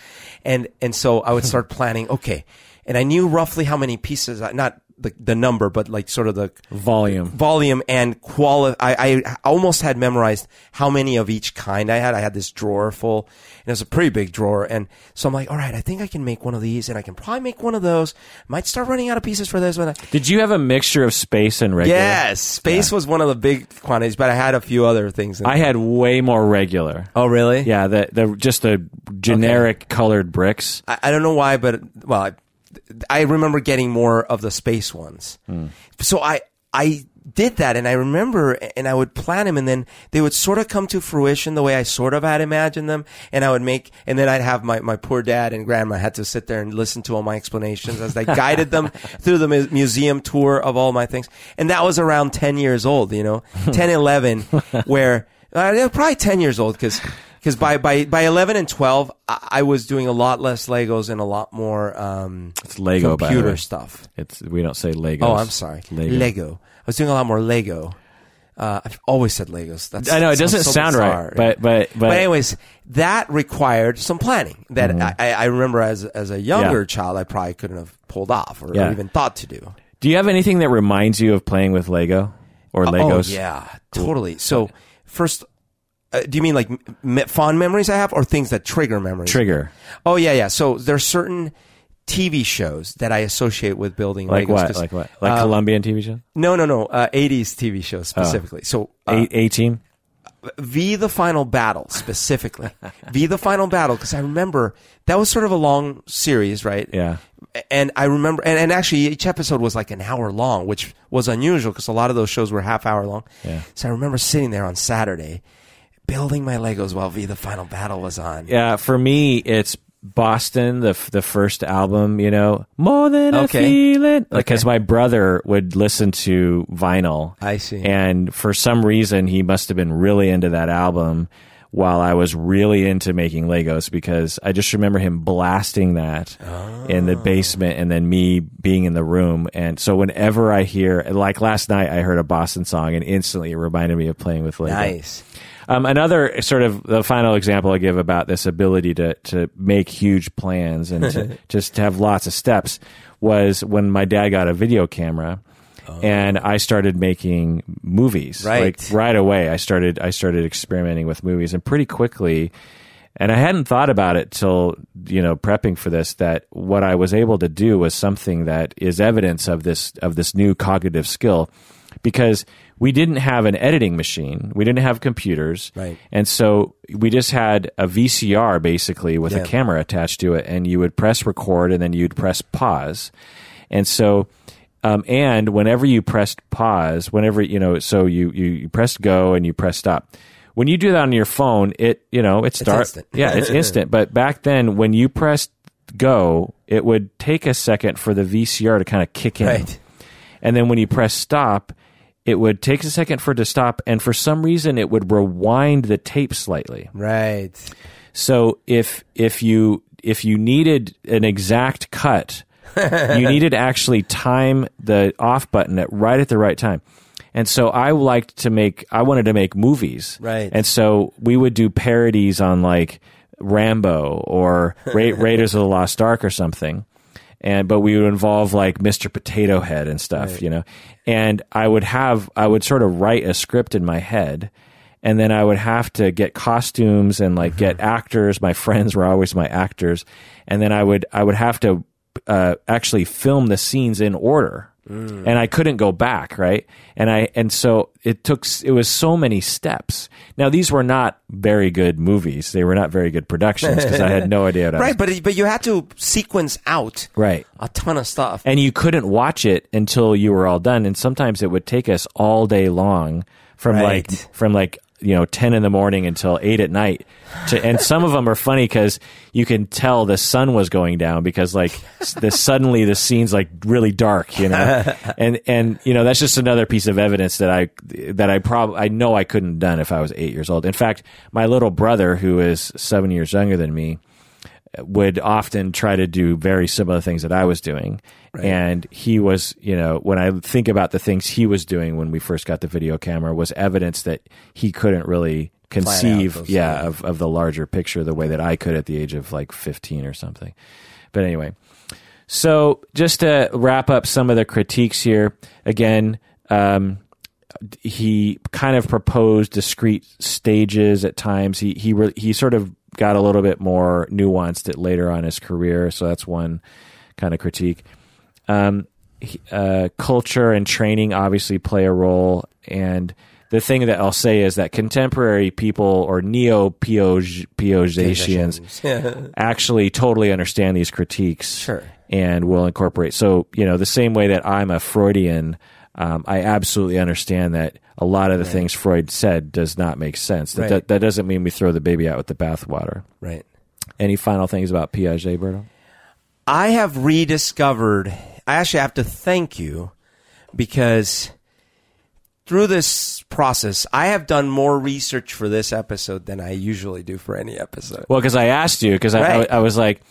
Speaker 2: and and so I would start *laughs* planning. Okay, and I knew roughly how many pieces, I- not the the number, but like sort of the
Speaker 1: Volume.
Speaker 2: volume and quality. I, I almost had memorized how many of each kind I had. I had this drawer full, and it was a pretty big drawer. And so I'm like, all right, I think I can make one of these, and I can probably make one of those. Might start running out of pieces for this one.
Speaker 1: Did you have a mixture of space and regular?
Speaker 2: Yes, space was one of the big quantities, but I had a few other things. in
Speaker 1: I had way more regular.
Speaker 2: oh, really?
Speaker 1: Yeah, the the just the generic colored bricks.
Speaker 2: I, I don't know why, but well, I, I remember getting more of the space ones. So I I did that, and I remember, and I would plan them, and then they would sort of come to fruition the way I sort of had imagined them, and I would make, and then I'd have my my poor dad and grandma had to sit there and listen to all my explanations as I *laughs* guided them through the mu- museum tour of all my things, and that was around ten years old, you know, *laughs* 10, 11, where uh, probably ten years old because because by, by, by 11 and 12, I, I was doing a lot less Legos and a lot more um,
Speaker 1: It's Lego,
Speaker 2: computer stuff.
Speaker 1: It's we don't say Lego.
Speaker 2: Oh, I'm sorry.
Speaker 1: Lego.
Speaker 2: Lego. I was doing a lot more Lego. Uh, I've always said Legos. That's,
Speaker 1: I know it doesn't
Speaker 2: so
Speaker 1: sound
Speaker 2: bizarre.
Speaker 1: right, but but but,
Speaker 2: But anyways, that required some planning that
Speaker 1: Mm-hmm.
Speaker 2: I, I remember as as a younger child, I probably couldn't have pulled off or,
Speaker 1: Yeah.
Speaker 2: even thought to do.
Speaker 1: do you have anything that reminds you of playing with Lego or Legos?
Speaker 2: Oh yeah, totally. So first, uh, do you mean like m- fond memories I have, or things that trigger memories?
Speaker 1: Trigger.
Speaker 2: Oh yeah, yeah. So there's certain TV shows that I associate with building
Speaker 1: Like
Speaker 2: Legos.
Speaker 1: what? Like what? Like
Speaker 2: uh,
Speaker 1: Colombian TV show?
Speaker 2: No, no, no. Uh, 80s TV shows specifically. So uh,
Speaker 1: Eight, 18?
Speaker 2: V the Final Battle specifically. *laughs* v the Final Battle because I remember that was sort of a long series, right?
Speaker 1: Yeah.
Speaker 2: And I remember, and, and actually each episode was like an hour long, which was unusual because a lot of those shows were half hour long.
Speaker 1: Yeah.
Speaker 2: So I remember sitting there on Saturday building my Legos while V the Final Battle was on.
Speaker 1: Yeah, for me, it's Boston, the f- the first album. You know, more than
Speaker 2: Okay.
Speaker 1: a feeling, because my brother would listen to vinyl.
Speaker 2: I see.
Speaker 1: and for some reason, he must have been really into that album. While I was really into making Legos, because I just remember him blasting that in
Speaker 2: Oh.
Speaker 1: the basement, and then me being in the room. And so, whenever I hear, like last night, I heard a Boston song, and instantly it reminded me of playing with Legos.
Speaker 2: Nice.
Speaker 1: Um, another sort of the final example I give about this ability to to make huge plans and to *laughs* just to have lots of steps was when my dad got a video camera. And I started making movies.
Speaker 2: Right.
Speaker 1: Like right away I started I started experimenting with movies and pretty quickly and I hadn't thought about it till, you know, prepping for this that what I was able to do was something that is evidence of this of this new cognitive skill because we didn't have an editing machine. We didn't have computers.
Speaker 2: Right.
Speaker 1: And so we just had a VCR basically with
Speaker 2: Yeah.
Speaker 1: a camera attached to it and you would press record and then you'd press pause. And so um, and whenever you pressed pause, whenever you know, so you, you you pressed go and you press stop. When you do that on your phone, it you know it starts. Yeah, it's *laughs* instant. But back then, when you pressed go, it would take a second for the VCR to kind of kick in,
Speaker 2: Right.
Speaker 1: and then when you press stop, it would take a second for it to stop, and for some reason, it would rewind the tape slightly.
Speaker 2: Right.
Speaker 1: So if if you if you needed an exact cut, you *laughs* needed to actually time the off button at right at the right time. And so I liked to make I wanted to make movies.
Speaker 2: Right.
Speaker 1: And so we would do parodies on like Rambo or Ra- *laughs* Raiders of the Lost Ark or something. And but we would involve like Mr. Potato Head and stuff, you know. And I would have I would sort of write a script in my head and then I would have to get costumes and like get actors. My friends were always my actors, and then I would I would have to uh, actually film the scenes in order, Mm. and I couldn't go back, right? And I and so it took it was so many steps. Now these were not very good movies; they were not very good productions because I had no *laughs* idea. What I was
Speaker 2: Right, but but you had to sequence out
Speaker 1: Right.
Speaker 2: a ton of stuff.
Speaker 1: and you couldn't watch it until you were all done and sometimes it would take us all day long from
Speaker 2: Right.
Speaker 1: like from like you know 10 in the morning until 8 at night to, and some of them are funny because you can tell the sun was going down because like the suddenly the scene's like really dark you know? *laughs* And and you know that's just another piece of evidence that i that i probably i know i couldn't have done if i was eight years old. In fact my little brother who is seven years younger than me would often try to do very similar things that I was doing. And he was, you know, when I think about the things he was doing when we first got the video camera was evidence that he couldn't really conceive, yeah, of, of the larger picture the way that I could at the age of like 15 or something. But anyway, So, just to wrap up some of the critiques here, again, um, he kind of proposed discrete stages at times. He he re- he sort of got a little bit more nuanced it later on in his career. So that's one kind of critique. Um, uh, culture and training obviously play a role, and the thing that I'll say is that contemporary people or neo Piagetians *laughs* actually totally understand these critiques
Speaker 2: Sure.
Speaker 1: and will incorporate. So, you know, the same way that I'm a Freudian, um, I absolutely understand that a lot of the things Freud said does not make sense. That,
Speaker 2: Right.
Speaker 1: that, that doesn't mean we throw the baby out with the bathwater.
Speaker 2: Right.
Speaker 1: Any final things about Piaget, Berto?
Speaker 2: I have rediscovered. I actually have to thank you because through this process, I have done more research for this episode than I usually do for any episode.
Speaker 1: Well, because I asked you, because
Speaker 2: Right.
Speaker 1: I, I, was like,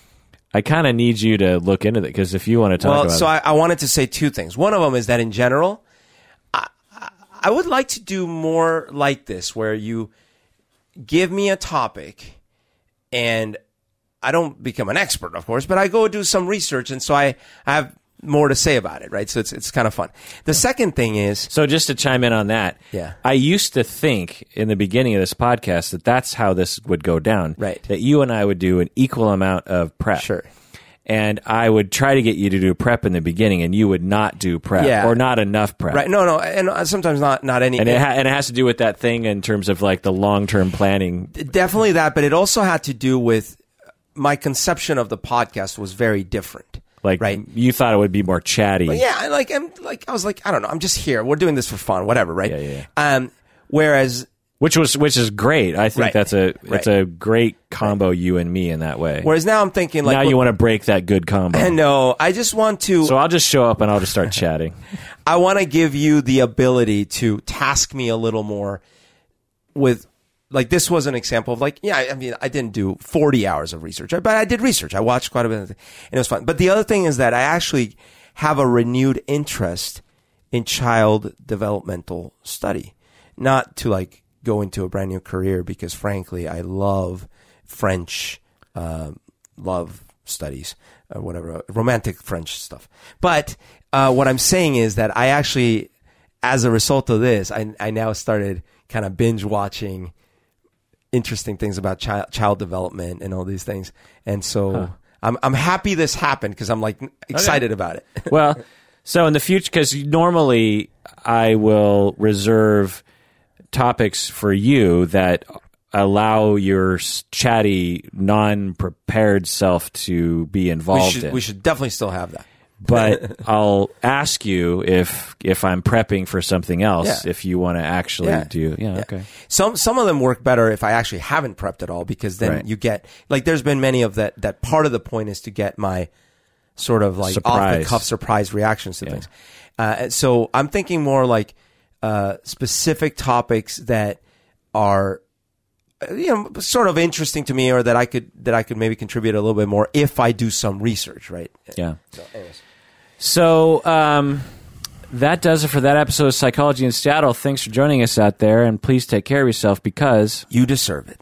Speaker 1: I kind of need you to look into it, because if you want to talk
Speaker 2: Well,
Speaker 1: about
Speaker 2: so
Speaker 1: it.
Speaker 2: I, I wanted to say two things. One of them is that in general, I, I, I would like to do more like this, where you give me a topic, and I don't become an expert, of course, but I go do some research, and so I, I have more to say about it, right? So it's it's kind of fun. The second thing is,
Speaker 1: So just to chime in on that,
Speaker 2: Yeah.
Speaker 1: I used to think in the beginning of this podcast that that's how this would go down.
Speaker 2: Right.
Speaker 1: That you and I would do an equal amount of prep.
Speaker 2: Sure.
Speaker 1: And I would try to get you to do prep in the beginning, and you would not do prep
Speaker 2: Yeah.
Speaker 1: or not enough prep.
Speaker 2: right? No, no, and uh, sometimes not not any.
Speaker 1: And it, ha- and it has to do with that thing in terms of like the long term planning.
Speaker 2: definitely that, but it also had to do with my conception of the podcast was very different.
Speaker 1: Like
Speaker 2: Right.
Speaker 1: you thought it would be more chatty.
Speaker 2: Yeah, I like I'm like I was like I don't know. I'm just here. We're doing this for fun, whatever, right?
Speaker 1: Yeah, yeah,
Speaker 2: Um, whereas
Speaker 1: Which was which is great. I think
Speaker 2: Right.
Speaker 1: that's a
Speaker 2: Right.
Speaker 1: it's a great combo you and me in that way.
Speaker 2: whereas now I'm thinking like
Speaker 1: now you want to break that good combo. *laughs*
Speaker 2: no, I just want to.
Speaker 1: so I'll just show up and I'll just start chatting. *laughs*
Speaker 2: I want to give you the ability to task me a little more with like this was an example of like yeah I, mean I didn't do 40 hours of research but I did research. I watched quite a bit and it was fun. But the other thing is that I actually have a renewed interest in child developmental study not to like go into a brand new career because frankly I love French um, love studies or whatever romantic French stuff. But uh, what I'm saying is that I actually as a result of this, I, I now started kind of binge watching interesting things about child child development and all these things. And so I'm I'm happy this happened because I'm like excited about it. *laughs*
Speaker 1: well, so in the future, because normally I will reserve topics for you that allow your chatty, non-prepared self to be
Speaker 2: we
Speaker 1: involved
Speaker 2: should
Speaker 1: in.
Speaker 2: we should definitely still have that.
Speaker 1: But *laughs* I'll ask you if if I'm prepping for something else.
Speaker 2: Yeah.
Speaker 1: If you want to actually
Speaker 2: Yeah.
Speaker 1: do, yeah, okay.
Speaker 2: Some some of them work better if I actually haven't prepped at all because then
Speaker 1: Right.
Speaker 2: you get like there's been many of that that part of the point is to get my sort of like off the cuff surprise reactions to things. Uh, so I'm thinking more like uh, specific topics that are uh, you know sort of interesting to me or that I could that I could maybe contribute a little bit more if I do some research, right?
Speaker 1: Yeah.
Speaker 2: So, anyways.
Speaker 1: So um, that does it for that episode of Psychology in Seattle. Thanks for joining us out there, and please take care of yourself because
Speaker 2: You deserve it.